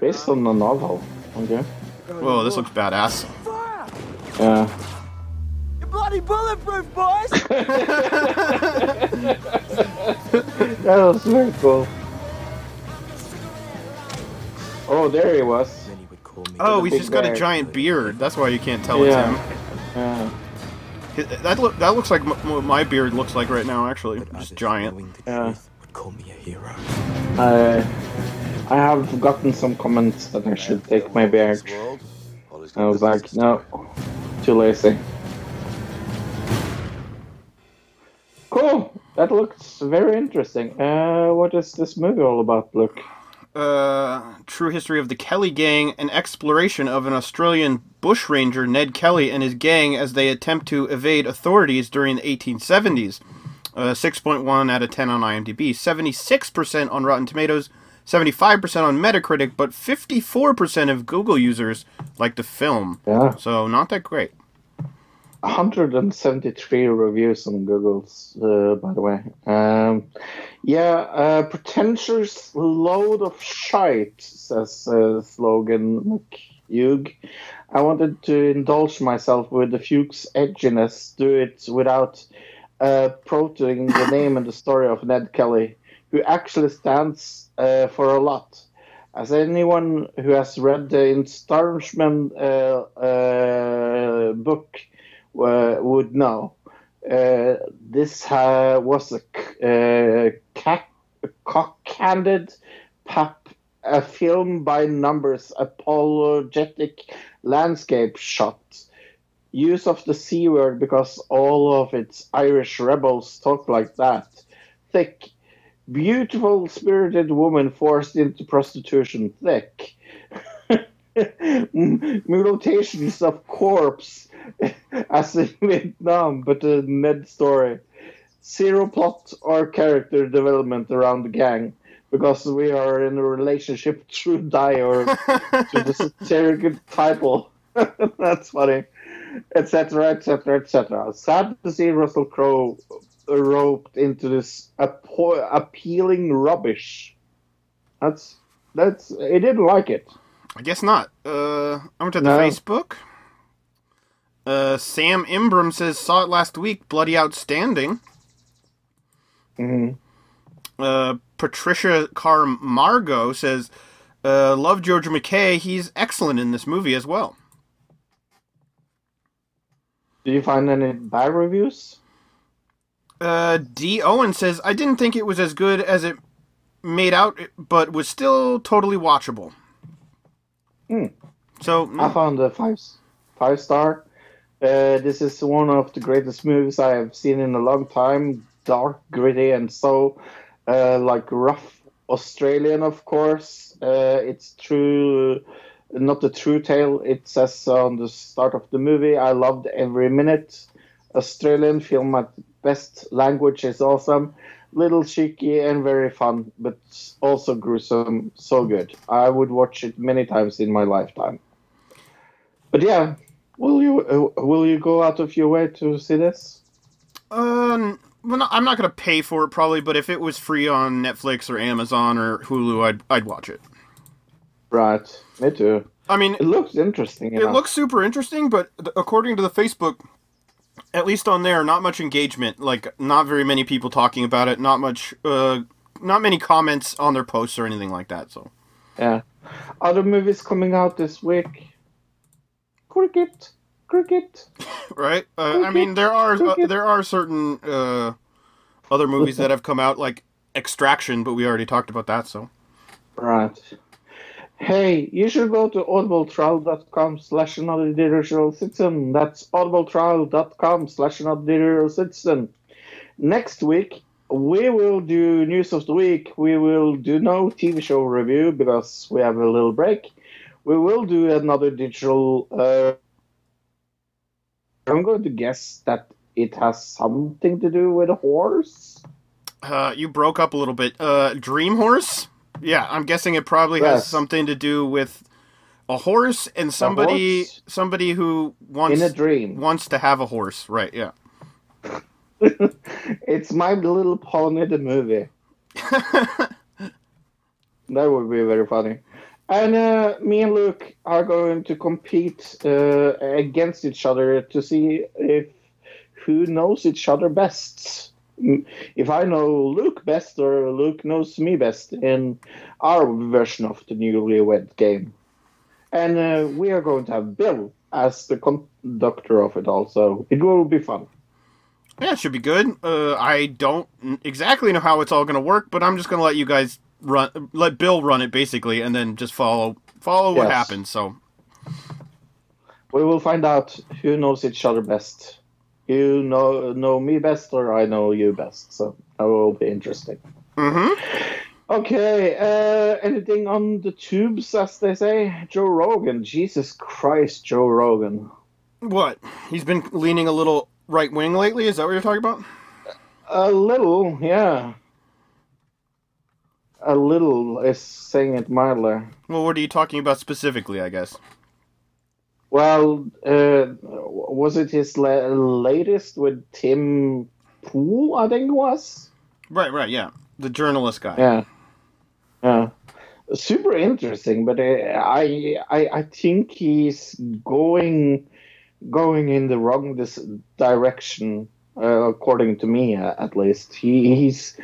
Based on the novel. Okay. Whoa, this looks badass. Yeah. You're Bloody bulletproof, boys! [laughs] That was very cool. Oh, there he was. Many would call me. Oh, he's just got a giant beard. That's why you can't tell Yeah. it's him. Yeah. That look that looks like m- what my beard looks like right now. Actually, but just giant. Yeah. would call me a hero. I I have gotten some comments that I should take my beard. I was like, no, too lazy. Cool. That looks very interesting. Uh, what is this movie all about? Look. Uh, true history of the Kelly Gang, an exploration of an Australian bushranger Ned Kelly and his gang as they attempt to evade authorities during the 1870s. Uh, 6.1 out of 10 on IMDb, 76% on Rotten Tomatoes, 75% on Metacritic, but 54% of Google users like the film. Yeah. So not that great. 173 reviews on Google's, uh, by the way. Um, yeah, uh, pretentious load of shite, says uh, slogan McHugh. I wanted to indulge myself with the Fuchs edginess, do it without uh, the name and the story of Ned Kelly, who actually stands uh, for a lot. As anyone who has read the Starshman uh, uh, book uh, would know, this was a cock-handed pap, a film by numbers apologetic landscape shot. Use of the C word because all of its Irish rebels talk like that. Thick. Beautiful, spirited woman forced into prostitution. Thick. [laughs] Mutilations of corpse [laughs] as in Vietnam, but a Ned story. Zero plot or character development around the gang because we are in a relationship [laughs] through or to the satirical title. That's funny. Etc. Etc. Etc. Sad to see Russell Crowe roped into this appo- appealing rubbish. That's that's. He didn't like it. I guess not. Uh, I went to the No. Facebook. Uh, Sam Imbram says saw it last week. Bloody outstanding. hmm Uh, Patricia Carmargo says, uh, "Love George McKay. He's excellent in this movie as well." Did you find any bad reviews? Uh, D. Owen says, "I didn't think it was as good as it made out, but was still totally watchable." Hmm. So I found a five five star. Uh, this is one of the greatest movies I have seen in a long time. Dark, gritty, and so uh, like rough Australian, of course. Uh, it's true, not the true tale. It says on the start of the movie. I loved every minute. Australian film at best. Language is awesome. Little cheeky and very fun, but also gruesome. So good. I would watch it many times in my lifetime. But yeah, will you uh, will you go out of your way to see this? Uh, well, no, I'm not gonna pay for it probably, but if it was free on Netflix or Amazon or Hulu, I'd I'd watch it. Right, me too. I mean, It looks interesting. it enough. looks super interesting, but according to the Facebook At least on there, not much engagement. Like, not very many people talking about it. Not much, uh, not many comments on their posts or anything like that. So, Yeah. Other movies coming out this week. Cricket. Cricket. [laughs] right? Uh, I mean, there are uh, there are certain uh, other movies that have come out, like Extraction, but we already talked about that. So, Right. Hey, you should go to audibletrial.com slash another digital citizen. That's audibletrial.com slash another digital citizen. Next week, we will do news of the week. We will do no TV show review because we have a little break. We will do another digital. Uh, I'm going to guess that it has something to do with a horse. uh, you broke up a little bit. Uh, Dream Horse? Yeah, I'm guessing it probably has Yes. something to do with a horse and somebody horse? somebody who wants In a dream. wants to have a horse. Right? Yeah. [laughs] it's My Little Pony, the movie. [laughs] that would be very funny. And uh, me and Luke are going to compete uh, against each other to see if who knows each other best. If I know Luke best or Luke knows me best in our version of the newlywed game. And uh, we are going to have Bill as the conductor of it also. It will be fun. Yeah, it should be good. Uh, I don't exactly know how it's all going to work, but I'm just going to let you guys run, let Bill run it basically, and then just follow follow what Yes. happens. So, We will find out who knows each other best. You know know me best, or I know you best. So that will be interesting. hmm Okay. Uh, anything on the tubes, as they say? Joe Rogan. Jesus Christ, Joe Rogan. what? He's been leaning a little right wing lately. Is that what you're talking about? A little, yeah. A little is saying it mildly. Well, what are you talking about specifically? I guess. Well, uh, was it his la- latest with Tim Pool? I think it was. Right, right, yeah, the journalist guy. Yeah, yeah, super interesting. But uh, I, I, I think he's going, going in the wrong this direction, uh, according to me, uh, at least. He, he's,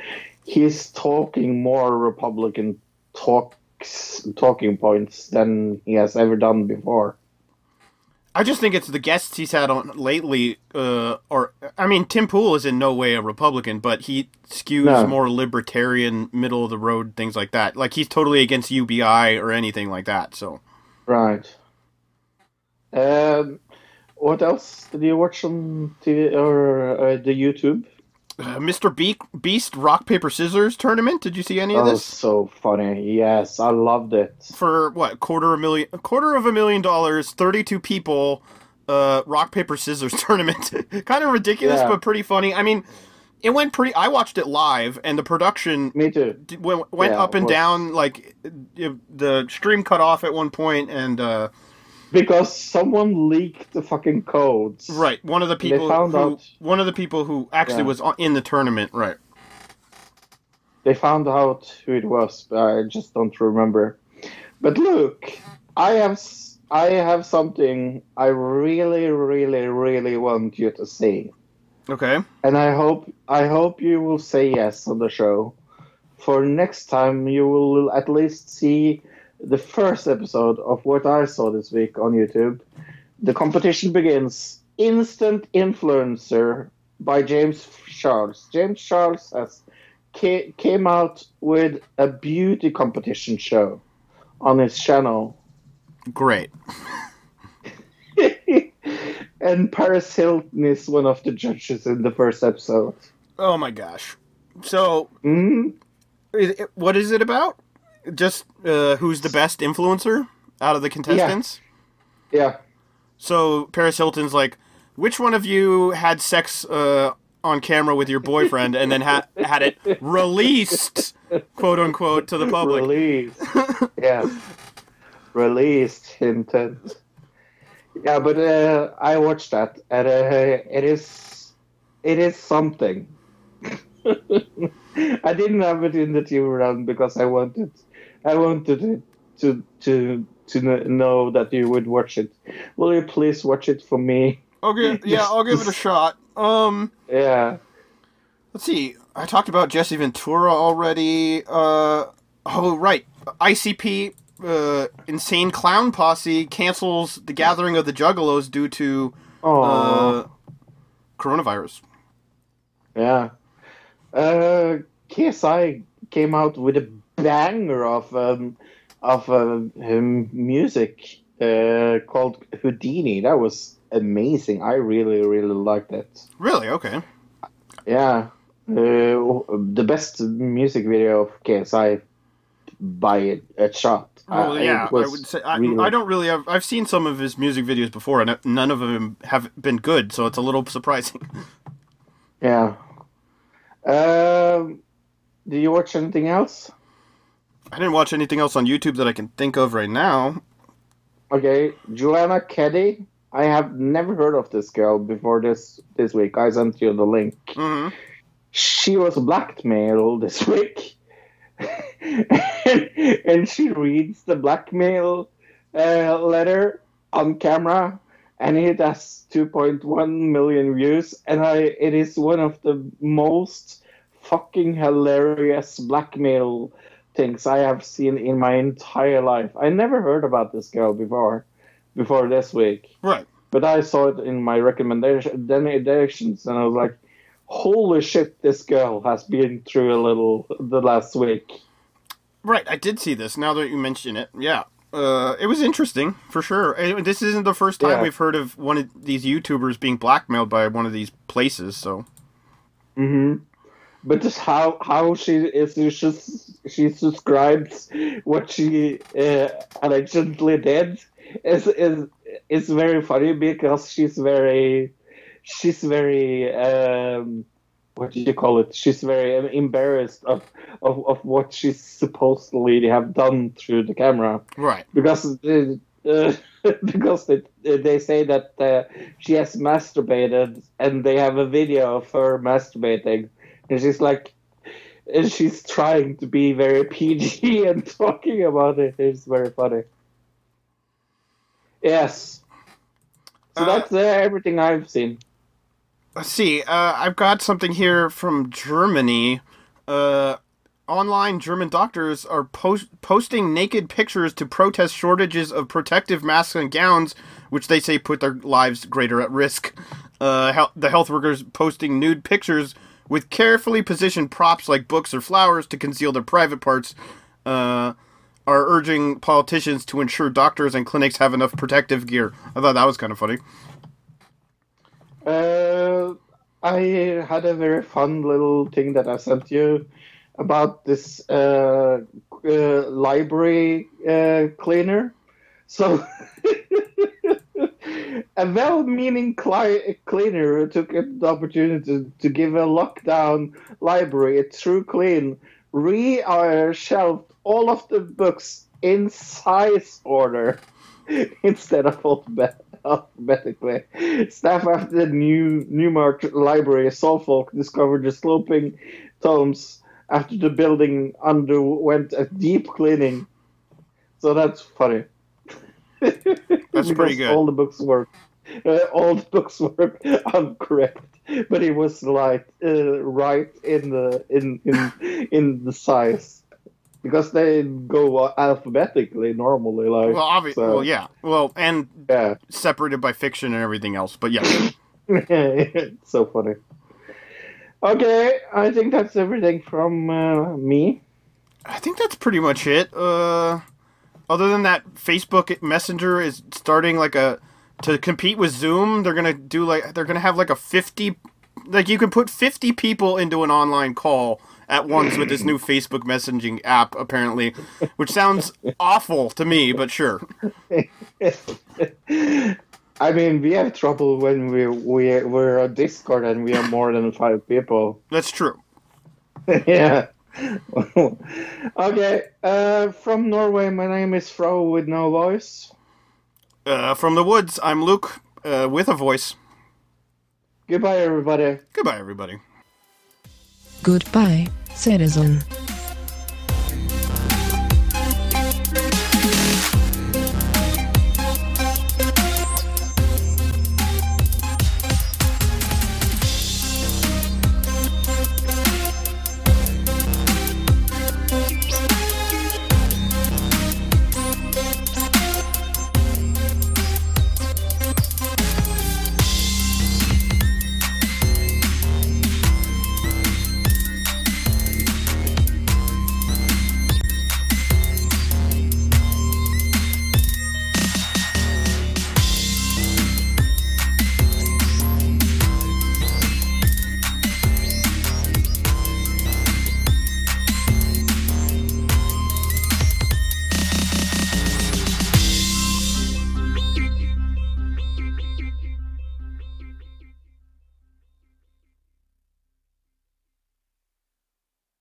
he's talking more Republican talks, talking points than he has ever done before. I just think it's the guests he's had on lately. Uh, or I mean, Tim Pool is in no way a Republican, but he skews No. more libertarian, middle of the road, things like that. Like he's totally against UBI or anything like that. So Right. Um, what else did you watch on TV or uh, the YouTube? [sighs] uh, Mr. Be- Beast Rock Paper Scissors tournament. Did you see any That of was this? so funny. Yes, I loved it. For what quarter a million, a quarter of a million dollars, thirty-two people. Uh, rock paper scissors [laughs] tournament. kind of ridiculous, Yeah. but pretty funny. I mean, it went pretty. I watched it live, and the production Me too. d- went, went Yeah, up and down. Like it, the stream cut off at one point, and uh, Because someone leaked the fucking codes. right, one of the They people found who out- one of the people who actually Yeah. was in the tournament, right? They found out who it was, but I just don't remember. But look, I have I have something I really, really, really want you to see. Okay. and I hope I hope you will say yes on the show. For next time, you will at least see the first episode of what I saw this week on YouTube. The competition begins. Instant Influencer by James Charles. James Charles has ca- came out with a beauty competition show on his channel. Great. [laughs] and Paris Hilton is one of the judges in the first episode. Oh my gosh. So, hmm is it- what is it about? Just uh, who's the best influencer out of the contestants? Yeah. So Paris Hilton's like, which one of you had sex uh, on camera with your boyfriend and then ha- had it released, quote unquote, to the public? Released. yeah. Released Hinton. Yeah, but uh, I watched that, and uh, it is it is something. [laughs] I didn't have it in the TV round because I wanted I wanted to to to know that you would watch it. Will you please watch it for me? Okay, [laughs] yeah, I'll give it a shot. Um, Yeah. let's see. I talked about Jesse Ventura already. Uh, oh right, ICP, uh, Insane Clown Posse cancels the Gathering of the Juggalos due to Oh. uh, coronavirus. Yeah. Uh, KSI came out with a banger of um, of uh, music uh, called Houdini. That was amazing. I really, really liked it. Really? Okay. Yeah. Uh, the best music video of KSI by a, shot. Well, Uh, yeah, I would say I, really- I don't really have. I've seen some of his music videos before, and none of them have been good, so it's a little surprising. [laughs] Yeah. Um, do you watch anything else? I didn't watch anything else on YouTube that I can think of right now. Okay, Joanna Keddy. I have never heard of this girl before this this week. I sent you the link. hmm She was blackmailed this [laughs] week, and she reads the blackmail uh, letter on camera, and it has 2.1 million views. And I, it is one of the most fucking hilarious blackmail things I have seen in my entire life. I never heard about this girl before, before this week. Right. But I saw it in my recommendation recommendations, and I was like, "Holy shit! This girl has been through a little the last week." Right, I did see this. Now that you mention it, yeah, uh, it was interesting for sure. This isn't the first time Yeah. we've heard of one of these YouTubers being blackmailed by one of these places. So hmm But just how how she is she, she subscribes what she uh, allegedly did is is is very funny because she's very she's very um, what do you call it? She's very embarrassed of, of, of what she's supposedly have done through the camera. Right, because uh, [laughs] because they, they say that uh, she has masturbated and they have a video of her masturbating and she's like and she's trying to be very PG [laughs] and talking about it. it is very funny. Yes. So Uh, that's uh, everything I've seen. let's see. Uh, I've got something here from Germany. Uh, online German doctors are post- posting naked pictures to protest shortages of protective masks and gowns, which they say put their lives greater at risk. Uh, hel- the health workers posting nude pictures with carefully positioned props like books or flowers to conceal their private parts. Uh, are urging politicians to ensure doctors and clinics have enough protective gear. I thought that was kind of funny. Uh, I had a very fun little thing that I sent you about this uh, uh, library uh, cleaner. So, [laughs] a well-meaning cli- cleaner took the opportunity to, give a lockdown library a true clean, re-shelved all of the books in size order [laughs] instead of alphabetically. Staff at the new Newmarket Library, Suffolk, discovered the sloping tomes after the building underwent a deep cleaning. So that's funny. That's pretty good. All the books were, uh, all the [laughs] books were incorrect, but it was like uh, right in the in in in the size. Because they go alphabetically normally, like Well, obviously, so, well, yeah, well, and yeah. separated by fiction and everything else. But yeah, it's [laughs] [laughs] so funny. Okay, I think that's everything from uh, me. I think that's pretty much it. Uh, other than that, Facebook Messenger is starting like a to compete with Zoom. They're gonna do like they're gonna have like a fifty, like you can put fifty people into an online call at once with this new Facebook messaging app, apparently, which sounds awful to me, but sure. [laughs] I mean, we have trouble when we we we're on Discord and we are more than five people. That's true. [laughs] yeah. [laughs] okay. Uh, from Norway, my name is Fro with no voice. Uh, from the woods, I'm Luke uh, with a voice. Goodbye, everybody. Goodbye, everybody. Goodbye, citizen.